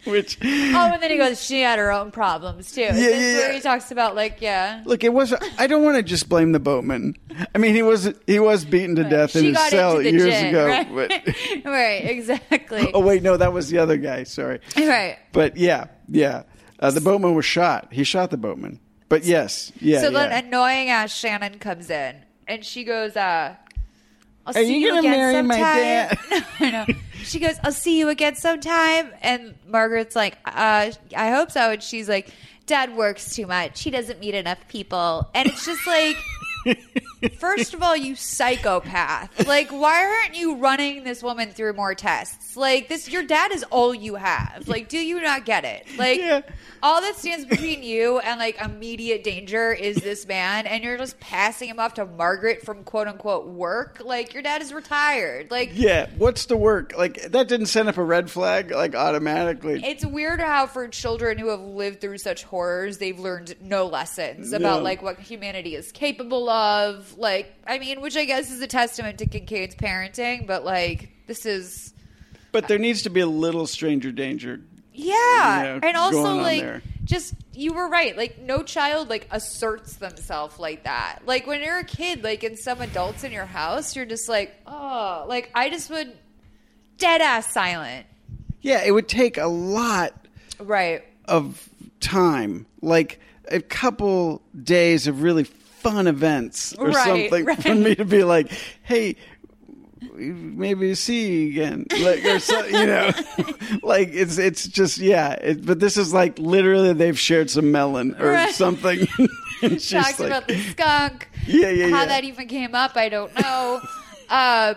which, oh, and then he goes, she had her own problems too. Yeah, yeah, where yeah. he talks about like, yeah. Look, it was. I don't want to just blame the boatman. I mean, he was he was beaten to death in his cell years gin, ago. right? But right, exactly. oh wait, no, that was the other guy. Sorry. Right. But yeah, yeah, uh, the boatman was shot. He shot the boatman. But yes, yeah, so yeah. then annoying ass Shannon comes in and she goes, uh, I'll Are see you you, gonna again marry my sometime. dad? No, I know. She goes, I'll see you again sometime. And Margaret's like, uh, I hope so. And she's like, Dad works too much. He doesn't meet enough people. And it's just like, first of all, you psychopath. Like, why aren't you running this woman through more tests? Like, this, your dad is all you have. Like, do you not get it? Like, all that stands between you and like immediate danger is this man, and you're just passing him off to Margaret from quote unquote work. Like, your dad is retired. Like, yeah, what's the work? Like that didn't send up a red flag like automatically. It's weird how for children who have lived through such horrors, they've learned no lessons about No. like what humanity is capable of. Like, I mean, which I guess is a testament to Kincaid's parenting, but like this is But there needs to be a little stranger danger. yeah, you know, and also like there. just you were right. Like no child like asserts themselves like that. Like when you're a kid, like in some adults in your house, you're just like, oh, like I just would dead ass silent. Yeah, it would take a lot Right. of time, like a couple days of really fun events or Right, something for me to be like, hey, maybe see you again, like or so, you know, like it's it's just yeah. It, but this is like literally they've shared some melon or Right. something. Talks like, about the skunk. Yeah, yeah, How yeah. that even came up, I don't know. uh,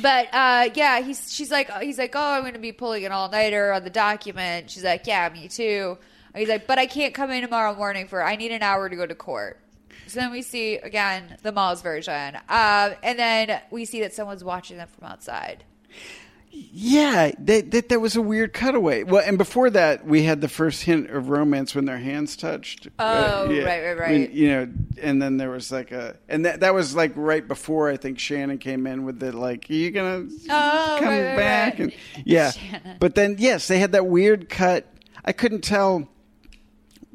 but uh, yeah, he's she's like he's like, oh, I'm going to be pulling an all nighter on the document. She's like, yeah, me too. And he's like, but I can't come in tomorrow morning for I need an hour to go to court. So then we see again the Malls version, uh, and then we see that someone's watching them from outside. Yeah, that, that that was a weird cutaway. Well, and before that, we had the first hint of romance when their hands touched. Uh, Oh, yeah. right, right, When, right. you know, and then there was like a, and that that was like right before I think Shannon came in with the like, are you gonna Oh, come right, right, back? right. And yeah, Shannon. but then yes, they had that weird cut. I couldn't tell.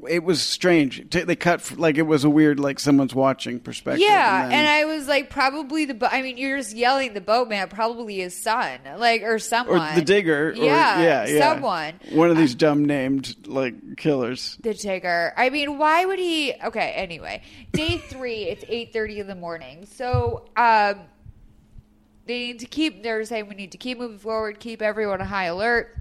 It was strange. They cut like it was a weird, like someone's watching perspective. Yeah, and, then- I was like, probably the. bo- I mean, you're just yelling the boatman, probably his son, like or someone, or the digger. Or, Yeah, yeah, yeah, someone. One of these dumb named like killers. The digger. I mean, why would he? Okay, anyway, day three. it's eight thirty in the morning. So, um, they need to keep. They're saying we need to keep moving forward, keep everyone on high alert.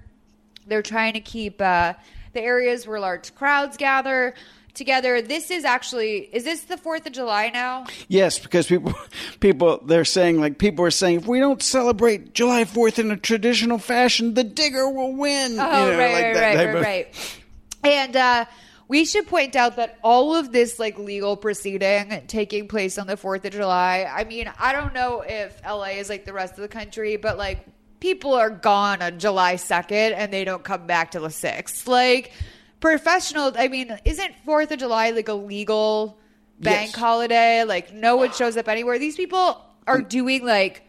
They're trying to keep uh, the areas where large crowds gather together. This is actually. Is this the Fourth of July now? Yes, because people, people, they're saying like people are saying if we don't celebrate July Fourth in a traditional fashion, the digger will win. Oh, You know, right, like right, that right, right, right. And uh, we should point out that all of this like legal proceeding taking place on the Fourth of July. I mean, I don't know if LA is like the rest of the country, but like people are gone on July second and they don't come back till the sixth. Like professional. I mean, isn't Fourth of July like a legal bank Yes. holiday? Like no one shows up anywhere. These people are doing like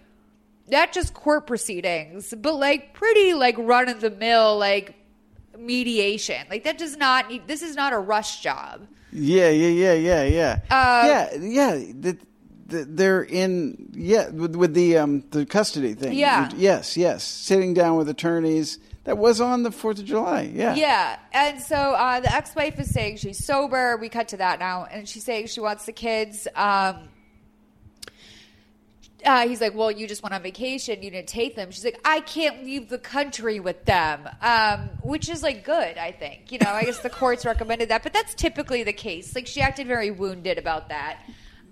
not just court proceedings, but like pretty like run of the mill like mediation. Like that does not need. This is not a rush job. Yeah, yeah, yeah, yeah, yeah, Uh, yeah, yeah. The, they're in yeah with, with the um the custody thing. Yeah. Yes, yes. Sitting down with attorneys. That was on the Fourth of July. Yeah. Yeah, and so uh, the ex-wife is saying she's sober. We cut to that now, and she's saying she wants the kids. Um, uh, he's like, "Well, you just went on vacation. You didn't take them." She's like, "I can't leave the country with them," um, which is like good. I think you know. I guess the courts recommended that, but that's typically the case. Like she acted very wounded about that.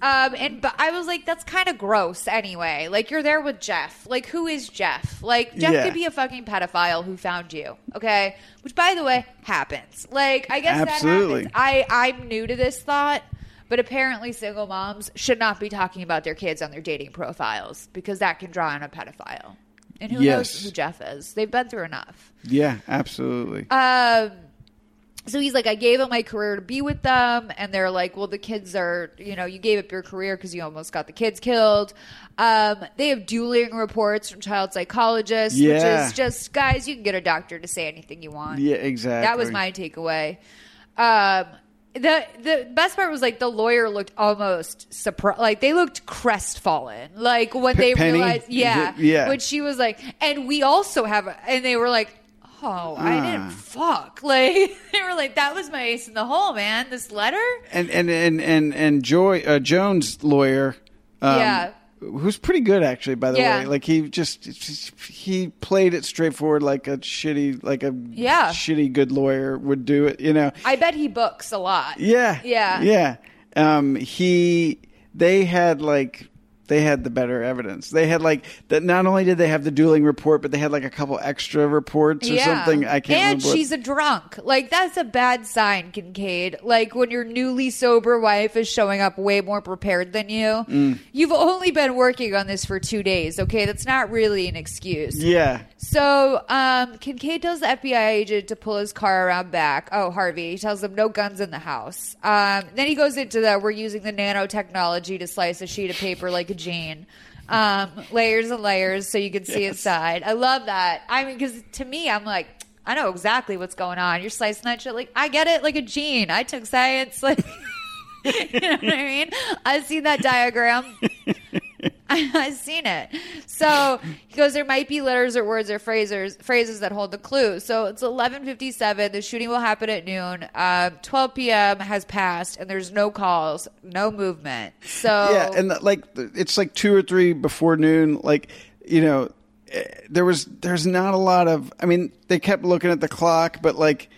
Um, and but I was like, that's kind of gross anyway. Like you're there with Jeff. Like who is Jeff? Like Jeff Yeah. could be a fucking pedophile who found you. Okay, which by the way happens. Like I guess Absolutely. that happens. I I'm new to this thought, But apparently, single moms should not be talking about their kids on their dating profiles because that can draw in a pedophile. And who Yes. knows who Jeff is? They've been through enough. Yeah, absolutely. Um, so he's like, I gave up my career to be with them, and they're like, well, the kids are, you know, you gave up your career because you almost got the kids killed. Um, they have dueling reports from child psychologists, Yeah. which is just, guys, you can get a doctor to say anything you want. Yeah, exactly. That was my takeaway. Um, the the best part was like the lawyer looked almost surprised, like they looked crestfallen, like when P- they Penny? realized, yeah, Yeah. When she was like, and we also have, and they were like, oh, I didn't Ah. fuck, like they were like, that was my ace in the hole, man. This letter, and and and and and Joy uh, Jones' lawyer, um, Yeah. who's pretty good actually. By the Yeah. way, like he just he played it straightforward, like a shitty, like a Yeah. shitty good lawyer would do it. You know, I bet he books a lot. yeah, yeah, yeah. Um, he they had like they had the better evidence. They had like that. Not only did they have the dueling report, but they had like a couple extra reports or something. I can't And what- she's a drunk. Like that's a bad sign, Kincaid. Like when your newly sober wife is showing up way more prepared than you. Mm. You've only been working on this for two days. Okay, that's not really an excuse. yeah. So, um, Kincaid tells the FBI agent to pull his car around back. Oh, Harvey. He tells him no guns in the house. Um, then he goes into the we're using the nanotechnology to slice a sheet of paper like a gene. Um, layers and layers so you can see inside. I love that. I mean, because to me, I'm like, I know exactly what's going on. You're slicing that shit like I get it, like a gene. I took science, like you know what I mean. I've seen that diagram. I've seen it. So he goes, there might be letters or words or phrases phrases that hold the clue. So it's eleven fifty seven. The shooting will happen at noon. Um, Twelve p.m. has passed, and there's no calls, no movement. So yeah, and the, like it's like two or three before noon. Like you know, eh, there was there's not a lot of. I mean, they kept looking at the clock, but like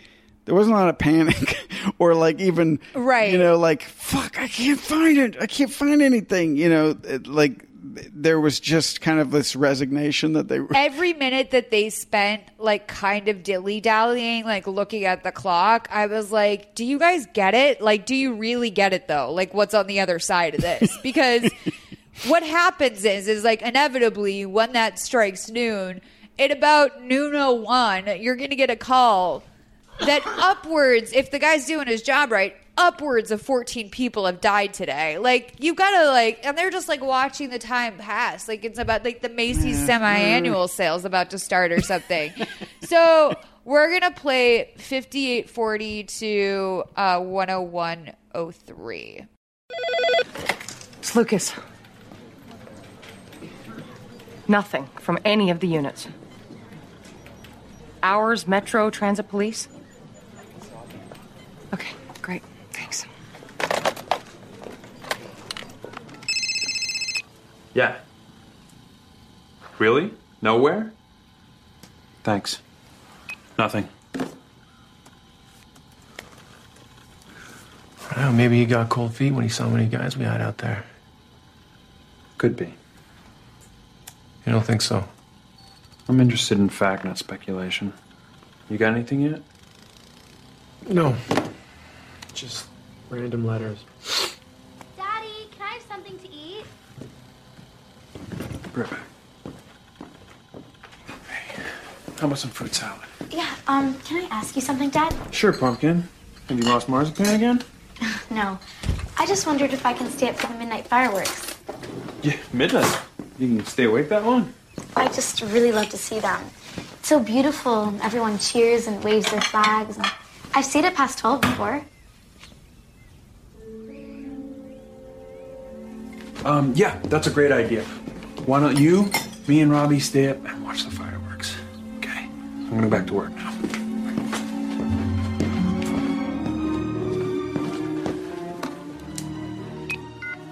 there wasn't a lot of panic or like even Right. You know, like fuck, I can't find it. I can't find anything. You know, it, like there was just kind of this resignation that they were. every minute that they spent like kind of dilly dallying, like looking at the clock, I was like, do you guys get it? Like, do you really get it though? Like, what's on the other side of this? Because what happens is, is like inevitably when that strikes noon, at about noon 01, you're going to get a call that upwards, if the guy's doing his job right, upwards of 14 people have died today. Like, you've gotta, like, and they're just like watching the time pass. Like, it's about, like, the Macy's semi annual sales about to start or something. so, we're gonna play 5840 to uh, 10103. It's Lucas. Nothing from any of the units. Ours, Metro, Transit Police? Okay, great. Thanks. Yeah. Really? Nowhere? Thanks. Nothing. I don't know, maybe he got cold feet when he saw how many guys we had out there. Could be. You don't think so? I'm interested in fact, not speculation. You got anything yet? No. Just random letters. Daddy, can I have something to eat? Right back. How about some fruit salad? Yeah, um, can I ask you something, Dad? Sure, pumpkin. Have you lost marzipan again? No. I just wondered if I can stay up for the midnight fireworks. Yeah, midnight. You can stay awake that long? I just really love to see them. It's so beautiful, and everyone cheers and waves their flags. And I've stayed up past 12 before. Um, yeah, that's a great idea. Why don't you, me, and Robbie stay up and watch the fireworks? Okay. I'm gonna go back to work now.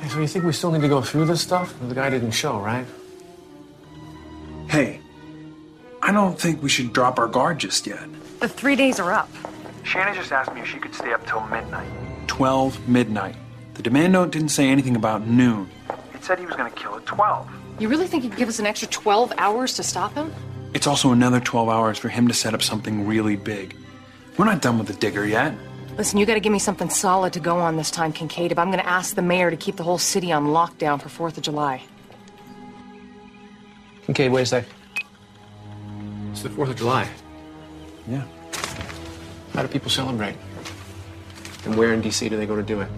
Hey, so you think we still need to go through this stuff? The guy didn't show, right? Hey, I don't think we should drop our guard just yet. The three days are up. Shannon just asked me if she could stay up till midnight. 12 midnight. The demand note didn't say anything about noon. It said he was gonna kill at 12. You really think he'd give us an extra 12 hours to stop him? It's also another 12 hours for him to set up something really big. We're not done with the digger yet. Listen, you gotta give me something solid to go on this time, Kincaid, if I'm gonna ask the mayor to keep the whole city on lockdown for 4th of July. Kincaid, wait a sec. It's the 4th of July. Yeah. How do people celebrate? And where in D.C. do they go to do it?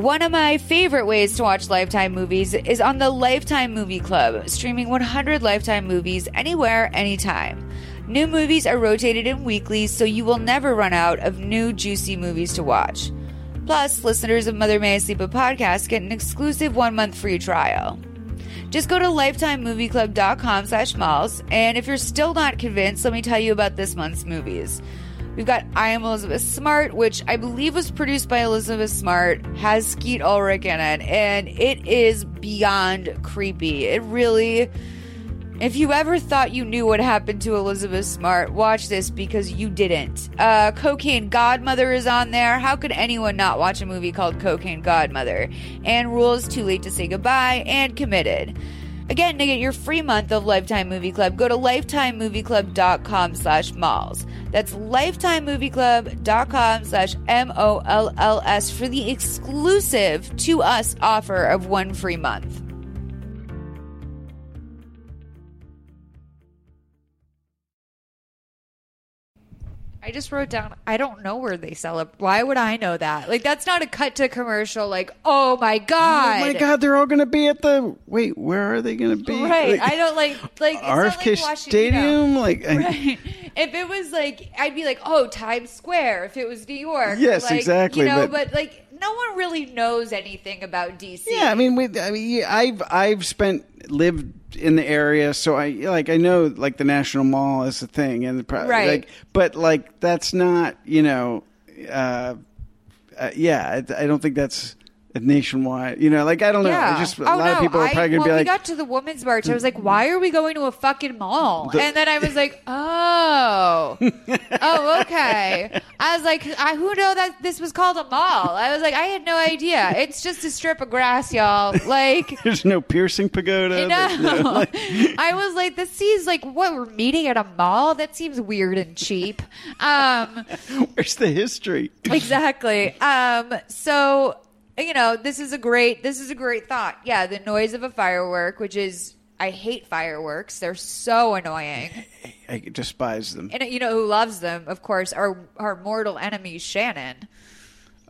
One of my favorite ways to watch Lifetime movies is on the Lifetime Movie Club, streaming 100 Lifetime movies anywhere, anytime. New movies are rotated in weekly, so you will never run out of new, juicy movies to watch. Plus, listeners of Mother May I Sleep a podcast get an exclusive one month free trial. Just go to lifetimemovieclub.com slash molls, and if you're still not convinced, let me tell you about this month's movies. We've got I Am Elizabeth Smart, which I believe was produced by Elizabeth Smart, has Skeet Ulrich in it, and it is beyond creepy. It really. If you ever thought you knew what happened to Elizabeth Smart, watch this because you didn't. Uh, Cocaine Godmother is on there. How could anyone not watch a movie called Cocaine Godmother? Ann Rule's Too Late to Say Goodbye and Committed. Again, to get your free month of Lifetime Movie Club, go to lifetimemovieclub.com slash molls. That's lifetimemovieclub.com slash M-O-L-L-S for the exclusive to us offer of one free month. I just wrote down, I don't know where they celebrate. Why would I know that? Like, that's not a cut to commercial, like, oh my God. Oh my God, they're all going to be at the. Wait, where are they going to be? Right. Like, I don't like, like, it's not RFK like Washington, you know. Stadium? Like, I- right. If it was like, I'd be like, oh, Times Square. If it was New York, Yes, like, exactly, You know, but- but, like, no one really knows anything about DC. Yeah, I mean, we, I mean, I've I've spent lived in the area, so I like I know like the National Mall is a thing, and the, Right. like, but like that's not you know, uh, uh, yeah, I, I don't think that's nationwide. You know, like I don't know, Yeah. I just a oh, lot of no, people are I- probably gonna when be we like, got to the women's march, I was like, why are we going to a fucking mall? The- and then I was like, oh, oh, okay. I was like, I, who know that this was called a mall? I was like, I had no idea. It's just a strip of grass, y'all. Like, there's no piercing pagoda. you no, know, like- I was like, this seems like what we're meeting at a mall. That seems weird and cheap. Um, where's the history? exactly. Um, so you know, this is a great this is a great thought. Yeah, the noise of a firework, which is I hate fireworks. They're so annoying. I despise them. And you know who loves them? Of course, our our mortal enemy Shannon.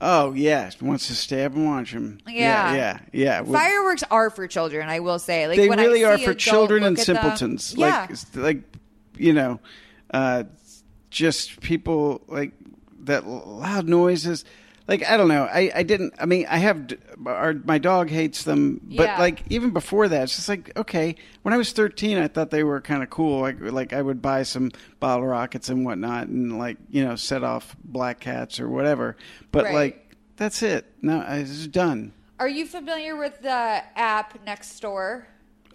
Oh yes, wants to stab and watch him. Yeah. yeah, yeah. yeah. Fireworks are for children, I will say. Like they really are for children and at them- simpletons. yeah. Like, like you know, uh, just people like that loud noises. Like I don't know. I, I didn't. I mean, I have. Our, my dog hates them, but Yeah. like even before that, it's just like okay. When I was thirteen, I thought they were kind of cool. Like like I would buy some bottle rockets and whatnot, and like you know set off black cats or whatever. But Right. like that's it. No, it's done. Are you familiar with the app Nextdoor?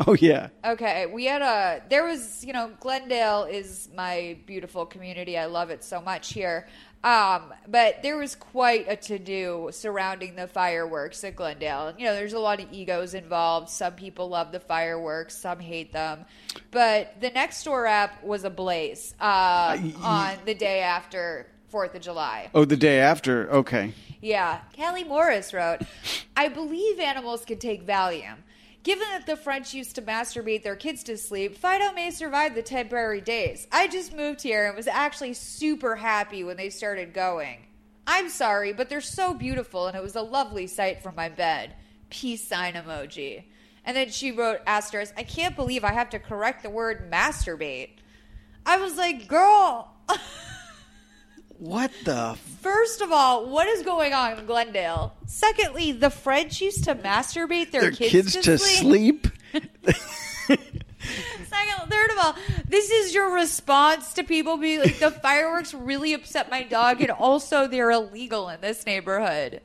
Oh yeah. Okay, we had a. There was, you know, Glendale is my beautiful community. I love it so much here. Um, but there was quite a to do surrounding the fireworks at Glendale. You know, there's a lot of egos involved. Some people love the fireworks, some hate them. But the Nextdoor app was ablaze uh, on the day after Fourth of July. Oh, the day after. Okay. Yeah. Kelly Morris wrote, I believe animals can take Valium. Given that the French used to masturbate their kids to sleep, Fido may survive the temporary days. I just moved here and was actually super happy when they started going. I'm sorry, but they're so beautiful and it was a lovely sight from my bed. Peace sign emoji. And then she wrote asterisk, I can't believe I have to correct the word masturbate. I was like, girl, What the? First of all, what is going on in Glendale? Secondly, the French used to masturbate their, their kids, to sleep. Second, third of all, this is your response to people being like, the fireworks really upset my dog, and also they're illegal in this neighborhood.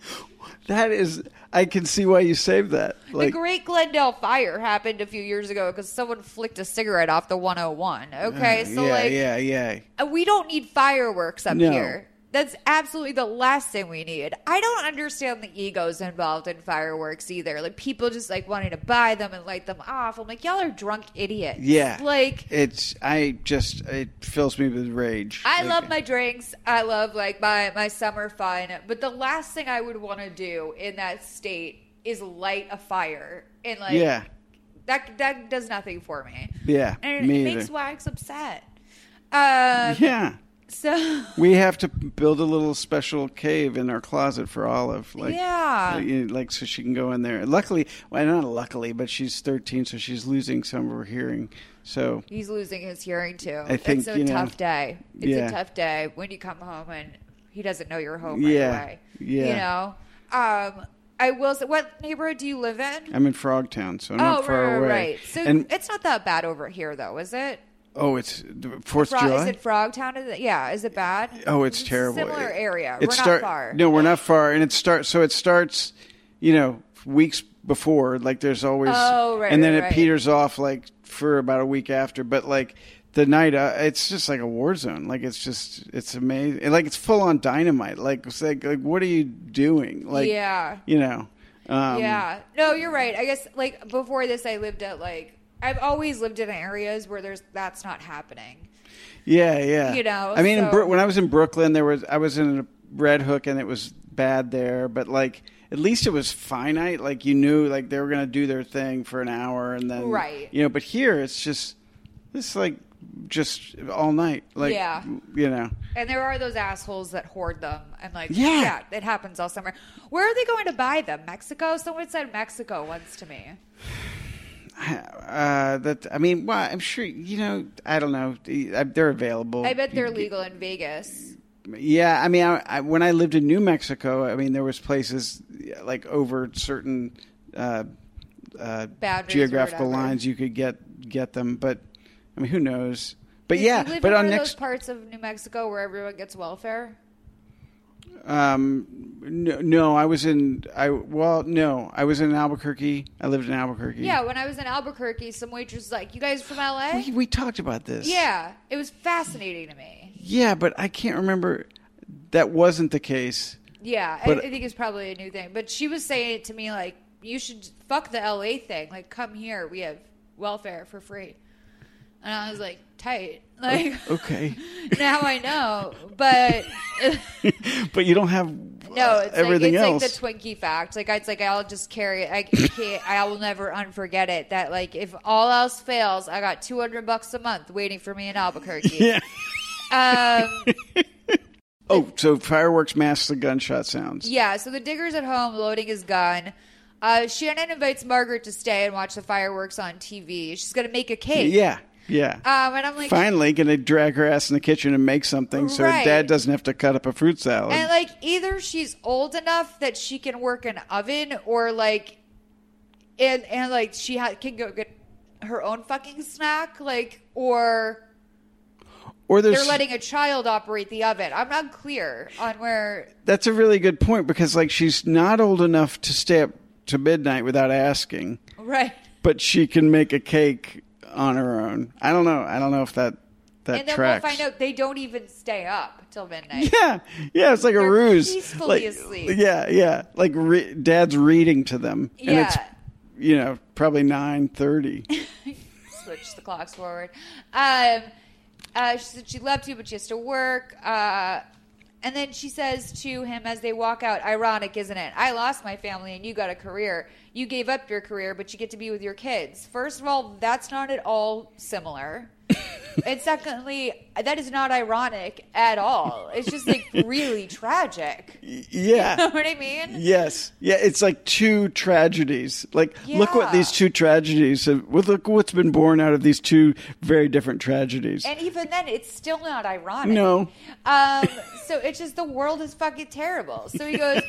That is, I can see why you saved that. Like, the Great Glendale Fire happened a few years ago because someone flicked a cigarette off the 101. Okay, uh, so yeah, like, yeah, yeah. uh, we don't need fireworks up No. here. That's absolutely the last thing we need. I don't understand the egos involved in fireworks either. Like people just like wanting to buy them and light them off. I'm like, y'all are drunk idiots. Yeah. Like it's I just it fills me with rage. I Like, love my drinks. I love like my my summer fun. But the last thing I would want to do in that state is light a fire and like Yeah. that that does nothing for me. Yeah, And me it makes. Wax upset. Uh, Yeah. So We have to build a little special cave in our closet for Olive. Like, Yeah. like, you know, like so she can go in there. Luckily, well, not luckily, but she's 13, so she's losing some of her hearing. So he's losing his hearing too. I think, it's a you know, tough day. It's yeah. a tough day when you come home and he doesn't know you're home Yeah, right away. yeah. You know. Um, I will say, what neighborhood do you live in? I'm in Frogtown, so I'm oh, not far right, away. right. So and it's not that bad over here, though, is it? Oh, it's Fourth Frog, July. is it Frogtown? Is it, yeah, is it bad? Oh, it's terrible. Similar It- area. It We're start- not far. No, we're not far, and it starts. So it starts, you know, weeks before. Like there's always. Oh, right, And then right, it right. peters off like for about a week after. But like the night, uh, it's just like a war zone. Like it's just, it's amazing. Like it's full on dynamite. Like it's like, like what are you doing? Like Yeah. you know. Um, yeah. No, you're right. I guess like before this, I lived at like I've always lived in areas where there's that's not happening. Yeah, yeah. You know, I mean, in so- Bro- when I was in Brooklyn, there was I was in a Red Hook, and it was bad there. But like, at least it was finite. Like you knew, like they were going to do their thing for an hour, and then Right. You know, but here it's just it's like just all night. Like Yeah. you know. And there are those assholes that hoard them. And like, Yeah. yeah, it happens all summer. Where are they going to buy them? Mexico? Someone said Mexico once to me. Uh, that I mean, well, I'm sure you know. I don't know. They're available. I bet they're legal in Vegas. Yeah, I mean, I, I, when I lived in New Mexico, I mean, there was places like over certain uh, uh, geographical lines you could get get them. But I mean, who knows? But Did yeah, but on next, those parts of New Mexico where everyone gets welfare. Um, no, no, I was in. I well, no, I was in Albuquerque. I lived in Albuquerque. Yeah, when I was in Albuquerque, some waitress was like, "You guys from LA?" we, we talked about this. yeah, it was fascinating to me. yeah, but I can't remember. That wasn't the case. Yeah, I, I think it's probably a new thing. But she was saying it to me like, "You should fuck the LA thing. Like, come here. We have welfare for free." And I was like, "Tight." Like, Okay, now I know. But but you don't have no, it's everything like else. like the Twinkie fact. Like it's like I'll just carry it. I can't. I will never unforget it. That like if all else fails, I got two hundred bucks a month waiting for me in Albuquerque. yeah. Um, Oh, so fireworks mask the gunshot sounds. Yeah, so the digger's at home loading his gun. Uh, Shannon invites Margaret to stay and watch the fireworks on TV. She's going to make a cake. Yeah, yeah. Um, and I'm like, Finally, gonna drag her ass in the kitchen and make something so Right. her dad doesn't have to cut up a fruit salad. and like either she's old enough that she can work an oven, or like, and and like she ha- can go get her own fucking snack, like, or or there's they're letting a child operate the oven. I'm not clear on where. that's a really good point because like she's not old enough to stay up to midnight without asking, Right. but she can make a cake on her own. I don't know. I don't know if that that and then tracks. we'll find out they don't even stay up till midnight. Yeah, yeah, it's like a They're ruse. peacefully like, asleep. Yeah, yeah, like re- dad's reading to them, and it's you know probably nine thirty. switch the clocks forward. Um, uh, she said she loved you, but she has to work. Uh, and then she says to him as they walk out, ironic, isn't it? I lost my family and you got a career. You gave up your career, but you get to be with your kids. First of all, that's not at all similar. and secondly, that is not ironic at all. It's just like really tragic. Yeah. You know what I mean? Yes. Yeah, it's like two tragedies. Like, look what these two tragedies have, look what's been born out of these two very different tragedies. And even then, it's still not ironic. No. Um, so it's just the world is fucking terrible. So he goes,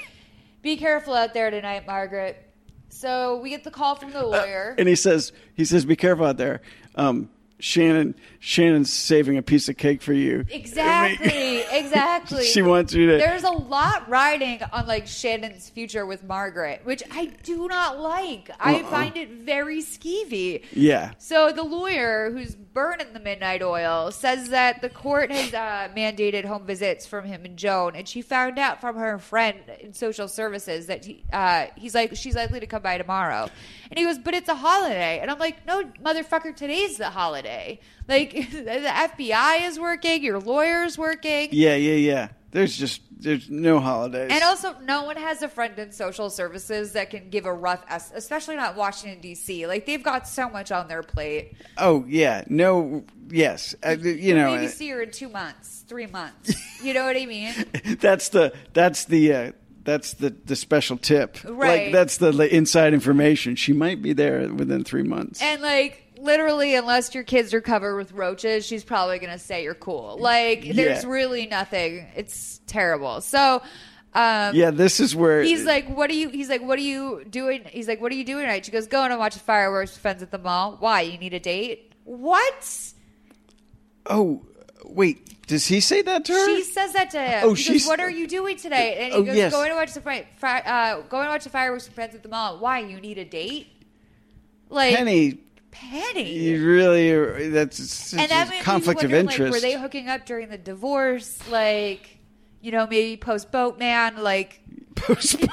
"Be careful out there tonight, Margaret." So we get the call from the lawyer. And he says, he says, be careful out there. Um, Shannon Shannon's saving a piece of cake for you. Exactly, exactly. She wants you to- There's a lot riding on like Shannon's future with Margaret, which I do not like. I Uh-uh. find it very skeevy. Yeah. So the lawyer who's burning the midnight oil says that the court has uh, mandated home visits from him and Joan, and she found out from her friend in social services that he, uh, he's like she's likely to come by tomorrow, and he goes, but it's a holiday, and I'm like, no, motherfucker, today's the holiday. Like the FBI is working, your lawyer's working. Yeah, yeah, yeah. There's just there's no holidays. And also, no one has a friend in social services that can give a rough, es- especially not Washington D.C. Like they've got so much on their plate. oh yeah, no, yes, uh, you know maybe uh, see her in two months, three months. You know what I mean? that's the that's the uh, that's the the special tip. Right. Like that's the like, inside information. She might be there within three months. And like literally, unless your kids are covered with roaches, she's probably gonna say you're cool. Like there's really nothing. It's terrible. So. Um, yeah, this is where He's like, what are you? He's like, what are you doing? He's like, what are you doing tonight? She goes, going to watch the fireworks with friends at the mall. Why? You need a date? What? Oh, wait, does he say that to her? She says that to him. Oh, she "What are you doing today?" And he Oh, goes, yes. "Going to watch the fi- uh, going to watch the fireworks with friends at the mall." Why? You need a date? Like Penny, Penny. you really that's and it's that a conflict of interest. Like, were they hooking up during the divorce? Like, you know, maybe post boatman. Like, post.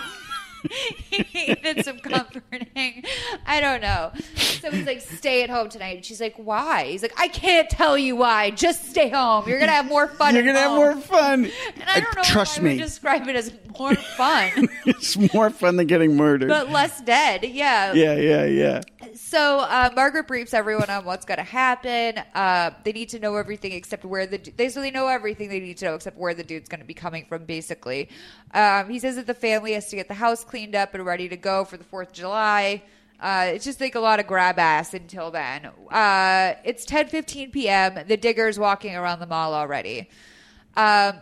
he needed some comforting. I don't know. So he's like, "Stay at home tonight." And she's like, "Why?" He's like, "I can't tell you why. Just stay home. You're gonna have more fun. You're gonna have more fun. And I uh, don't know Trust if I would me. describe it as more fun, it's more fun than getting murdered. but less dead. Yeah. yeah, yeah, yeah. So uh, Margaret briefs everyone on what's going to happen. Uh, they need to know everything except where the they so they know everything they need to know except where the dude's going to be coming from. Basically, um, he says that the family has to get the house cleaned up and ready to go for the Fourth of July. Uh, it's just like a lot of grab ass until then. Uh, it's ten fifteen p.m. The digger's walking around the mall already. Um,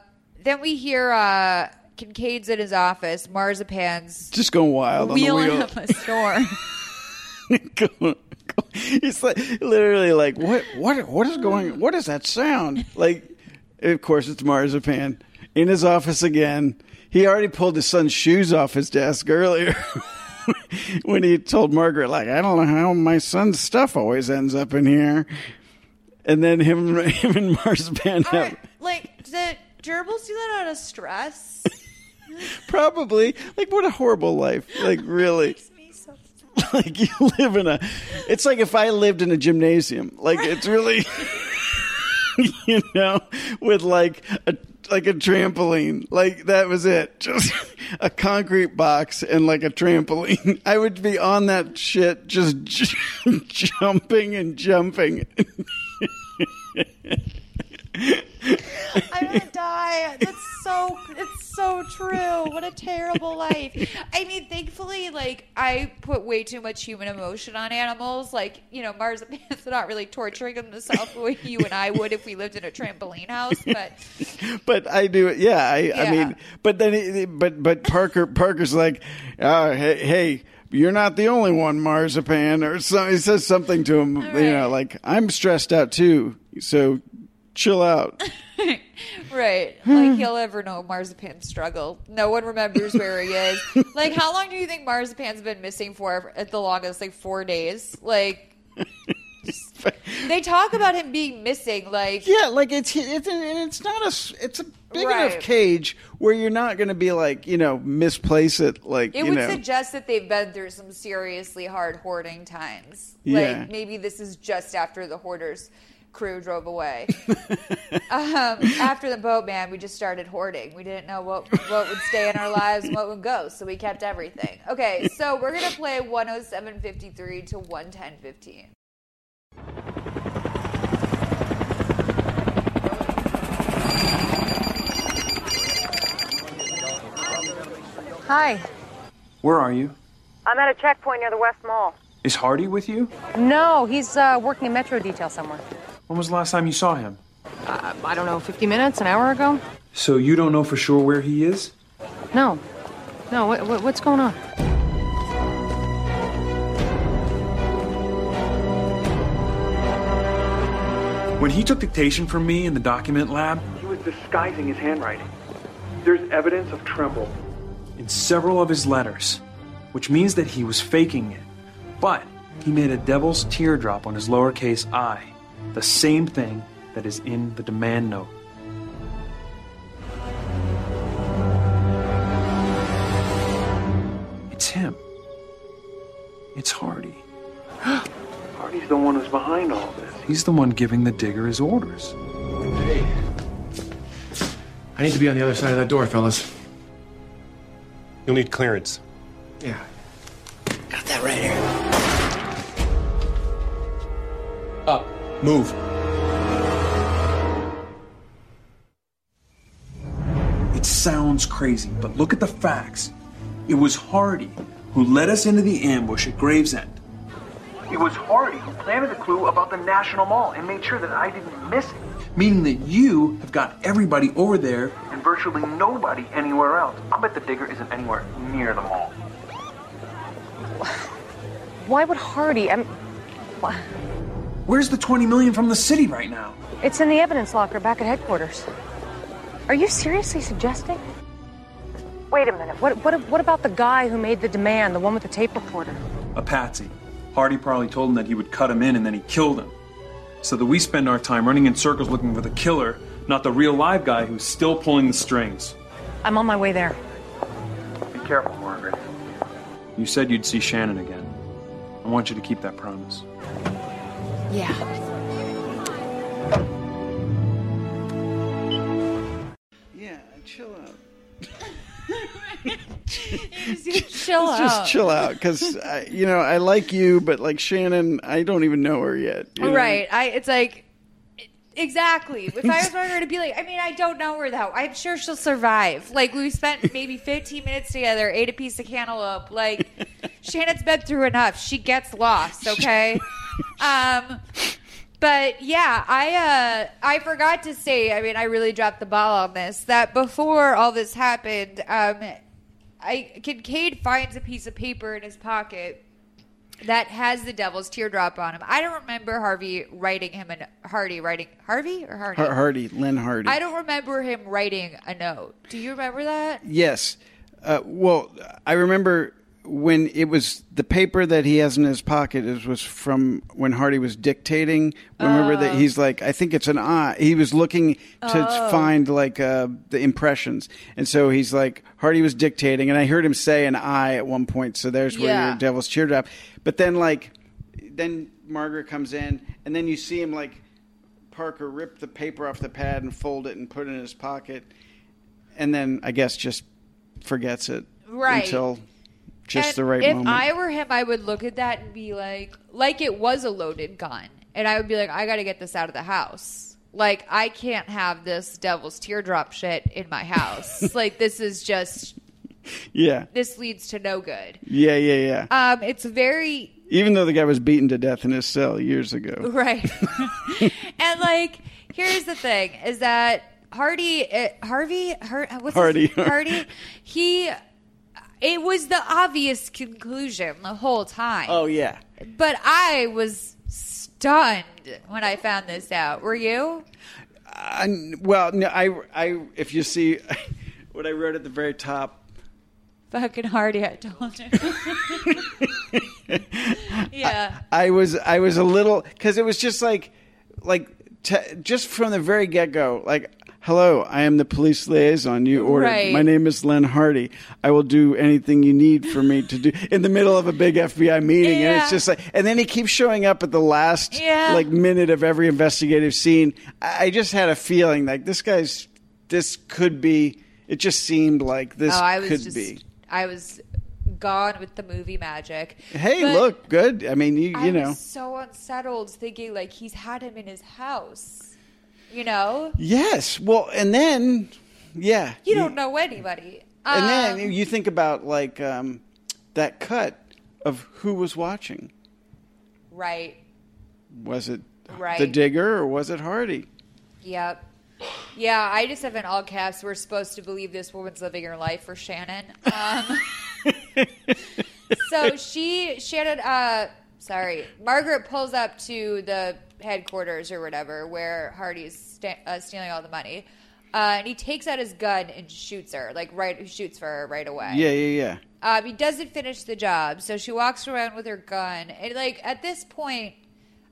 then we hear uh, Kincaid's in his office. Marzipan's Just going wild on the wheeling wheel. up a storm. He's like literally like what what what is going what is that sound? Like of course it's marzipan in his office again. He already pulled his son's shoes off his desk earlier when he told margaret like i don't know how my son's stuff always ends up in here. And then him him and marzipan have like, did gerbils do that out of stress? probably. Like what a horrible life. Like really like you live in a it's like if i lived in a gymnasium like it's really you know with like a like a trampoline like that was it just a concrete box and like a trampoline i would be on that shit just j- jumping and jumping I'm gonna die. That's so. It's so true. What a terrible life. I mean, thankfully, like I put way too much human emotion on animals. Like you know, marzipans not really torturing themselves the way you and I would if we lived in a trampoline house. But but I do. Yeah, I, I mean, but then, he, but but Parker Parker's like, oh, hey, hey, you're not the only one, Marzipan, or so. He says something to him, you know, like I'm stressed out too, so chill out. right, like he'll ever know Marzipan's struggle. No one remembers where he is. Like, how long do you think Marzipan's been missing for? At the longest, like four days. Like. They talk about him being missing, like Yeah, like it's it's it's not a it's a big Right. enough cage where you're not going to be like you know misplace it like It you would know. suggest that they've been through some seriously hard hoarding times. Yeah. Like maybe this is just after the hoarders crew drove away. um, after the boatman, we just started hoarding. We didn't know what what would stay in our lives and what would go, so we kept everything. Okay, so we're gonna play 107.53 to 110.15. Hi. Where are you? I'm at a checkpoint near the West Mall. Is Hardy with you? No, he's uh, working a metro detail somewhere. When was the last time you saw him? Uh, I don't know, 50 minutes, an hour ago? So you don't know for sure where he is? No. No, what, what, what's going on? When he took dictation from me in the document lab, he was disguising his handwriting. There's evidence of tremble in several of his letters, which means that he was faking it. But he made a devil's teardrop on his lowercase i, the same thing that is in the demand note. It's him. It's Hardy. Hardy's the one who's behind all this. He's the one giving the digger his orders. Hey. I need to be on the other side of that door, fellas. You'll need clearance. Yeah. Got that right here. Move. It sounds crazy, but look at the facts. It was Hardy who led us into the ambush at Gravesend. It was Hardy who planted the clue about the National Mall and made sure that I didn't miss it. Meaning that you have got everybody over there and virtually nobody anywhere else. I'll bet the digger isn't anywhere near the mall. Why would Hardy? I'm. Why- Where's the 20 million from the city right now? It's in the evidence locker back at headquarters. Are you seriously suggesting? Wait a minute. What, what, what about the guy who made the demand, the one with the tape recorder? A patsy. Hardy probably told him that he would cut him in and then he killed him. So that we spend our time running in circles looking for the killer, not the real live guy who's still pulling the strings. I'm on my way there. Be careful, Margaret. You said you'd see Shannon again. I want you to keep that promise. Yeah. Yeah, chill out. chill out. just chill out because uh, you know I like you, but like Shannon, I don't even know her yet. you know? Right. I. It's like. Exactly. If I was her to be like, I mean, I don't know her though. I'm sure she'll survive. Like we spent maybe 15 minutes together, ate a piece of cantaloupe. Like Shannon's been through enough. She gets lost. Okay. um. But yeah, I uh I forgot to say. I mean, I really dropped the ball on this. That before all this happened, um, I Kincaid finds a piece of paper in his pocket that has the devil's teardrop on him. I don't remember Harvey writing him and Hardy writing Harvey or Hardy. Har- Hardy, Lynn Hardy. I don't remember him writing a note. Do you remember that? Yes. Uh, well, I remember when it was the paper that he has in his pocket is was from when Hardy was dictating. Remember that Oh. he's like, I think it's an I. He was looking to Oh. find like uh, the impressions, and so he's like, Hardy was dictating, and I heard him say an I at one point. So there's where Yeah. your devil's teardrop. But then like, then Margaret comes in, and then you see him like Parker rip the paper off the pad and fold it and put it in his pocket, and then I guess just forgets it Right. until just And the right moment. if moment. I were him, I would look at that and be like, like it was a loaded gun, and I would be like, I got to get this out of the house. Like I can't have this devil's teardrop shit in my house. like this is just yeah, this leads to no good. yeah, yeah, yeah. Um, it's very Even though the guy was beaten to death in his cell years ago. right. and like, here's the thing: is that Hardy, uh, Harvey, Hardy. Hardy, he. It was the obvious conclusion the whole time. Oh yeah. But I was stunned when I found this out. Were you? I, well, no, I, I, if you see what I wrote at the very top, Fucking Hardy, I told you. yeah. I was, I was a little because it was just like, like, t- just from the very get go, like. Hello, I am the police liaison you ordered. Right. My name is Len Hardy. I will do anything you need for me to do in the middle of a big FBI meeting. And it's just like, and then he keeps showing up at the last Yeah. like minute of every investigative scene. I I just had a feeling like this guy's, this could be, it just seemed like this oh, I was could just, be. I was gone with the movie magic. Hey, But look, good. I mean, you, I you know. was so unsettled thinking like he's had him in his house. You know? Yes. Well, and then, yeah. You don't know anybody. And Um, then you think about like um, that cut of who was watching. Right. Was it Right. the digger or was it Hardy? Yep. Yeah, I just have in all caps. We're supposed to believe this woman's living her life for Shannon. Um, so she, Shannon, uh, sorry, Margaret pulls up to the headquarters or whatever, where Hardy's sta- uh, stealing all the money. Uh, and he takes out his gun and shoots her, like right, shoots for her right away. Yeah, yeah, yeah. Um, he doesn't finish the job, so she walks around with her gun. And like at this point,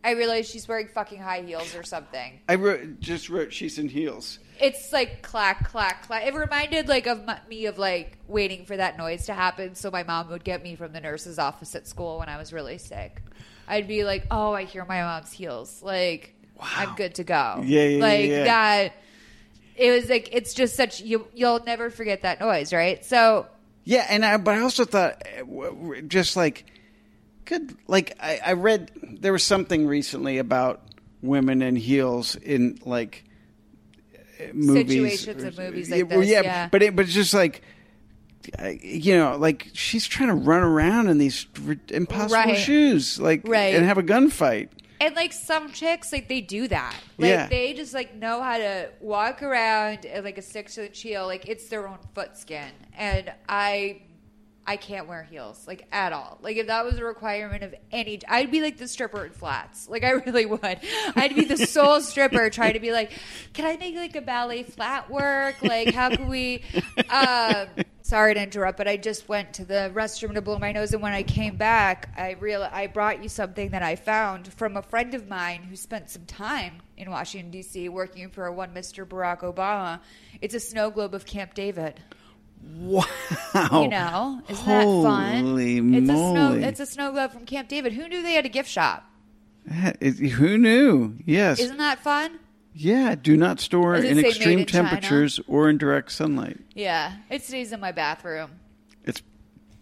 I realize she's wearing fucking high heels or something. I wrote, just wrote she's in heels. It's like clack, clack, clack. It reminded like of my, me of like waiting for that noise to happen, so my mom would get me from the nurse's office at school when I was really sick. I'd be like, "Oh, I hear my mom's heels. Like, I'm good to go." Yeah, yeah, yeah, like yeah. that. It was like it's just such you. You'll never forget that noise, right? So Yeah, and I, but I also thought, just like, good, like I, I read there was something recently about women in heels in like movies, Situations or- of movies like this, yeah, yeah. but it, but it's just like. Uh, You know, like she's trying to run around in these impossible Right. shoes, like, Right. and have a gunfight. And like some chicks, like they do that. Like Yeah. they just like know how to walk around at like a six inch heel. Like it's their own foot skin. And I, I can't wear heels like at all. Like if that was a requirement of any, I'd be like the stripper in flats. Like I really would. I'd be the sole stripper trying to be like, can I make like a ballet flat work? Like how can we? Um, sorry to interrupt, but I just went to the restroom to blow my nose, and when I came back, I real I brought you something that I found from a friend of mine who spent some time in Washington D.C. working for one Mr. Barack Obama. It's a snow globe of Camp David. Wow! You know, isn't that fun? Holy It's a snow. It's a snow globe from Camp David. Who knew they had a gift shop? Who knew? Yes, Isn't that fun? yeah. Do not store in extreme in China? temperatures or in direct sunlight. Yeah, it stays in my bathroom. It's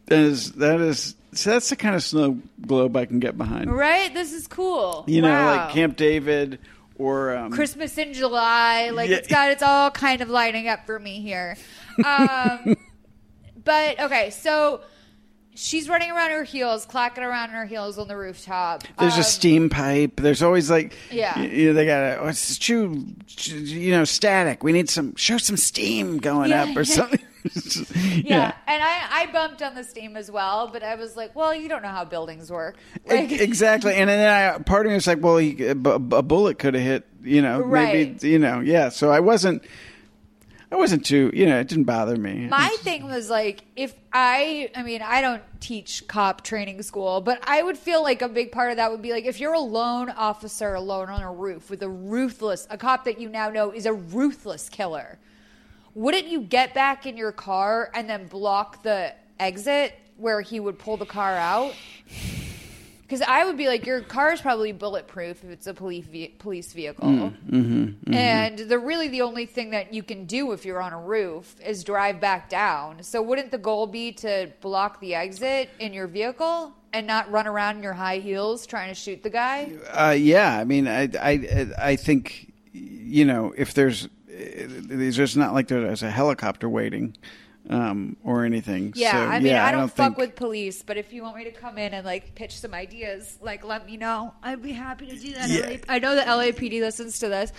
that is that is so that's the kind of snow globe I can get behind. Right? This is cool. You know, like Camp David or um, Christmas in July. Like Yeah. it's got it's all kind of lining up for me here. Um, but okay, so she's running around her heels, clacking around her heels on the rooftop. There's Um, a steam pipe. There's always like Yeah. you know, they got a oh, it's too you know static. We need some show some steam going Yeah, up or yeah. something. yeah. and I, I bumped on the steam as well, but I was like, well, you don't know how buildings work. Like, exactly. And then I, part of me was like, well, he, a, a bullet could have hit, you know, Right. maybe, you know, yeah. So I wasn't, I wasn't too, you know, it didn't bother me. My thing was like, if I, I mean, I don't teach cop training school, but I would feel like a big part of that would be like if you're a lone officer alone on a roof with a ruthless, a cop that you now know is a ruthless killer, wouldn't you get back in your car and then block the exit where he would pull the car out? Because I would be like, your car is probably bulletproof if it's a police ve- police vehicle. mm-hmm, And the really the only thing that you can do if you're on a roof is drive back down. So wouldn't the goal be to block the exit in your vehicle and not run around in your high heels trying to shoot the guy? Uh, yeah, I mean, I, I, I think, you know, if there's, there's just not like there's a helicopter waiting, um, or anything. Yeah, So, I mean, yeah, I don't, fuck think, with police, but if you want me to come in and like pitch some ideas, like let me know. I'd be happy to do that. Yeah. LA I know the LAPD listens to this.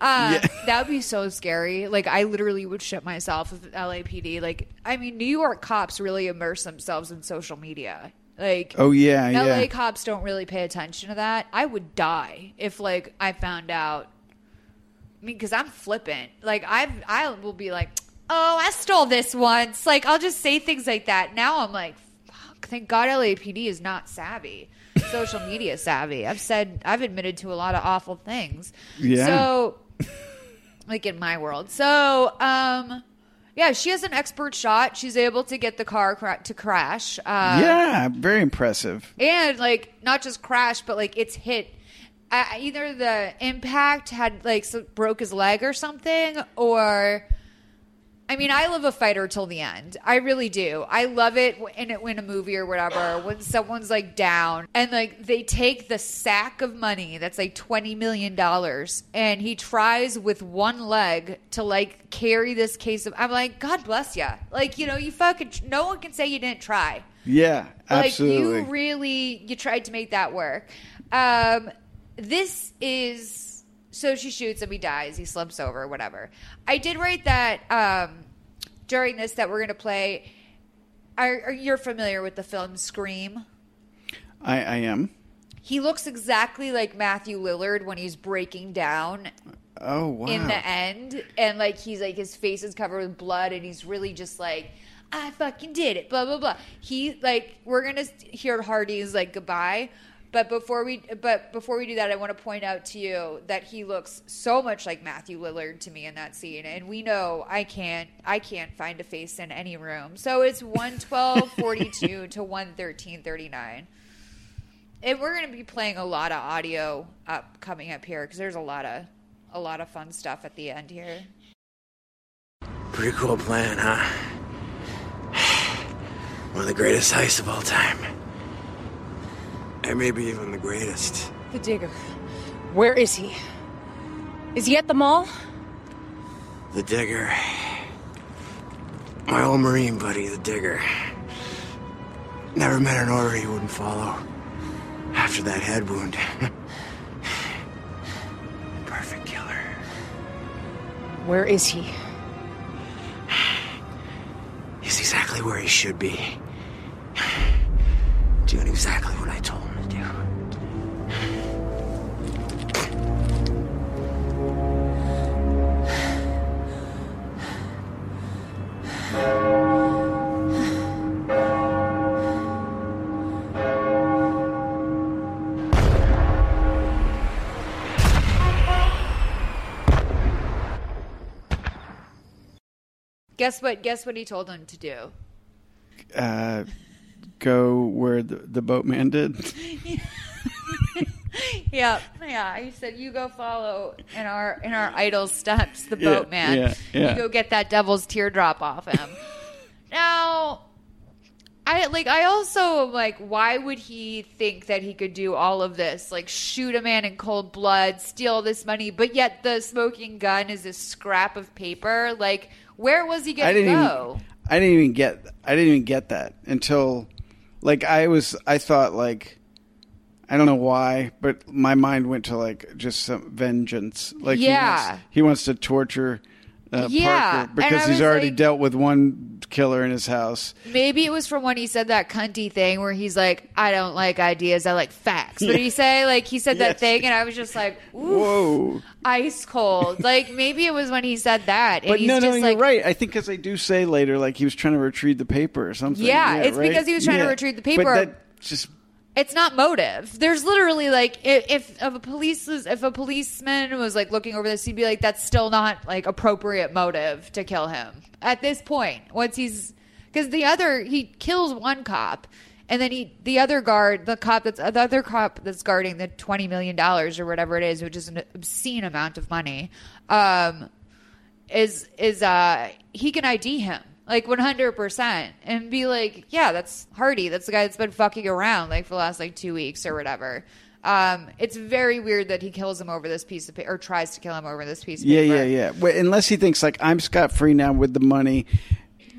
Uh, That would be so scary. Like, I literally would shit myself if LAPD. Like, I mean, New York cops really immerse themselves in social media. Like, Oh, yeah, LA yeah. cops don't really pay attention to that. I would die if like I found out. I mean, because I'm flippant. Like I've, I will be like, oh, I stole this once. Like I'll just say things like that. Now I'm like, fuck. Thank God LAPD is not savvy, social media savvy. I've said, I've admitted to a lot of awful things. Yeah. So, like in my world. So, um. Yeah, she has an expert shot. She's able to get the car cra- to crash. Uh, yeah, very impressive. and like not just crash but like it's hit uh, either the impact had like so, broke his leg or something or I mean, I love a fighter till the end. I really do. I love it in it when a movie or whatever when someone's like down and like they take the sack of money that's like twenty million dollars and he tries with one leg to like carry this case of. I'm like, God bless ya. Like you know, you fucking no one can say you didn't try. Yeah, absolutely. Like you really you tried to make that work. Um, this is so she shoots him, he dies, he slumps over, whatever. I did write that um, during this that we're gonna play. Are, are you're familiar with the film Scream? I, I am. He looks exactly like Matthew Lillard when he's breaking down Oh wow. in the end, and like he's like his face is covered with blood, and he's really just like, I fucking did it, blah blah blah. He like we're gonna hear Hardy's like goodbye, but before we but before we do that, I want to point out to you that he looks so much like Matthew Lillard to me in that scene, and we know I can't I can't find a face in any room, so it's one twelve forty two to one thirteen thirty nine. And we're going to be playing a lot of audio up coming up here because there's a lot of a lot of fun stuff at the end here. Pretty cool plan, huh? One of the greatest heists of all time. And maybe even the greatest. The digger. Where is he? Is he at the mall? The digger. My old Marine buddy, the digger. Never met an order he wouldn't follow. After that head wound. Perfect killer. Where is he? He's exactly where he should be. Doing exactly what I told him Guess what? Guess what he told him to do. Uh, go where the, the boatman did. yeah, yeah. He said, "You go follow in our in our idol steps, the Yeah, boatman. yeah, yeah. You go get that devil's teardrop off him." now, I like. I also am like, why would he think that he could do all of this? Like, shoot a man in cold blood, steal this money, but yet the smoking gun is a scrap of paper. Like, where was he going to go? even. I didn't even get. I didn't even get that until, like, I was. I thought like. I don't know why, but my mind went to like just some vengeance. Like Yeah. he wants, he wants to torture uh, Yeah, Parker because he's already like- dealt with one killer in his house. Maybe it was from when he said that cunty thing where he's like, I don't like ideas, I like facts. What did he say? Like, he said that thing, and I was just like, Whoa! ice cold. like, maybe it was when he said that. But no, no, you're like, right. I think because they do say later, like he was trying to retrieve the paper or something. Yeah, it's right? because he was trying to retrieve the paper. But that just it's not motive. There's literally like, if a police was, if a policeman was like looking over this, he'd be like, that's still not like appropriate motive to kill him at this point. Once he's because the other he kills one cop. And then he, the other guard, the cop that's the other cop that's guarding the twenty million dollars or whatever it is, which is an obscene amount of money, um, is is uh he can ID him like 100% and be like, yeah, that's Hardy. That's the guy that's been fucking around like for the last like 2 weeks or whatever. Um it's very weird that he kills him over this piece of paper or tries to kill him over this piece of yeah, paper. yeah, yeah. Well, unless he thinks like I'm scot free now with the money,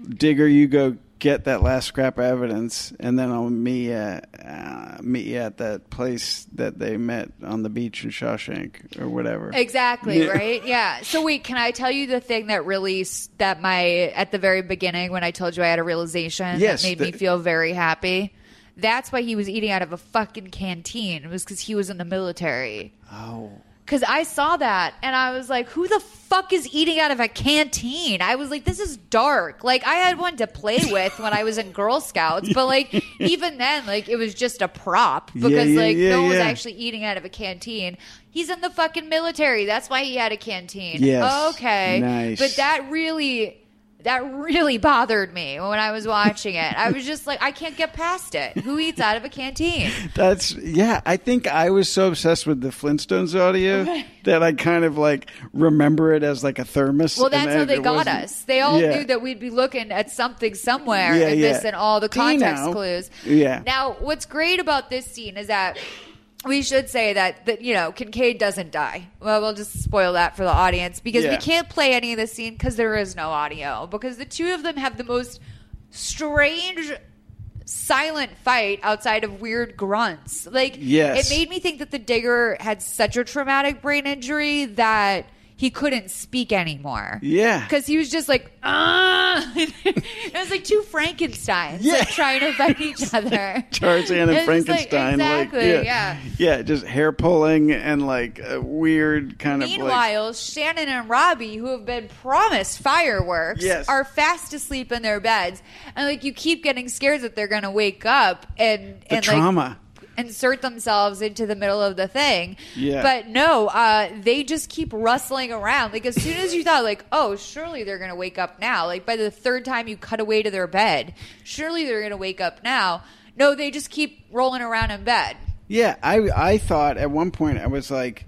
Digger, you go get that last scrap of evidence, and then I'll meet you, uh, meet you at that place that they met on the beach in Shawshank or whatever. Exactly, Yeah. right? Yeah. So wait, can I tell you the thing that really that my at the very beginning when I told you I had a realization Yes, that made the- me feel very happy? That's why he was eating out of a fucking canteen. It was cuz he was in the military. Oh. Cause I saw that and I was like, who the fuck is eating out of a canteen? I was like, this is dark. Like I had one to play with when I was in Girl Scouts, but like even then, like it was just a prop because yeah, like yeah, no one was actually eating out of a canteen. He's in the fucking military. That's why he had a canteen. Yes. Okay. Nice. But that really that really bothered me when I was watching it. I was just like, I can't get past it. Who eats out of a canteen? That's yeah. I think I was so obsessed with the Flintstones audio that I kind of like remember it as like a thermos. Well, that's how they got us. They all Yeah. knew that we'd be looking at something somewhere Yeah, and yeah. And all the context know? clues. Yeah. Now, what's great about this scene is that we should say that that you know Kincaid doesn't die. Well, we'll just spoil that for the audience because we can't play any of the scene because there is no audio because the two of them have the most strange silent fight outside of weird grunts. Like Yes. it made me think that the digger had such a traumatic brain injury that he couldn't speak anymore. Yeah. Because he was just like, ah. it was like two Frankensteins like, trying to fight each other. Tarzan and like- Frankenstein, like, exactly, yeah, yeah. yeah, just hair pulling and like a weird kind of like Meanwhile, Shannon and Robbie, who have been promised fireworks, Yes. are fast asleep in their beds, and like you keep getting scared that they're going to wake up and the and trauma. like insert themselves into the middle of the thing. Yeah. But no, uh, they just keep rustling around. Like as soon as you thought, like, oh, surely they're going to wake up now. Like by the third time you cut away to their bed, surely they're going to wake up now. No, they just keep rolling around in bed. Yeah, I I thought at one point I was like,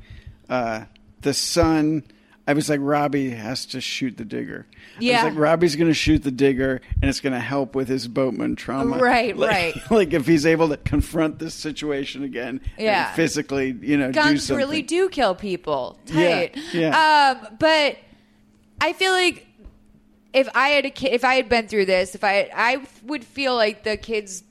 uh, the son. I was like, Robbie has to shoot the digger. I Yeah. was like, Robbie's going to shoot the digger, and it's going to help with his boatman trauma. Right, Like- right. Like if he's able to confront this situation again, and Yeah. physically, you know, do guns something. really do kill people. Yeah, Tight. yeah. Um, but I feel like if I had a kid, if I had been through this, if I, I would feel like the kids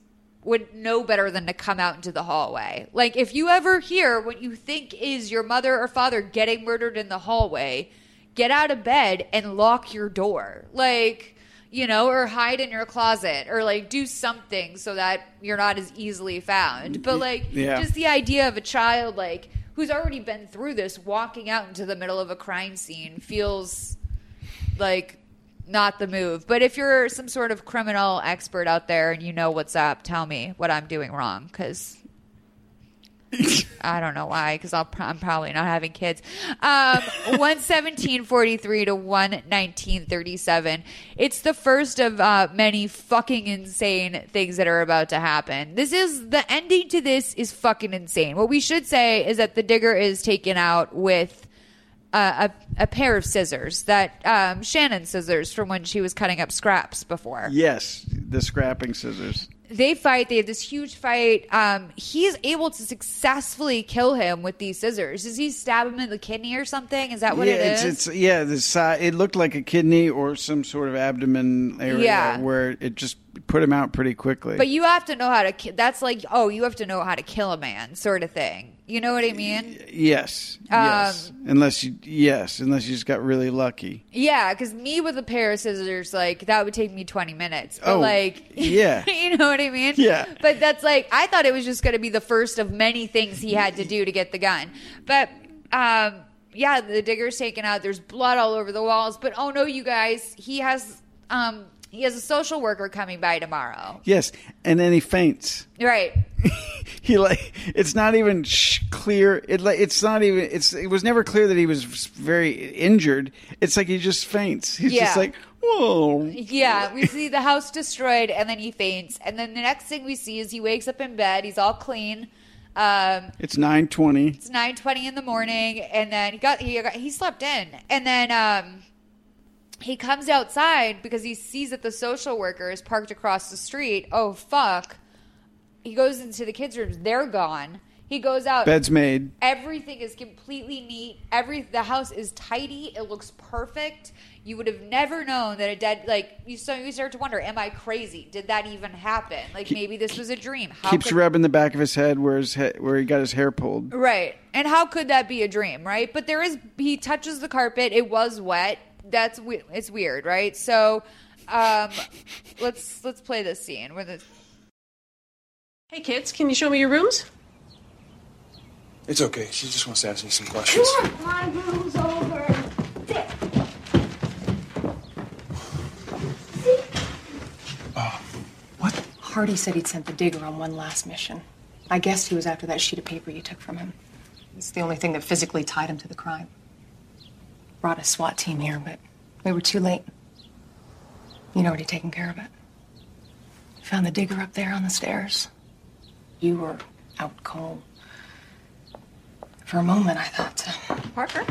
would know better than to come out into the hallway. Like if you ever hear what you think is your mother or father getting murdered in the hallway, get out of bed and lock your door. Like you know, or hide in your closet, or like do something so that you're not as easily found. But like, Yeah. just the idea of a child like who's already been through this walking out into the middle of a crime scene feels like not the move. But if you're some sort of criminal expert out there and you know what's up, tell me what I'm doing wrong because. I don't know why, because I'm probably not having kids. Um, one seventeen forty three to one nineteen thirty seven. It's the first of uh, many fucking insane things that are about to happen. This is the ending to this is fucking insane. What we should say is that the digger is taken out with uh, a, a pair of scissors that um, Shannon scissors from when she was cutting up scraps before. Yes, the scrapping scissors. They fight. They have this huge fight. Um, he's able to successfully kill him with these scissors. Does he stab him in the kidney or something? Is that what yeah, it is? it's, it's yeah. The side it looked like a kidney or some sort of abdomen area Yeah. where it just put him out pretty quickly. but you have to know how to. That's like, oh, you have to know how to kill a man, sort of thing. You know what I mean? yes, Um, yes. Unless you yes, unless you just got really lucky. Yeah, because me with a pair of scissors, like that would take me twenty minutes. But Oh, like, yeah. you know what I mean? Yeah. But that's like, I thought it was just going to be the first of many things he had to do to get the gun. But um, yeah, the digger's taken out. There's blood all over the walls. But oh no, you guys, he has um, he has a social worker coming by tomorrow. Yes, and then he faints. Right. He like it's not even sh- clear. It like it's not even it's it was never clear that he was very injured. It's like he just faints. He's Yeah. just like whoa. Yeah, we see the house destroyed, and then he faints, and then the next thing we see is he wakes up in bed. He's all clean. Um, It's nine twenty. It's nine twenty in the morning, and then he got he got, he slept in, and then um, he comes outside because he sees that the social worker is parked across the street. Oh fuck! He goes into the kids' rooms. They're gone. He goes out. Bed's made. Everything is completely neat. Every the house is tidy. It looks perfect. You would have never known that a dead like you. So you start to wonder: Am I crazy? Did that even happen? Like maybe this was a dream. How Keeps could- rubbing the back of his head where his he- where he got his hair pulled. Right. And how could that be a dream, right? But there is he touches the carpet, it was wet. That's it's weird, right? So um let's let's play this scene where the Hey, kids, can you show me your rooms? It's okay. She just wants to ask me some questions. My room's over there. Hardy said he'd sent the digger on one last mission. I guessed he was after that sheet of paper you took from him. It's the only thing that physically tied him to the crime. Brought a SWAT team here, but we were too late. You'd already taken care of it. Found the digger up there on the stairs. You were out cold. For a moment, I thought, uh, Parker?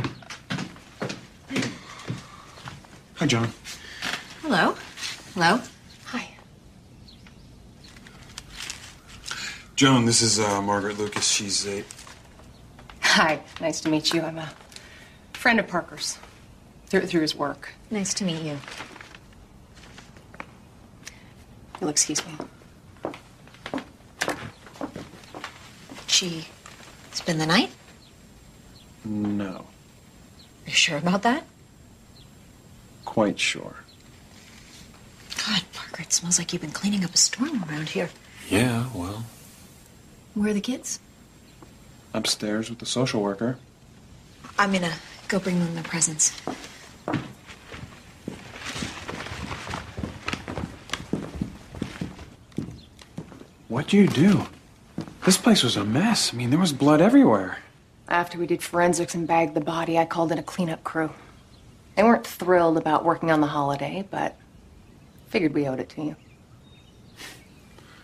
Hi, John. Hello. Hello. Hi. Joan, this is uh, Margaret Lucas. She's a. Hi. Nice to meet you. I'm a friend of Parker's through, through his work. Nice to meet you. You'll excuse me. She spend the night? No. You sure about that? Quite sure. God, Parker. it smells like you've been cleaning up a storm around here. Yeah, well, Where are the kids? upstairs with the social worker. I'm gonna go bring them their presents. What'd you do? This place was a mess. I mean, there was blood everywhere. After we did forensics and bagged the body, I called in a cleanup crew. They weren't thrilled about working on the holiday, but figured we owed it to you.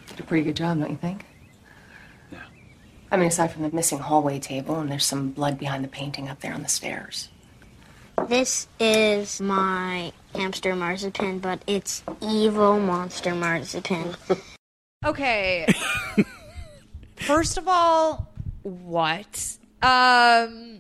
Did a pretty good job, don't you think? Yeah. I mean, aside from the missing hallway table, and there's some blood behind the painting up there on the stairs. This is my hamster marzipan, but it's evil monster marzipan. Okay. First of all, what? Um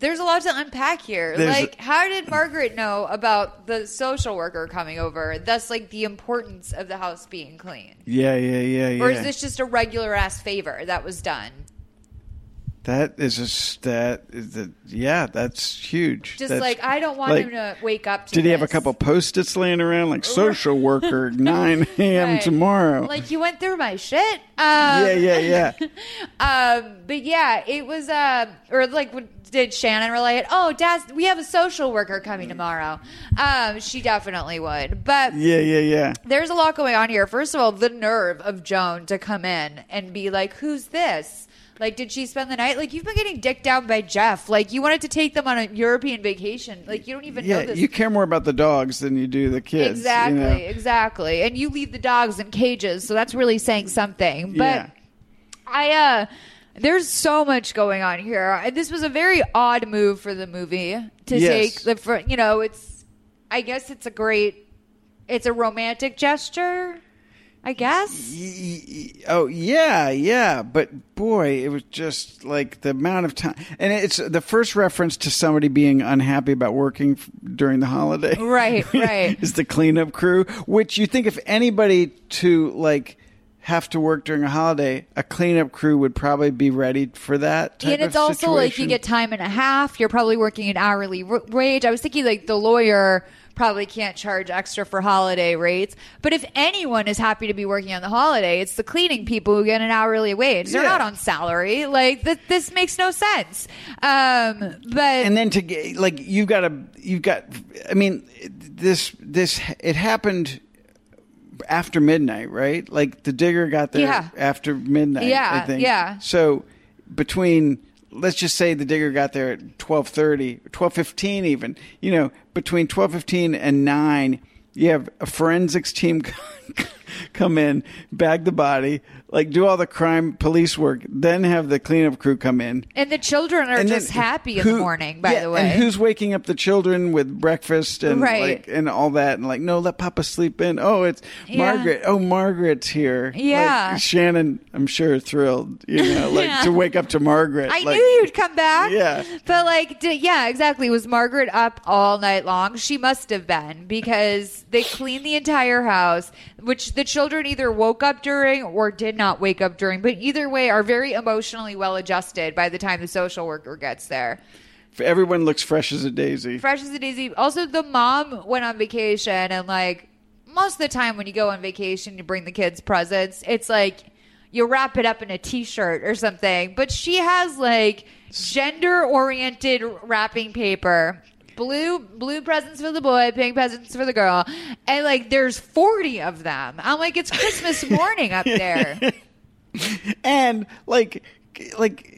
there's a lot to unpack here. There's like, how did Margaret know about the social worker coming over? Thus, like, the importance of the house being clean. Yeah, yeah, yeah, yeah. Or is this just a regular ass favor that was done? that is just that is the yeah, that's huge. Just That's- like, I don't want like, him to wake up to Did he have a couple post-its laying around like social worker 9 a.m. Right. tomorrow? Like, you went through my shit? Um, yeah, yeah, yeah. um, but yeah, it was uh, or like when- did Shannon relate? Oh, Dad, we have a social worker coming tomorrow. Um, she definitely would, but. Yeah, yeah, yeah. There's a lot going on here. First of all, the nerve of Joan to come in and be like, "Who's this?" Like, did she spend the night? Like, you've been getting dicked down by Jeff. Like, you wanted to take them on a European vacation. Like, you don't even know Yeah, this. you care more about the dogs than you do the kids. you Exactly, know? exactly. And you leave the dogs in cages, so that's really saying something. But Yeah. I uh there's so much going on here. And This was a very odd move for the movie to Yes. take the fr- you know, it's I guess it's a great it's a romantic gesture. I guess. Oh yeah, yeah, but boy, it was just like the amount of time, and it's the first reference to somebody being unhappy about working f- during the holiday. Right, right. is the cleanup crew, which you think if anybody to like have to work during a holiday, a cleanup crew would probably be ready for that. Type and it's also like you get time and a half. You're probably working an hourly wage. I was thinking like the lawyer probably can't charge extra for holiday rates. But if anyone is happy to be working on the holiday, it's the cleaning people who get an hourly wage. They're Yeah. not on salary. Like th- this makes no sense. Um, but and then to get like you've got to you've got i mean this this it happened after midnight right like the digger got there Yeah. after midnight Yeah, i think yeah. so between let's just say the digger got there at 12.30 12.15 even you know between 12.15 and 9 you have a forensics team come in bag the body like do all the crime police work then have the cleanup crew come in and the children are and then just happy in the morning. By yeah, the way, and who's waking up the children with breakfast and Right. like and all that, and like, no, let Papa sleep in. Oh, it's Yeah. Margaret. Oh, Margaret's here. Yeah. Like, Shannon, I'm sure thrilled, you know, like Yeah. to wake up to Margaret. I like, knew you'd come back. Yeah. But like, d- yeah, exactly. Was Margaret up all night long? She must have been because they cleaned the entire house, which the children either woke up during or did not wake up during. But either way, are very emotionally well adjusted by the time the social worker gets there. Everyone looks fresh as a daisy. Fresh as a daisy. Also, the mom went on vacation, and like most of the time when you go on vacation, you bring the kids presents. It's like you wrap it up in a T-shirt or something. But she has like gender-oriented wrapping paper. Blue blue presents for the boy, pink presents for the girl, and like there's forty of them. I'm like, it's Christmas morning up there. and like like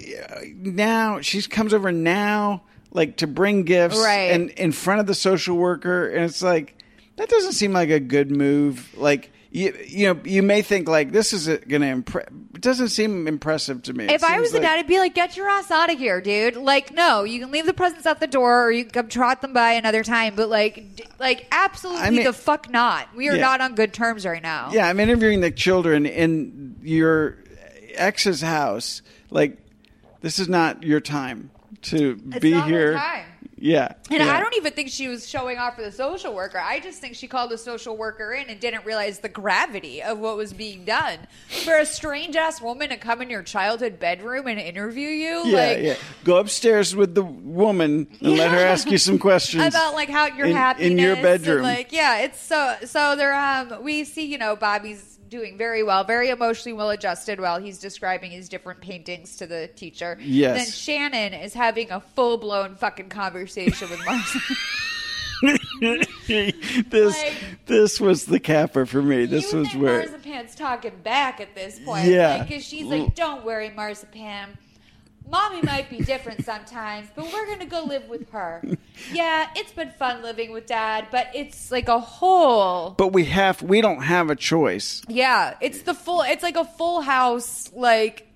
now she comes over now like to bring gifts Right. and in front of the social worker and it's like that doesn't seem like a good move like you, you know you may think like this is gonna impress it doesn't seem impressive to me If I was the like- dad, I'd be like, "Get your ass out of here, dude!" Like, no, you can leave the presents at the door, or you can come trot them by another time. But like, d- like, absolutely I mean- the fuck not. We are Yeah. not on good terms right now. yeah i'm interviewing the children in your ex's house like this is not your time to It's be here. Yeah. And yeah. I don't even think she was showing off for the social worker. I just think she called the social worker in and didn't realize the gravity of what was being done. For a strange ass woman to come in your childhood bedroom and interview you, Yeah, like yeah. Go upstairs with the woman and let her ask you some questions about like how your in, happiness in your bedroom. like yeah, it's so so they're um we see you know Bobby's doing very well, very emotionally well adjusted while he's describing his different paintings to the teacher. Yes. Then Shannon is having a full blown fucking conversation with Marcy. this Like- this was the capper for me. This was where Marzipan's talking back at this point. Yeah. Because she's like, don't worry, Marzipan. Mommy might be different sometimes, but we're going to go live with her. Yeah, it's been fun living with dad, but it's like a whole. But we have we don't have a choice. Yeah, it's the full. It's like a full house, like,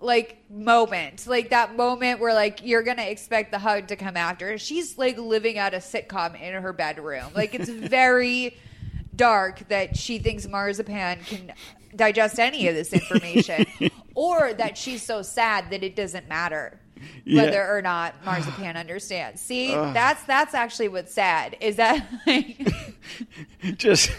like moment, like that moment where like you're gonna expect the hug to come after. She's like living out a sitcom in her bedroom. Like it's very dark that she thinks Marzipan can digest any of this information, or that she's so sad that it doesn't matter. Yeah. Whether or not Marzipan understands. See, Ugh. that's that's actually what's sad. Is that like Just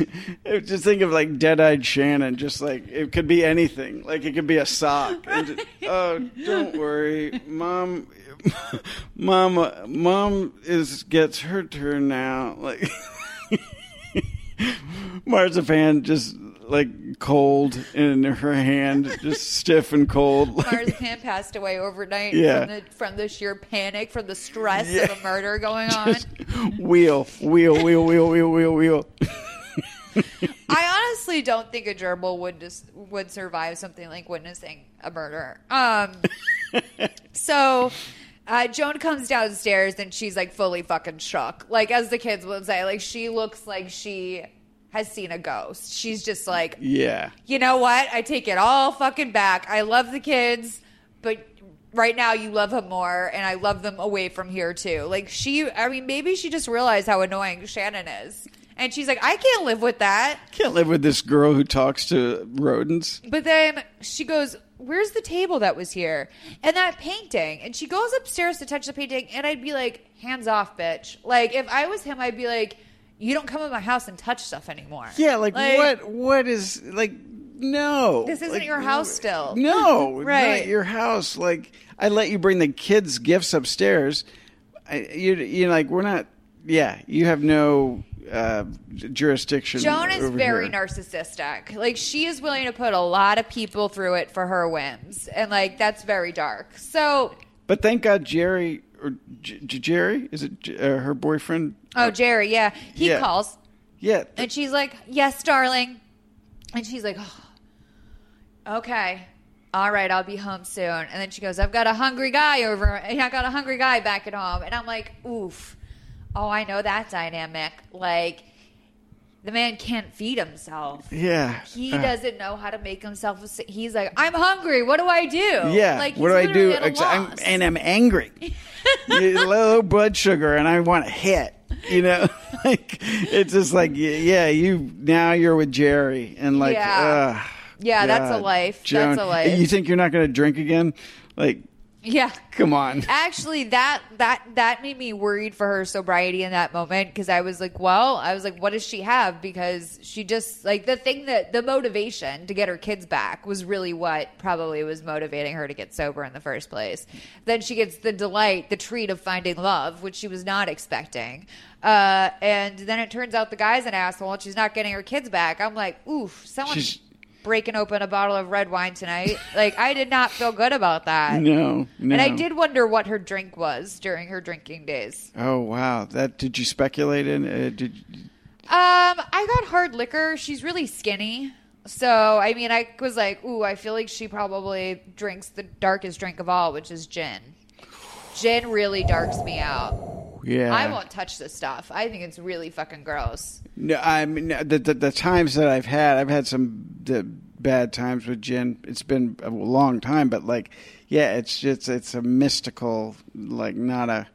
just think of like dead eyed Shannon. Just like it could be anything. Like it could be a sock. And just, oh, don't worry, mom. Mom, uh, mom is gets her turn now. Like marzipan, just like cold in her hand, just stiff and cold. Marzipan passed away overnight Yeah. from the from the sheer panic, from the stress Yeah. of a murder going on. Just wheel, wheel, wheel, wheel, wheel, wheel, wheel. I honestly don't think a gerbil would just would survive something like witnessing a murder. Um, so uh, Joan comes downstairs and she's like fully fucking shook. Like as the kids would say, like she looks like she has seen a ghost. She's just like, Yeah. you know what? I take it all fucking back. I love the kids, but right now you love him more, and I love them away from here too. Like she, I mean, maybe she just realized how annoying Shannon is, and she's like, I can't live with that. Can't live with this girl who talks to rodents. But then she goes, Where's the table that was here? And that painting. And she goes upstairs to touch the painting, and I'd be like, Hands off, bitch. Like, if I was him, I'd be like, You don't come in my house and touch stuff anymore. Yeah, like, what? What is like? No, This isn't Like, your house still. No, Right. not your house. Like I let you bring the kids' gifts upstairs. I, you you like we're not. Yeah, you have no uh, jurisdiction. Joan is very here. narcissistic. Like she is willing to put a lot of people through it for her whims, and like that's very dark. So, But thank God Jerry or J- J- Jerry is it J- uh, her boyfriend? Oh Jerry, yeah, he Yeah. calls, Yeah, and she's like, "Yes, darling," and she's like, oh, "Okay." All right, I'll be home soon. And then she goes, I've got a hungry guy over. I got a hungry guy back at home. And I'm like, oof. Oh, I know that dynamic. Like, the man can't feed himself. yeah. He Uh, doesn't know how to make himself. A, he's like, I'm hungry. What do I do? Yeah. Like, what do I do? literally at a Ex- I'm, and I'm angry. Low blood sugar, and I want to hit. You know, like it's just like yeah, you now you're with Jerry, and like Yeah. ugh, Yeah, that's a God, life. That's a life. You think you're not going to drink again? Like, yeah. come on. Actually, that that that made me worried for her sobriety in that moment because I was like, well, I was like, what does she have? Because she just like the thing that the motivation to get her kids back was really what probably was motivating her to get sober in the first place. Then she gets the delight, the treat of finding love, which she was not expecting. Uh, and then it turns out the guy's an asshole and she's not getting her kids back. I'm like, oof, someone's She's- breaking open a bottle of red wine tonight. like, I did not feel good about that. No, no. And I did wonder what her drink was during her drinking days. Oh wow, that did you speculate in? Uh, did Um, I got hard liquor. She's really skinny. So, I mean, I was like, ooh, I feel like she probably drinks the darkest drink of all, which is gin. Gin really darks me out. Yeah? I won't touch this stuff. I think it's really fucking gross. No, I mean the, the the times that I've had, I've had some the bad times with gin. It's been a long time, but like, yeah, it's just it's a mystical, like not a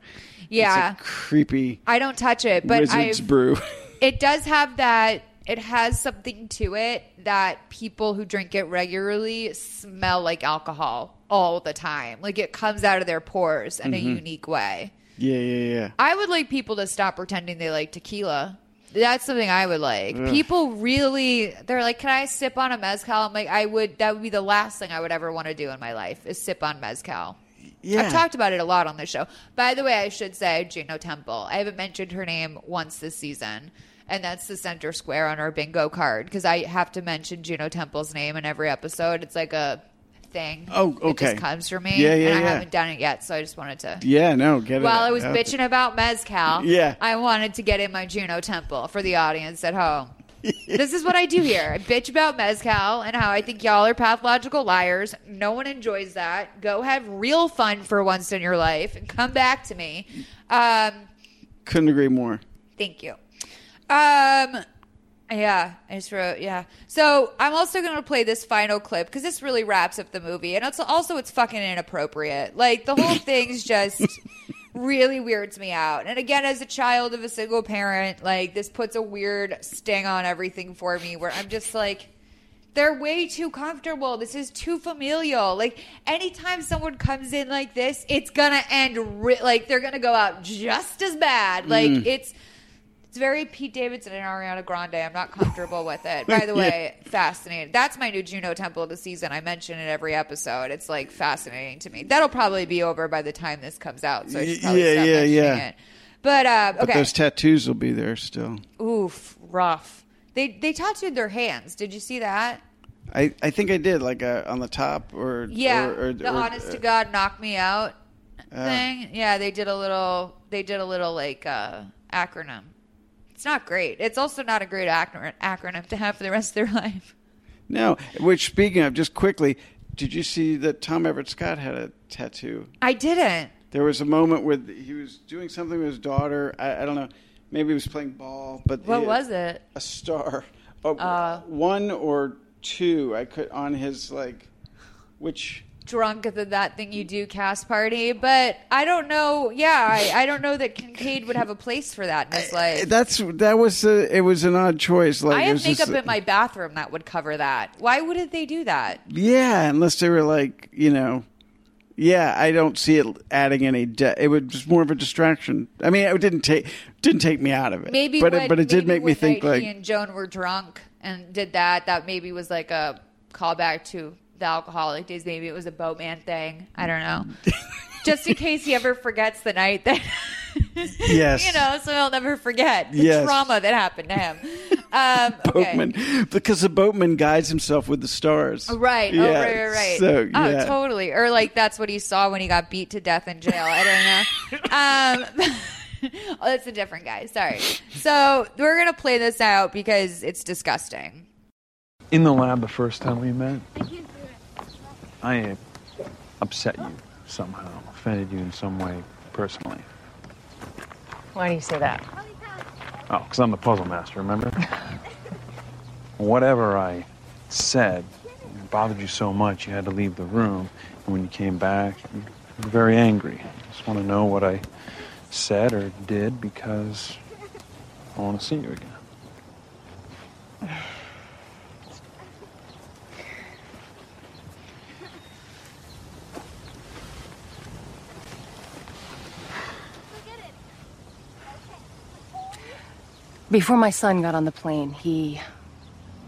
Yeah. it's a creepy I don't touch it, but wizard's I've, brew. it does have that it has something to it that people who drink it regularly smell like alcohol all the time like it comes out of their pores in a Mhm. unique way Yeah, yeah, yeah. I would like people to stop pretending they like tequila. That's something I would like. Ugh. People really, they're like, "Can I sip on a mezcal?" I'm like, I would. That would be the last thing I would ever want to do in my life is sip on mezcal. Yeah. I've talked about it a lot on the show. By the way, I should say Juno Temple. I haven't mentioned her name once this season, and that's the center square on our bingo card because I have to mention Juno Temple's name in every episode. It's like a thing. Oh, It okay. just comes for me. Yeah, yeah, and I yeah. haven't done it yet, so I just wanted to. Yeah, no, get it. While I was out bitching about mezcal, Yeah. I wanted to get in my Juno Temple for the audience at home. this is what I do here. I bitch about mezcal and how I think y'all are pathological liars. No one enjoys that. Go have real fun for once in your life and come back to me. Um, Couldn't agree more. Thank you. Um, yeah, I just wrote yeah. So I'm also going to play this final clip because this really wraps up the movie, and it's also it's fucking inappropriate. Like the whole thing's just really weirds me out. And again, as a child of a single parent, like this puts a weird sting on everything for me, where I'm just like. They're way too comfortable. This is too familial. Like anytime someone comes in like this, it's gonna end ri- like they're gonna go out just as bad. Like Mm. it's it's very Pete Davidson and Ariana Grande. I'm not comfortable with it. By the way, fascinating. That's my new Juno Temple of the season. I mention it every episode. It's like fascinating to me. That'll probably be over by the time this comes out. So I should probably Yeah, yeah, yeah. it. But uh, But okay, those tattoos will be there still. oof, rough. They they tattooed their hands. Did you see that? I, I think I did like uh, on the top or Yeah, or, or, the or- honest to God knock me out uh, thing. Yeah, they did a little. They did a little like uh, acronym. It's not great. It's also not a great acronym acronym to have for the rest of their life. No, which speaking of, just quickly, did you see that Tom Everett Scott had a tattoo? I didn't. There was a moment where he was doing something with his daughter. I, I don't know. Maybe he was playing ball, but What was it? A star. Oh, Uh, one or two. I could on his like, which Drunk at the that thing you do cast party, but I don't know. Yeah, I, I don't know that Kincaid would have a place for that in his life. that's that was a, it was an odd choice. Like I have was just- makeup in my bathroom that would cover that. Why wouldn't they do that? Yeah, unless they were like, you know, yeah, I don't see it adding any. De- it was just more of a distraction. I mean, it didn't take didn't take me out of it. Maybe, but it, but it did make me think like, he and Joan were drunk and did that. That maybe was like a callback to the alcoholic days. Maybe it was a boatman thing. I don't know. Just in case he ever forgets the night that. Yes. you know, so he'll never forget the Yes. trauma that happened to him. Um, okay. boatman, because the boatman guides himself with the stars. Right. Yeah, Oh, right, right, right. So oh, totally. Or like that's what he saw when he got beat to death in jail. I don't know. um, oh, that's a different guy. Sorry. So we're gonna play this out because it's disgusting. In the lab the first time we met, I upset you somehow, offended you in some way personally. Why do you say that? Oh, because I'm the puzzle master, remember? Whatever I said bothered you so much you had to leave the room. And when you came back, you were very angry. I just want to know what I said or did because I want to see you again. Before my son got on the plane, he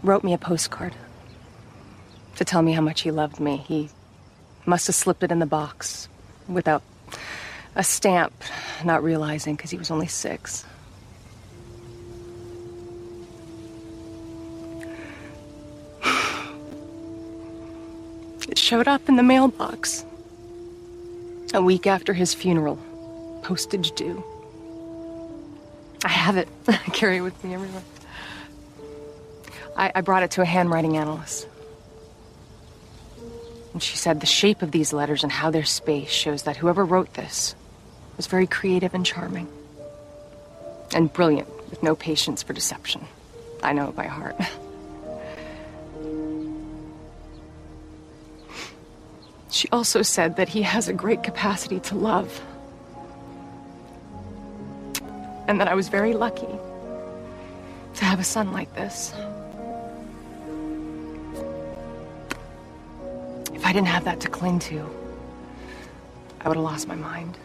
wrote me a postcard to tell me how much he loved me. He must have slipped it in the box without a stamp, not realizing because he was only six. It showed up in the mailbox a week after his funeral, postage due. I have it. I carry it with me everywhere. I, I brought it to a handwriting analyst. And she said the shape of these letters and how they're spaced shows that whoever wrote this was very creative and charming. And brilliant, with no patience for deception. I know it by heart. She also said that he has a great capacity to love. And that I was very lucky to have a son like this. If I didn't have that to cling to, I would have lost my mind.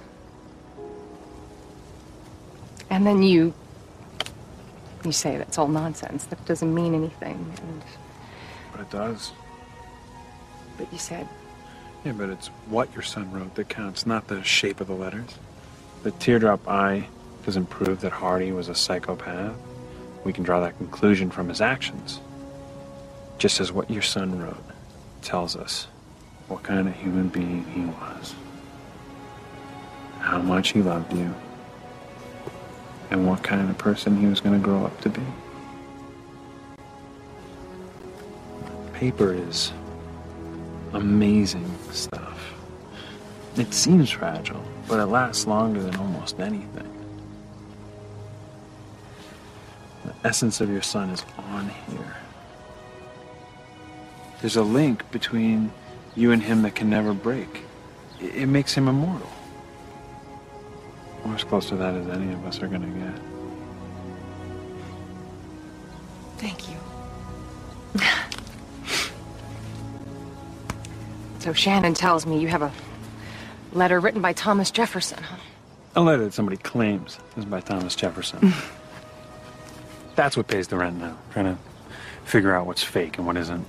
And then you. You say that's all nonsense. That doesn't mean anything. And, But it does. but you said, Yeah, but it's what your son wrote that counts, not the shape of the letters. The teardrop eye doesn't prove that Hardy was a psychopath. We can draw that conclusion from his actions. Just as what your son wrote tells us what kind of human being he was, how much he loved you, and what kind of person he was going to grow up to be. Paper is amazing stuff. It seems fragile, but it lasts longer than almost anything. The essence of your son is on here. There's a link between you and him that can never break. It, it makes him immortal. Or as close to that as any of us are gonna get. Thank you. so Shannon tells me you have a letter written by Thomas Jefferson, huh? A letter that somebody claims is by Thomas Jefferson. That's what pays the rent now. Trying to figure out what's fake and what isn't.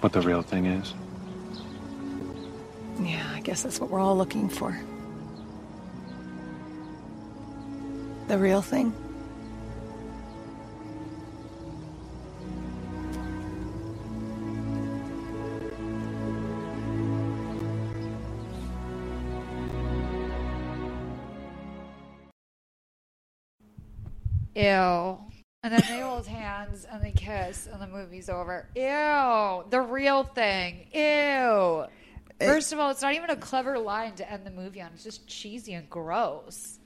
What the real thing is. Yeah, I guess that's what we're all looking for. The real thing. Ew. And then they hold hands and they kiss and the movie's over. Ew. The real thing. Ew. Eh. First of all, it's not even a clever line to end the movie on. It's just cheesy and gross.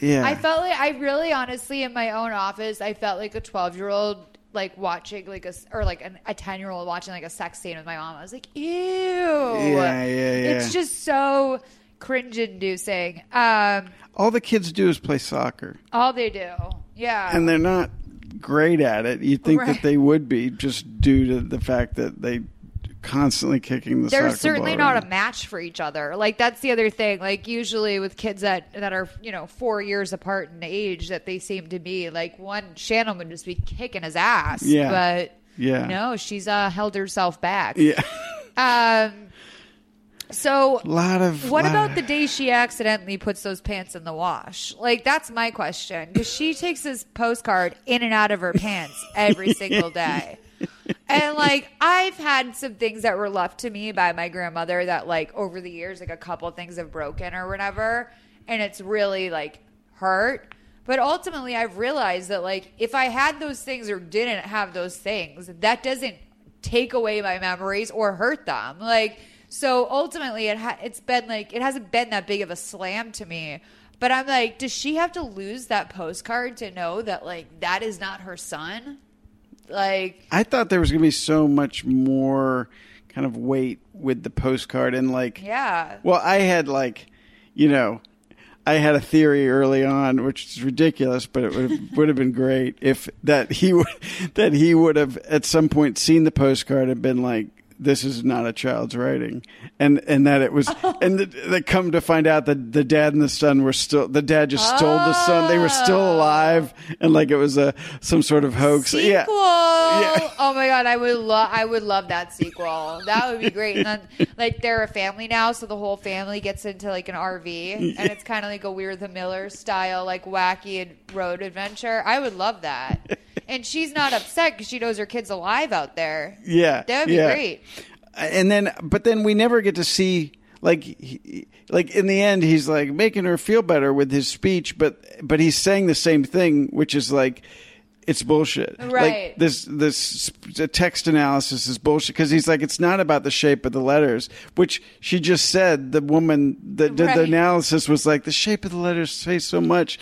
Yeah. I felt like I really honestly in my own office, I felt like a 12-year-old like watching like a or like an, a 10-year-old watching like a sex scene with my mom. I was like, "Ew." Yeah, yeah, yeah. It's just so cringe inducing. Um All the kids do is play soccer, all they do. Yeah. and they're not great at it. You'd think Right. that they would be just due to the fact that they constantly kicking the. they're certainly not around. a match for each other. Like that's the other thing. Like usually with kids that that are you know four years apart in age, that they seem to be like one Shannon would just be kicking his ass. Yeah. but Yeah. no, she's uh, held herself back. Yeah. Um. So a lot of what lot about of- the day she accidentally puts those pants in the wash? Like that's my question because she takes this postcard in and out of her pants every single day. And like I've had some things that were left to me by my grandmother that like over the years like a couple things have broken or whatever and it's really like hurt. But ultimately I've realized that like if I had those things or didn't have those things, that doesn't take away my memories or hurt them. Like so ultimately it ha- it's been like it hasn't been that big of a slam to me. But I'm like, does she have to lose that postcard to know that like that is not her son? Like I thought there was going to be so much more kind of weight with the postcard and like Yeah. Well, I had like, you know, I had a theory early on, which is ridiculous, but it would have, would have been great if that he would that he would have at some point seen the postcard and been like, "This is not a child's writing," and and that it was, and that come to find out that the dad and the son were still the dad just stole the son, they were still ah. alive, and like it was a some sort of hoax. sequel. Yeah, Oh my god, I would love I would love that sequel. That would be great. And then like they're a family now, so the whole family gets into like an RV and it's kind of like a weird the Miller style like wacky road adventure. I would love that. And she's not upset cuz she knows her kid's alive out there. Yeah, That would be yeah. great. and then but then we never get to see like he, like in the end he's like making her feel better with his speech but but he's saying the same thing which is like it's bullshit Right. like this this text analysis is bullshit because he's like it's not about the shape of the letters which she just said the woman that did the analysis was like the shape of the letters say so much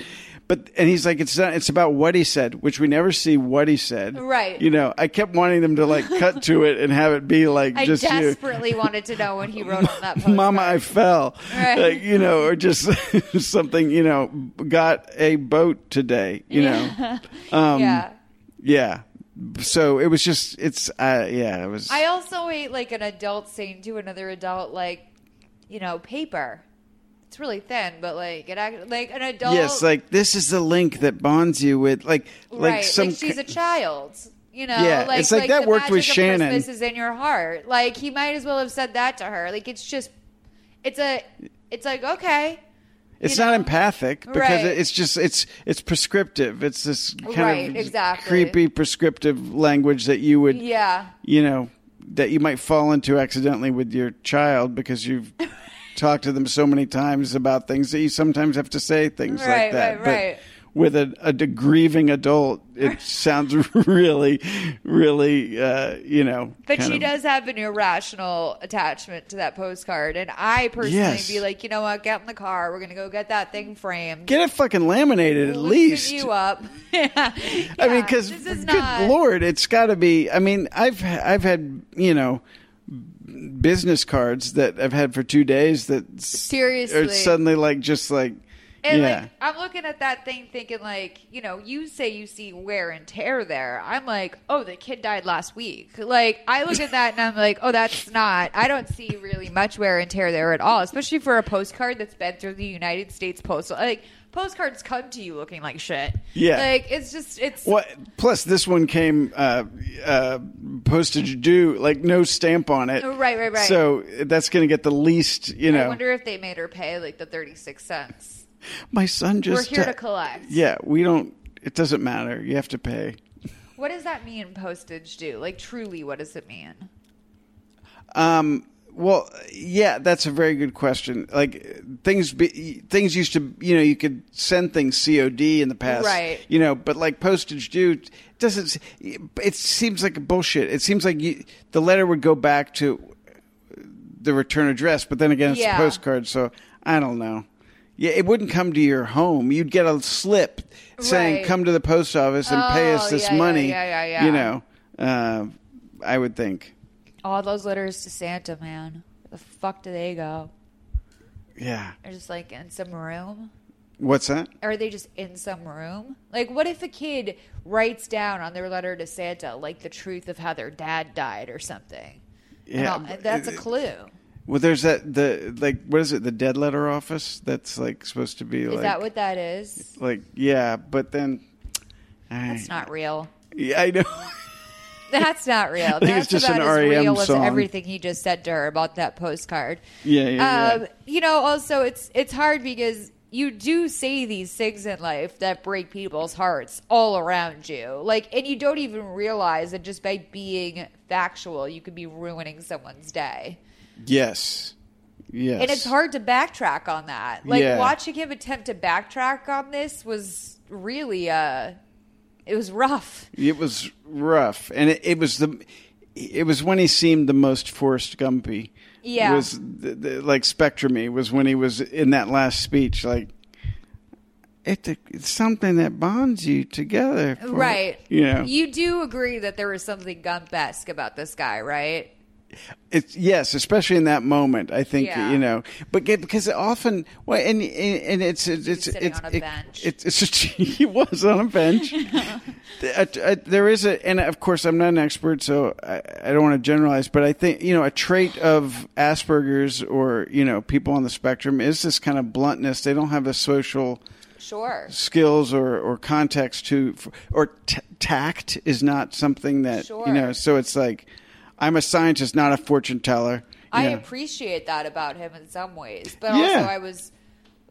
but and he's like it's not it's about what he said which we never see what he said Right. you know i kept wanting them to like cut to it and have it be like I just you desperately wanted to know when he wrote on that post. Mama, I fell. Right. Like, you know, or just something, you know, got a boat today, you know. Um, yeah. Yeah. So it was just, it's, uh, yeah, it was. I also hate like an adult saying to another adult, like, you know, paper. It's really thin, but like it act like an adult. Yes, like this is the link that bonds you with like like right, some like she's a child. You know, Yeah, like, it's like that the worked with Shannon. Christmas is in your heart. Like he might as well have said that to her. Like it's just, it's a, it's like okay, It's you not know? empathic because Right. it's just it's it's prescriptive. It's this kind Right, of exactly. creepy prescriptive language that you would yeah, you know that you might fall into accidentally with your child because you've talked to them so many times about things that you sometimes have to say things Right, like that. right, right. But with a, a grieving adult, it sounds really, really, uh, you know. But she of- does have an irrational attachment to that postcard, and I personally Yes. be like, you know what? Get in the car. We're gonna go get that thing framed. Get it fucking laminated at least. you up. yeah. I mean, because good not- lord, it's got to be. I mean, I've I've had you know business cards that I've had for two days that Seriously. are suddenly like just like And yeah. like I'm looking at that thing thinking like, you know, you say you see wear and tear there. I'm like, oh, the kid died last week. Like I look at that and I'm like, oh, that's not. I don't see really much wear and tear there at all, especially for a postcard that's been through the United States Postal. Like postcards come to you looking like shit. Yeah. Like it's just it's What? Plus, this one came uh, uh, postage due, like no stamp on it. Oh, right, right, right. So that's going to get the least, you know. I wonder if they made her pay like the 36 cents. My son just. We're here to collect. Yeah, we don't. It doesn't matter. You have to pay. What does that mean postage due? Like truly what does it mean? Um. Well, yeah, that's a very good question. Like things, be, things used to, you know, you could send things COD in the past, Right. You know, but like postage due doesn't. It seems like bullshit. It seems like you, the letter would go back to the return address, but then again, it's Yeah. a postcard, so I don't know. Yeah, it wouldn't come to your home. You'd get a slip saying, Right. "Come to the post office and pay us Oh, this yeah, money." yeah, yeah, yeah. You know, uh, I would think. All those letters to Santa, man. Where the fuck do they go? Yeah. They're just like in some room. What's that? Are they just in some room? Like, what if a kid writes down on their letter to Santa, like, the truth of how their dad died or something? And Yeah, all- that's a clue. Well, there's that the like what is it? The dead letter office that's like supposed to be Is like that what that is? like yeah, but then That's not real. yeah, I know. That's not real. That's just about an as REM real as song. everything he just said to her about that postcard. Yeah, yeah, Um, you know, also it's it's hard because you do say these things in life that break people's hearts all around you. Like, and you don't even realize that just by being factual, you could be ruining someone's day. Yes. Yes. And it's hard to backtrack on that. Like Yeah. watching him attempt to backtrack on this was really uh it was rough. It was rough, and it, it was the. It was when he seemed the most Forrest Gumpy. Yeah. Was the, the, like Spectrumy was when he was in that last speech, like. It's, it's something that bonds you together, for- right. You know, You do agree that there was something Gump-esque about this guy, right? It's yes, especially in that moment. I think Yeah. you know, but get, because often, well, and and it's it's it's it's on a it- bench. it's, it's just, he was on a bench. There is a, and of course, I'm not an expert, so I, I don't want to generalize, but I think you know a trait of Asperger's or you know people on the spectrum is this kind of bluntness. They don't have the social Sure. skills or, or context to or t- tact is not something that Sure. you know so it's like i'm a scientist not a fortune teller I appreciate that about him in some ways, but Yeah. also I was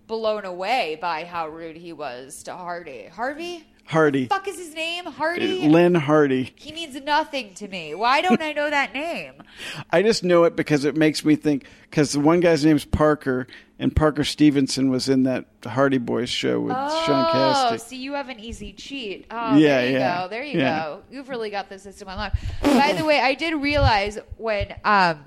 blown away by how rude he was to Hardy. Harvey? Hardy Fuck is his name? Hardy? lynn hardy He means nothing to me. Why don't I know that name? i just know it because it makes me think because the one guy's name's parker and parker stevenson was in that hardy boys show with shaun Oh, Cassidy. see, you have an easy cheat. Oh, Yeah, there you yeah, go. There you yeah. go. You've really got the system unlocked. By the way, I did realize when um,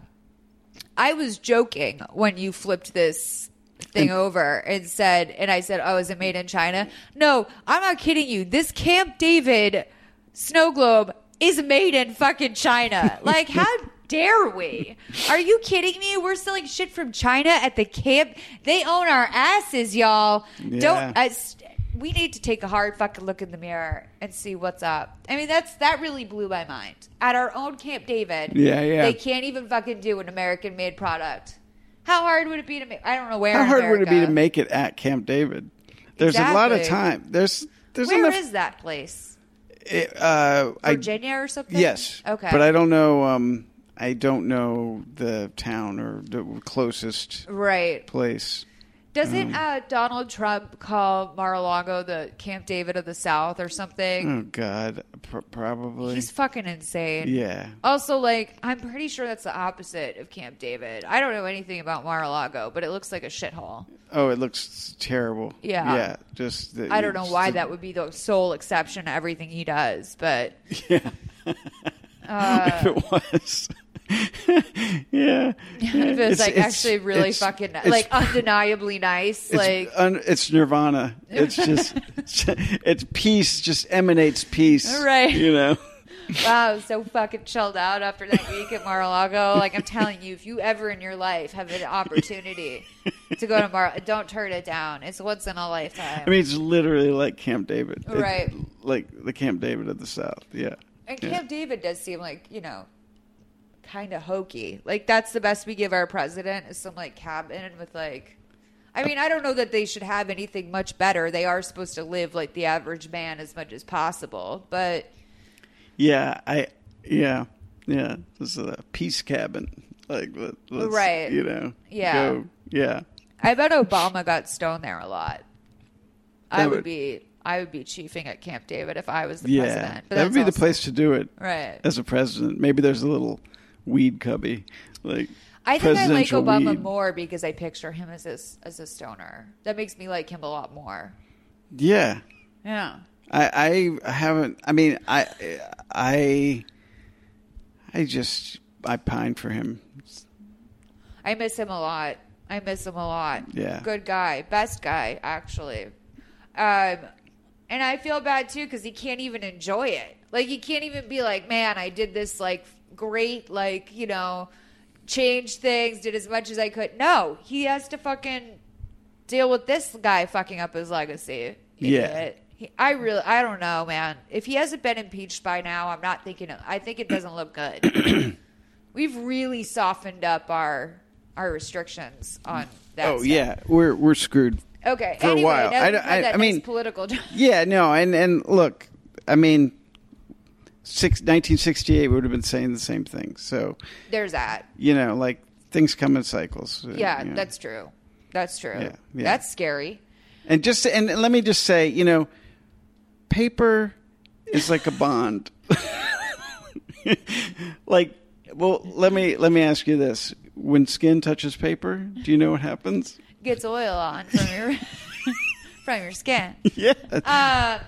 I was joking when you flipped this thing over and said, and I said, "Oh, is it made in China?" No, I'm not kidding you. This Camp David snow globe is made in fucking China. Like, how dare we? Are you kidding me? We're selling shit from China at the camp. They own our asses, y'all. Yeah. Uh, Don't. I, we need to take a hard fucking look in the mirror and see what's up. I mean, that's that really blew my mind. At our own Camp David, Yeah, yeah. they can't even fucking do an American-made product How hard would it be to make? I don't know where. How hard would it be to make it at Camp David? There's a lot of time. There's there's Where enough. is that place? it, uh, I- Virginia or something? Yes. Okay. But I don't know. Um, I don't know the town or the closest Right. place. Doesn't Um, uh, Donald Trump call Mar-a-Lago the Camp David of the South or something? oh God, pr- probably. He's fucking insane. Yeah. Also, like, I'm pretty sure that's the opposite of Camp David. I don't know anything about Mar-a-Lago, but it looks like a shithole. Oh, it looks terrible. Yeah. Yeah. Just. The, I don't know why the- that would be the sole exception to everything he does, but Yeah. Uh, if it was. yeah. if it was It's- like it's- actually really fucking like undeniably nice, It's, like un, it's nirvana. It's just, it's peace. Just emanates peace. Right. You know. wow, so fucking chilled out after that week at Mar-a-Lago. Like I'm telling you, if you ever in your life have an opportunity to go to Mar, don't turn it down. It's once in a lifetime. I mean, it's literally like Camp David. Right. Like the Camp David of the South. Yeah. And Yeah. Camp David does seem like, you know, kind of hokey. Like that's the best we give our president is some like cabin with like I mean, I don't know that they should have anything much better. They are supposed to live like the average man as much as possible, but Yeah. I. Yeah. Yeah. This is a peace cabin. Like, Right. You know. Yeah. Go, yeah. I bet Obama got stoned there a lot. I would would- be I would be chiefing at Camp David if I was the Yeah. president. But That would be the place to do it. Right. As a president, maybe there's a little weed cubby, like. I think I like Obama weed. more because I picture him as a, as a stoner. That makes me like him a lot more. Yeah. Yeah. I, I haven't. I mean, I, I, I just I pine for him. I miss him a lot. I miss him a lot. Yeah. Good guy. Best guy, actually. Um, and I feel bad too because he can't even enjoy it. Like, he can't even be like, man, I did this, like, great, like, you know, changed things, did as much as I could. No, he has to fucking deal with this guy fucking up his legacy. Yeah. He, I really, I don't know, man. If he hasn't been impeached by now, I'm not thinking. I think it doesn't look good. We've really softened up our our restrictions on that. oh stuff. yeah, we're we're screwed. Okay. For anyway, a while, I, we've don't- had I, I mean, political. yeah, no, and and look, I mean, six, 1968 would have been saying the same thing. So There's that. you know, like things come in cycles. uh, Yeah, you know. that's true. That's true. Yeah, yeah. That's scary. And just and let me just say, you know, paper is like a bond. like, well, let me let me ask you this: when skin touches paper, do you know what happens? Gets oil on from your from your skin. Yeah. Uh,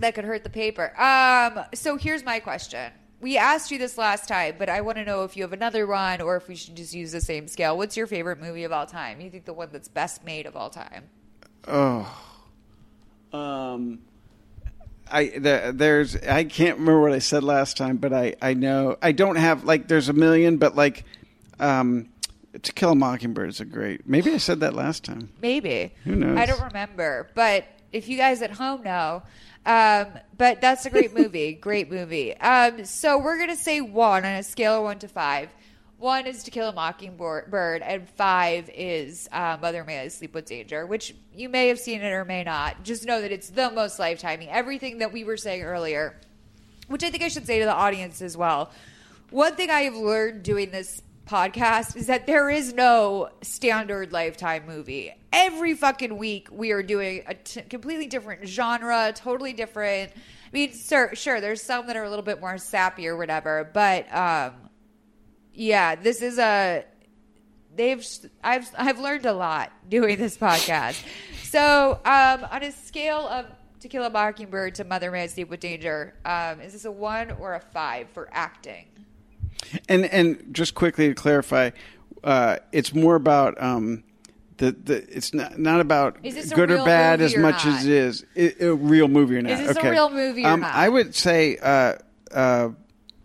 that could hurt the paper. Um, so here's my question. We asked you this last time, but I want to know if you have another one or if we should just use the same scale. What's your favorite movie of all time? You think the one that's best made of all time? Oh, um, I the, there's I can't remember what I said last time, but I I know I don't have like there's a million, but like, um, To Kill a Mockingbird is a great. Maybe I said that last time. Maybe. Who knows? I don't remember. But if you guys at home know, um, but that's a great movie. great movie. Um, so we're going to say one on a scale of one to five. One is To Kill a Mockingbird, and five is uh, Mother May I Sleep with Danger, which you may have seen it or may not. Just know that it's the most lifetiming. Everything that we were saying earlier, which I think I should say to the audience as well. One thing I have learned doing this podcast is that there is no standard lifetime movie. Every fucking week we are doing a t- completely different genre, totally different. I mean, sir, sure, there's some that are a little bit more sappy or whatever, but um, yeah, this is a they've I've I've learned a lot doing this podcast. So, um, on a scale of To Kill a Mockingbird to Mother May I Sleep with Danger, um, is this a one or a five for acting? And and just quickly to clarify, uh, it's more about um, the the. It's not not about Is this a good or bad as or much not? as it is it, a real movie or not. Is this a real movie or um, not? I would say uh, uh,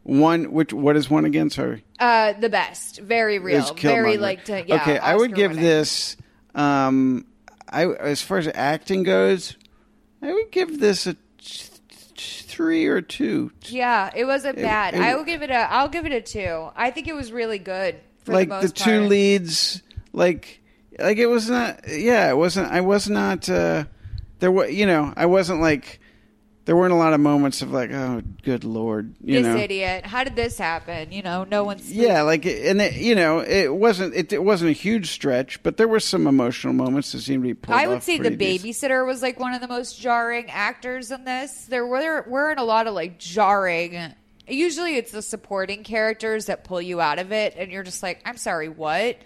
one. Which what is one again? Sorry. Uh, the best, very real, very like to, yeah. okay, I would give winning. this. Um, I as far as acting goes, I would give this a three or two. Yeah, it wasn't bad. it- I will give it a. I'll give it a two. I think it was really good for like the the, two part. leads, like like it was not. Yeah, it wasn't. I was not. uh There was, you know, I wasn't like. There weren't a lot of moments of like, oh, good lord, you this know. idiot. How did this happen? You know, no one's. Yeah, like, and it, you know, it wasn't it, it wasn't a huge stretch, but there were some emotional moments that seemed to be pulled. I would say the decent. babysitter was like one of the most jarring actors in this. There were weren't a lot of like jarring. Usually, it's the supporting characters that pull you out of it, and you're just like, "I'm sorry, what?"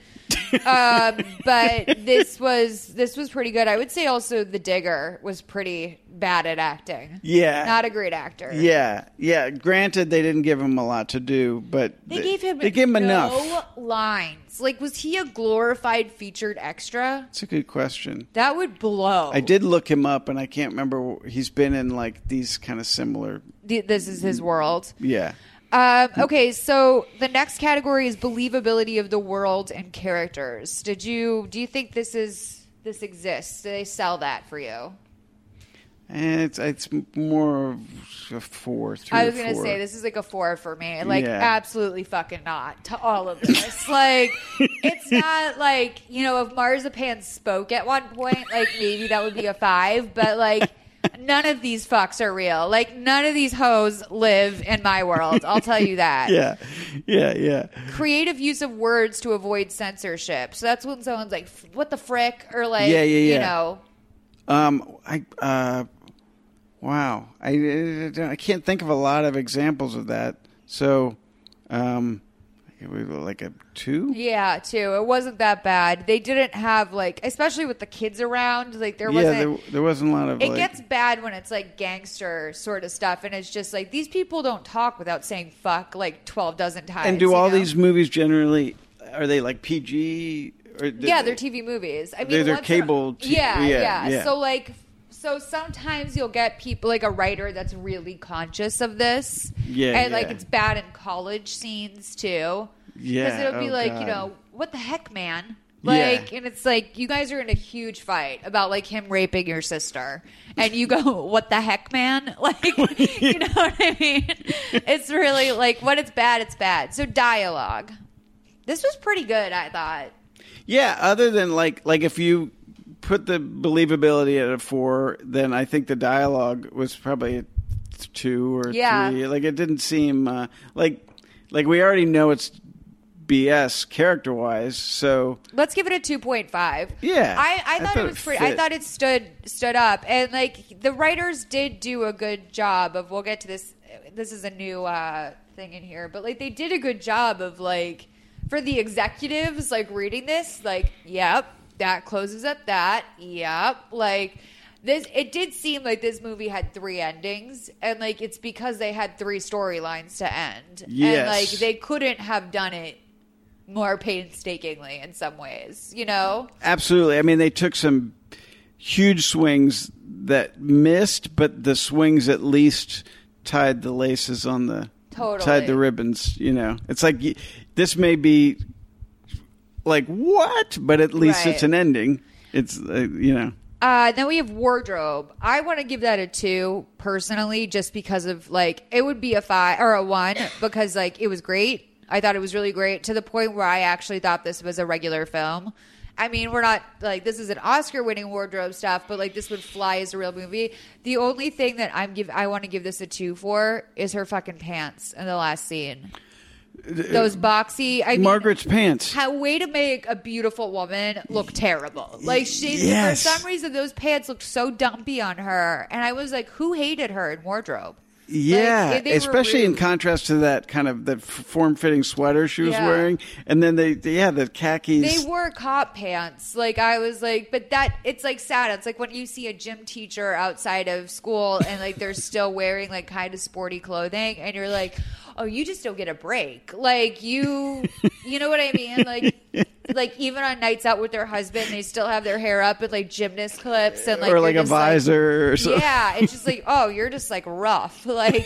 um, but this was this was pretty good. I would say also the digger was pretty bad at acting. Yeah. not a great actor. Yeah, yeah. Granted, they didn't give him a lot to do, but They gave him they gave him no enough. lines. Like, was he a glorified featured extra? It's a good question. That would blow. I did look him up, and I can't remember. He's been in like these kind of similar. Th- This is his world. Yeah. Um, okay, so the next category is believability of the world and characters. Did you do you think this is this exists? Do they sell that for you? It's it's more of a four, three. I was gonna four. say this is like a four for me. Like Yeah. absolutely fucking not to all of this. like it's not like you know if Marzipan spoke at one point, like maybe that would be a five. But like none of these fucks are real. Like none of these hoes live in my world. I'll tell you that. Yeah, yeah, yeah. creative use of words to avoid censorship. So that's when someone's like, "What the frick?" or like, Yeah, yeah, yeah. you know, Um, I uh, wow, I I can't think of a lot of examples of that. So, um, we were like a two. yeah, two. It wasn't that bad. They didn't have like, especially with the kids around, like there wasn't. there, there wasn't a lot of. it like, gets bad when it's like gangster sort of stuff, and it's just like these people don't talk without saying "fuck" like twelve dozen times. and do all know? these movies generally are they like PG? Or yeah, they're TV movies. I mean, They're- they're once in a- cable yeah, yeah, yeah, yeah. So like, so sometimes you'll get people like a writer that's really conscious of this. Yeah, and like yeah. it's bad in college scenes too. Yeah, because it'll be oh, like God. you know what the heck, man. Yeah. Like, and it's like you guys are in a huge fight about like him raping your sister, and you go, "What the heck, man?" Like, you know what I mean? It's really like when it's bad, it's bad. So dialogue. This was pretty good, I thought. Yeah, other than like like if you put the believability at a four, then I think the dialogue was probably a two or Yeah. three. Like it didn't seem uh, like like we already know it's BS character wise. So Let's give it a two point five. Yeah, I, I I thought, thought it it was pretty. I thought it stood stood up, and like the writers did do a good job of. We'll get to this. This is a new uh, thing in here, but like they did a good job of like for the executives like reading this. Like, yep, that closes up that. Yep, like. This it did seem like this movie had three endings, and like it's because they had three storylines to end, and like they couldn't have done it more painstakingly in some ways, you know? absolutely, I mean they took some huge swings that missed, but the swings at least tied the laces on the Totally. tied the ribbons. You know, it's like this may be like what, but at least Right. it's an ending. It's uh, you know. Uh, then we have wardrobe. I want to give that a two personally, just because of like it would be a five or a one because like it was great. I thought it was really great to the point where I actually thought this was a regular film. I mean, we're not like this is an Oscar-winning wardrobe stuff, but like this would fly as a real movie. The only thing that I'm give I want to give this a two for is her fucking pants in the last scene. Those boxy. I mean, Margaret's pants. How way to make a beautiful woman look terrible. Like she Yes. for some reason those pants looked so dumpy on her and I was like who hated her in wardrobe? Yeah, Like, especially in contrast to that kind of that form-fitting sweater she was Yeah. wearing, and then they, yeah, the khakis. They wore cop pants. Like I was like, but that it's like sad. It's like when you see a gym teacher outside of school and like they're still wearing like kind of sporty clothing, and you're like, oh, you just don't get a break. Like you, you know what I mean? Like, like even on nights out with their husband, they still have their hair up with like gymnast clips and like or like a visor or something. yeah, it's just like, oh, you're just like rough. Like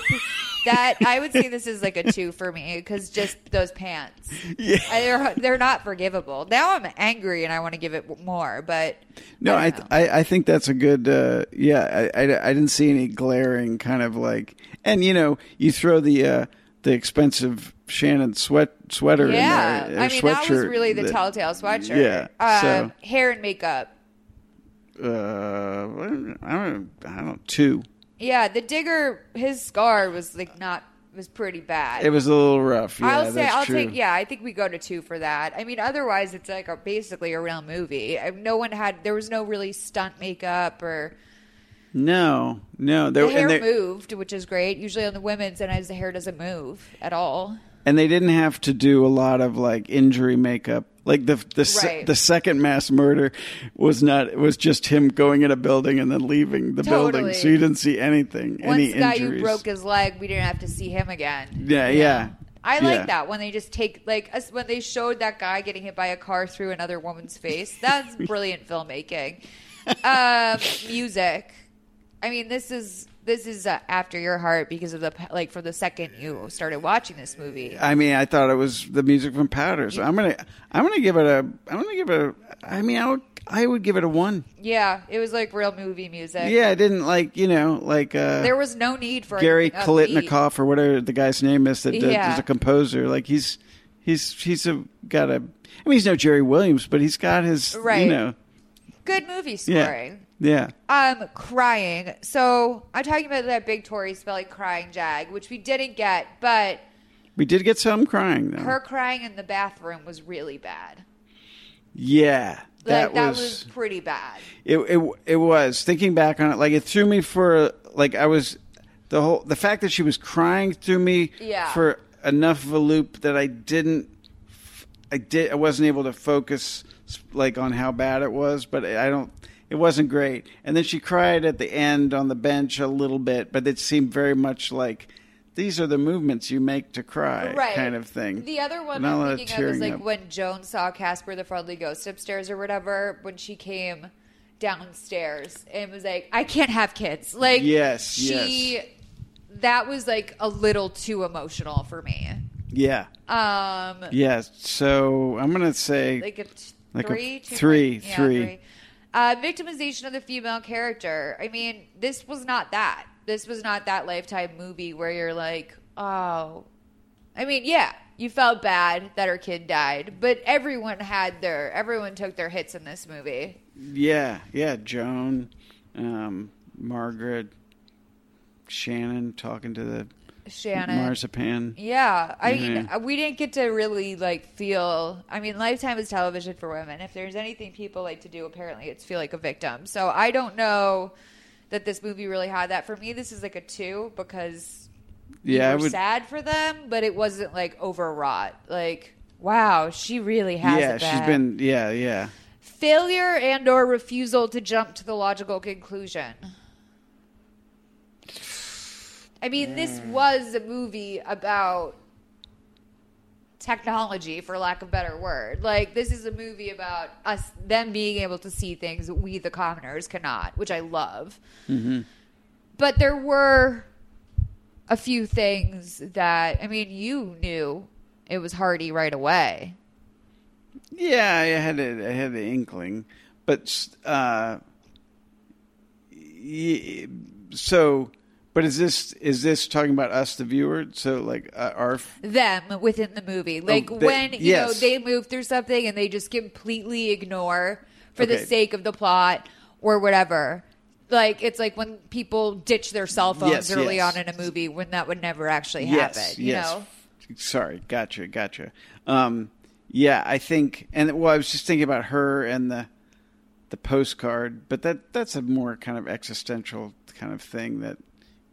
that. I would say this is like a two for me because just those pants. Yeah. I- they're they're not forgivable. Now I'm angry and I want to give it more, but No, I, I I think that's a good. Uh, yeah, I, I I didn't see any glaring kind of like, and you know, you throw the uh, the expensive Shannon sweat sweater. yeah, there, I mean that was really the that- telltale sweatshirt. Yeah, um, so- hair and makeup. Uh, I don't, I don't know, two. Yeah, the digger, his scar was like not was pretty bad. It was a little rough. Yeah, I'll say I'll true. take yeah. I think we go to two for that. I mean, otherwise it's like a, basically a real movie. No one had there was no really stunt makeup or No, no, there the hair they, moved, which is great. Usually on the women's, and as the hair doesn't move at all. and they didn't have to do a lot of like injury makeup. Like the the se- the second mass murder was not it was just him going in a building and then leaving the building, so you didn't see anything. Once any the guy injuries. who broke his leg, we didn't have to see him again. Yeah, yeah. I like Yeah. that when they just take like us when they showed that guy getting hit by a car through another woman's face. That's brilliant filmmaking. Um, music. I mean, this is this is uh, after your heart because of the like from the second you started watching this movie. I mean, I thought it was the music from Powders. I'm gonna, I'm gonna give it a, I'm gonna give it a. I mean, I would, I would give it a one. Yeah, it was like real movie music. Yeah, I didn't like, you know, like uh, there was no need for Gary anything upbeat. Kolitnikov or whatever the guy's name is that Yeah. is a composer. Like he's, he's, he's a got a. I mean, he's no Jerry Williams, but he's got his, Right. you know, Good movie scoring. yeah. Um, crying. So I'm talking about that big Tori Spelling crying jag, which we didn't get, but We did get some crying though. her crying in the bathroom was really bad. yeah, Like that, that was, was pretty bad. It, it it was thinking back on it, like it threw me for like I was the whole the fact that she was crying threw me Yeah. for enough of a loop that I didn't I did I wasn't able to focus like on how bad it was, but I don't it wasn't great. And then she cried at the end on the bench a little bit, but it seemed very much like these are the movements you make to cry Right. kind of thing. The other one Not I'm thinking of is like up. when Joan saw Casper the Friendly Ghost upstairs or whatever, when she came downstairs and was like, I can't have kids. Like, Yes, she, yes. that was like a little too emotional for me. Yeah. Um, Yeah, so I'm gonna say like a t- like a three, yeah, three. Uh, victimization of the female character. I mean, this was not that. This was not that lifetime movie where you're like, oh. I mean, yeah, you felt bad that her kid died, but everyone had their everyone took their hits in this movie. Yeah, yeah, Joan, um, Margaret, Shannon talking to the Shannon. marzipan. Yeah, I mean, uh, we didn't get to really like feel. I mean, Lifetime is television for women. If there's anything people like to do, apparently it's feel like a victim. So I don't know that this movie really had that. For me, this is like a two because Yeah, I you were would. sad for them, but it wasn't like overwrought. Like, wow, she really has. Yeah, she's been. Yeah, yeah. failure and or refusal to jump to the logical conclusion. I mean, this Hmm. was a movie about technology, for lack of a better word. Like, this is a movie about us, them being able to see things that we, the commoners, cannot, which I love. Mm-hmm. But there were a few things that, I mean, you knew it was Hardy right away. Yeah, I had a, I had the inkling, but uh, y- so. But is this is this talking about us, the viewer? So like uh, our them within the movie. Like Oh, they- when you yes. know they move through something and they just completely ignore for the sake of the plot or whatever. Like it's like when people ditch their cell phones Yes, early yes. on in a movie when that would never actually happen. You yes. know? Sorry, gotcha, gotcha. Um, yeah, I think, and well, I was just thinking about her and the the postcard, but that that's a more kind of existential kind of thing that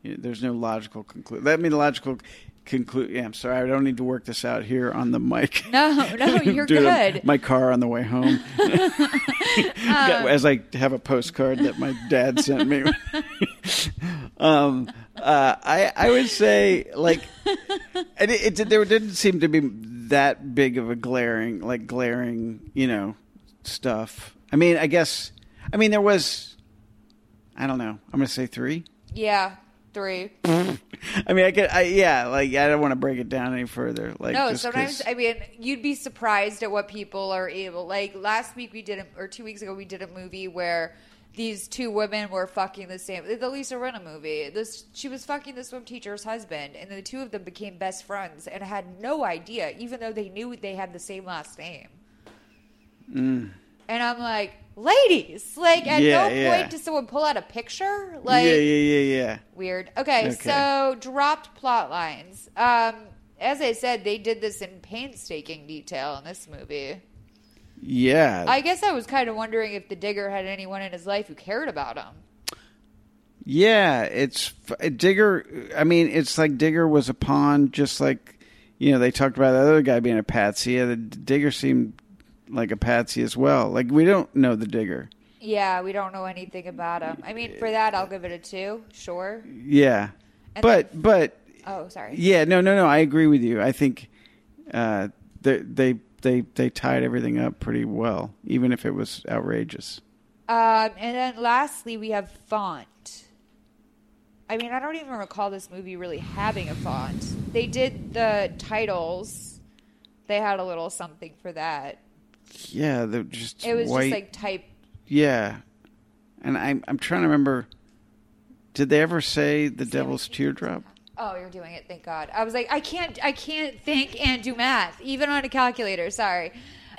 there's no logical conclusion. That mean logical conclude. Yeah, I'm sorry, I don't need to work this out here on the mic. No, no, you're on good. My car on the way home, Um, as I have a postcard that my dad sent me. um, uh, I I would say like and it, it there didn't seem to be that big of a glaring like glaring you know stuff. I mean, I guess I mean there was I don't know. I'm gonna say three. Yeah, three. I mean, I could, I, yeah, like I don't want to break it down any further. Like, no, sometimes 'cause- I mean you'd be surprised at what people are able. Like last week we did, a, or two weeks ago we did a movie where these two women were fucking the same. The Lisa Rinna movie. This she was fucking the swim teacher's husband, and the two of them became best friends and had no idea, even though they knew they had the same last name. Mm. And I'm like, ladies, like at Yeah, no yeah. point does someone pull out a picture. Like, yeah, yeah, yeah, yeah. Weird. Okay, Okay. so dropped plot lines. Um, as I said, they did this in painstaking detail in this movie. Yeah. I guess I was kind of wondering if the digger had anyone in his life who cared about him. Yeah, it's Digger. I mean, it's like Digger was a pawn, just like you know they talked about the other guy being a patsy. Yeah, the Digger seemed like a patsy as well. Like we don't know the Digger. Yeah, we don't know anything about him. I mean, for that, I'll give it a two. Sure. Yeah, And but but Oh, sorry. yeah, no, no, no. I agree with you. I think uh, they they they they tied everything up pretty well, even if it was outrageous. Um, and then lastly, we have font. I mean, I don't even recall this movie really having a font. They did the titles. They had a little something for that. Yeah, they're just It was white. just like type. yeah, and I'm I'm trying to remember. Did they ever say the Devil's Teardrop? Oh, you're doing it. Thank God. I was like, I can't, I can't think and do math, even on a calculator. Sorry.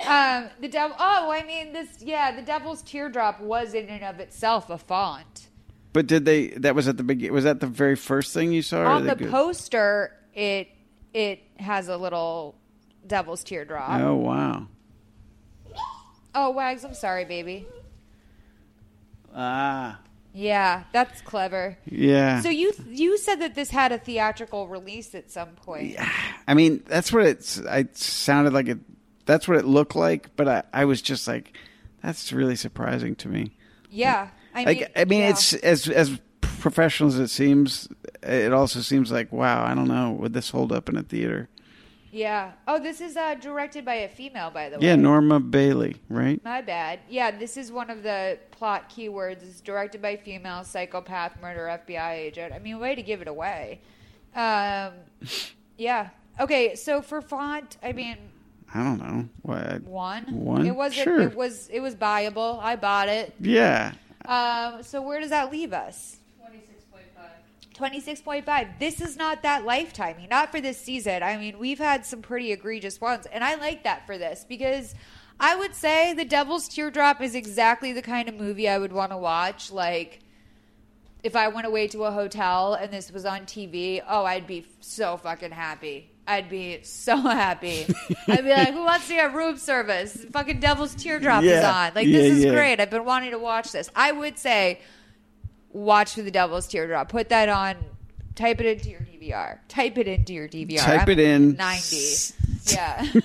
Um, the devil. Oh, I mean, this. Yeah, the devil's teardrop was in and of itself a font. But did they? That was at the beginning. Was that the very first thing you saw? on the good? poster, it it has a little devil's teardrop. Oh wow! Oh, Wags, I'm sorry, baby. Ah, Yeah, that's clever. Yeah. So you you said that this had a theatrical release at some point. Yeah. I mean, that's what it's. I sounded like it. That's what it looked like, but I, I was just like, that's really surprising to me. Yeah, I mean, like, I mean, yeah. it's as as professional as it seems. It also seems like, wow, I don't know, would this hold up in a theater? Yeah. Oh, this is uh, directed by a female, by the way. Yeah, Norma Bailey, right? My bad. Yeah, this is one of the plot keywords. It's directed by female psychopath murder FBI agent. I mean, way to give it away. Um, yeah. Okay, so for font, I mean, I don't know. What? one. One. It was sure. it was it was buyable. I bought it. yeah. Um, so where does that leave us? 26.5. This is not that lifetimey. Not for this season. I mean, we've had some pretty egregious ones, and I like that for this because I would say The Devil's Teardrop is exactly the kind of movie I would want to watch. Like, if I went away to a hotel and this was on TV, oh, I'd be so fucking happy. I'd be so happy. I'd be like, who wants to get room service? Fucking Devil's Teardrop is on. Like, Yeah, this is yeah. great. I've been wanting to watch this. I would say, watch for the Devil's Teardrop. Put that on. Type it into your DVR. Type it into your DVR. Type I'm it in. 90. Yeah.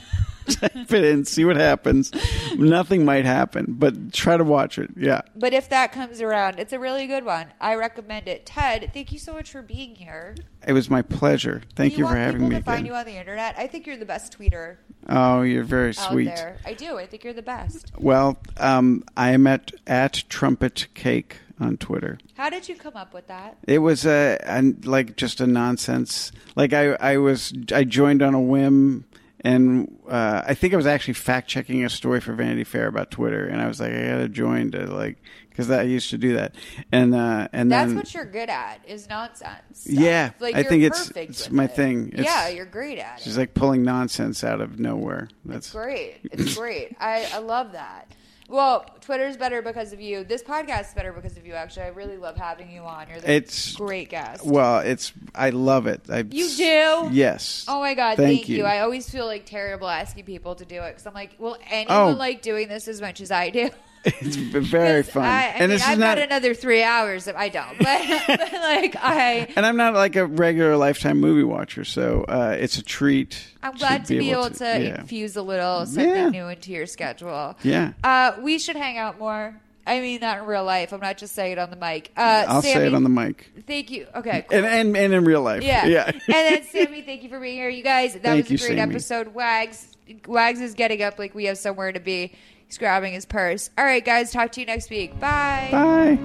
Type it in, see what happens. Nothing might happen, but try to watch it. Yeah. but if that comes around, it's a really good one. I recommend it. Ted, thank you so much for being here. It was my pleasure. Thank you, you for having me to find again. you on the internet? I think you're the best tweeter Oh, you're very sweet. there. I do. I think you're the best. Well, um, I am at at Trumpet Cake on Twitter. How did you come up with that? It was a, a like just a nonsense. Like I, I was I joined on a whim, and uh, I think I was actually fact checking a story for Vanity Fair about Twitter, and I was like, I gotta join to like because I used to do that, and uh, and That's then what you're good at is nonsense. stuff. yeah, like I think it's it's my it. thing. It's, yeah, you're great at It's it. like pulling nonsense out of nowhere. That's Great. It's great. I, I love that. Well, Twitter's better because of you. This podcast is better because of you. Actually, I really love having you on. You're the It's great guest. Well, it's I love it. I, You do? Yes. Oh my god! Thank Thank, you. you. I always feel like terrible asking people to do it because I'm like, will anyone Oh. like doing this as much as I do? It's very fun. I, I and mean, this I've not got another three hours. If I don't, but, but like I, and I'm not like a regular lifetime movie watcher, so uh, it's a treat. I'm glad to be able to, yeah. infuse a little something Yeah. new into your schedule. Yeah. Uh, we should hang out more. I mean that in real life. I'm not just saying it on the mic. Uh, I'll say it on the mic. Thank you. Okay. Cool. And, and and in real life. Yeah. Yeah. and then Sammy, thank you for being here. You guys, that Thank was a great Sammy. episode. Wags Wags is getting up like we have somewhere to be. He's grabbing his purse. All right, guys. Talk to you next week. Bye. Bye.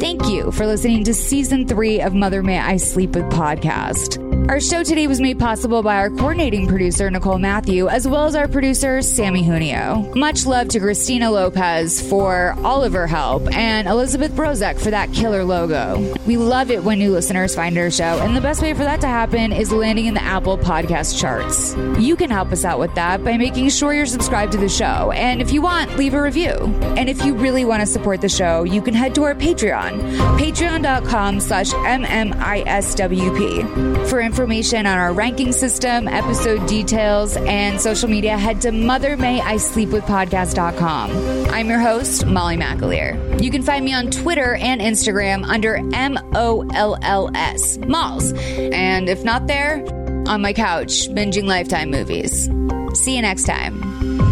Thank you for listening to season three of Mother May I Sleep With podcast. Our show today was made possible by our coordinating producer, Nicole Matthew, as well as our producer, Sammy Junio. Much love to Christina Lopez for all of her help and Elizabeth Brozek for that killer logo. We love it when new listeners find our show, and the best way for that to happen is landing in the Apple podcast charts. You can help us out with that by making sure you're subscribed to the show, and if you want, leave a review. And if you really want to support the show, you can head to our Patreon, patreon.com slash MMISWP. For information on our ranking system, episode details, and social media, head to mothermayisleepwithpodcast.com. I'm your host, Molly McAleer. You can find me on Twitter and Instagram under M O L L S, Molls. And if not there, on my couch, binging Lifetime movies. See you next time.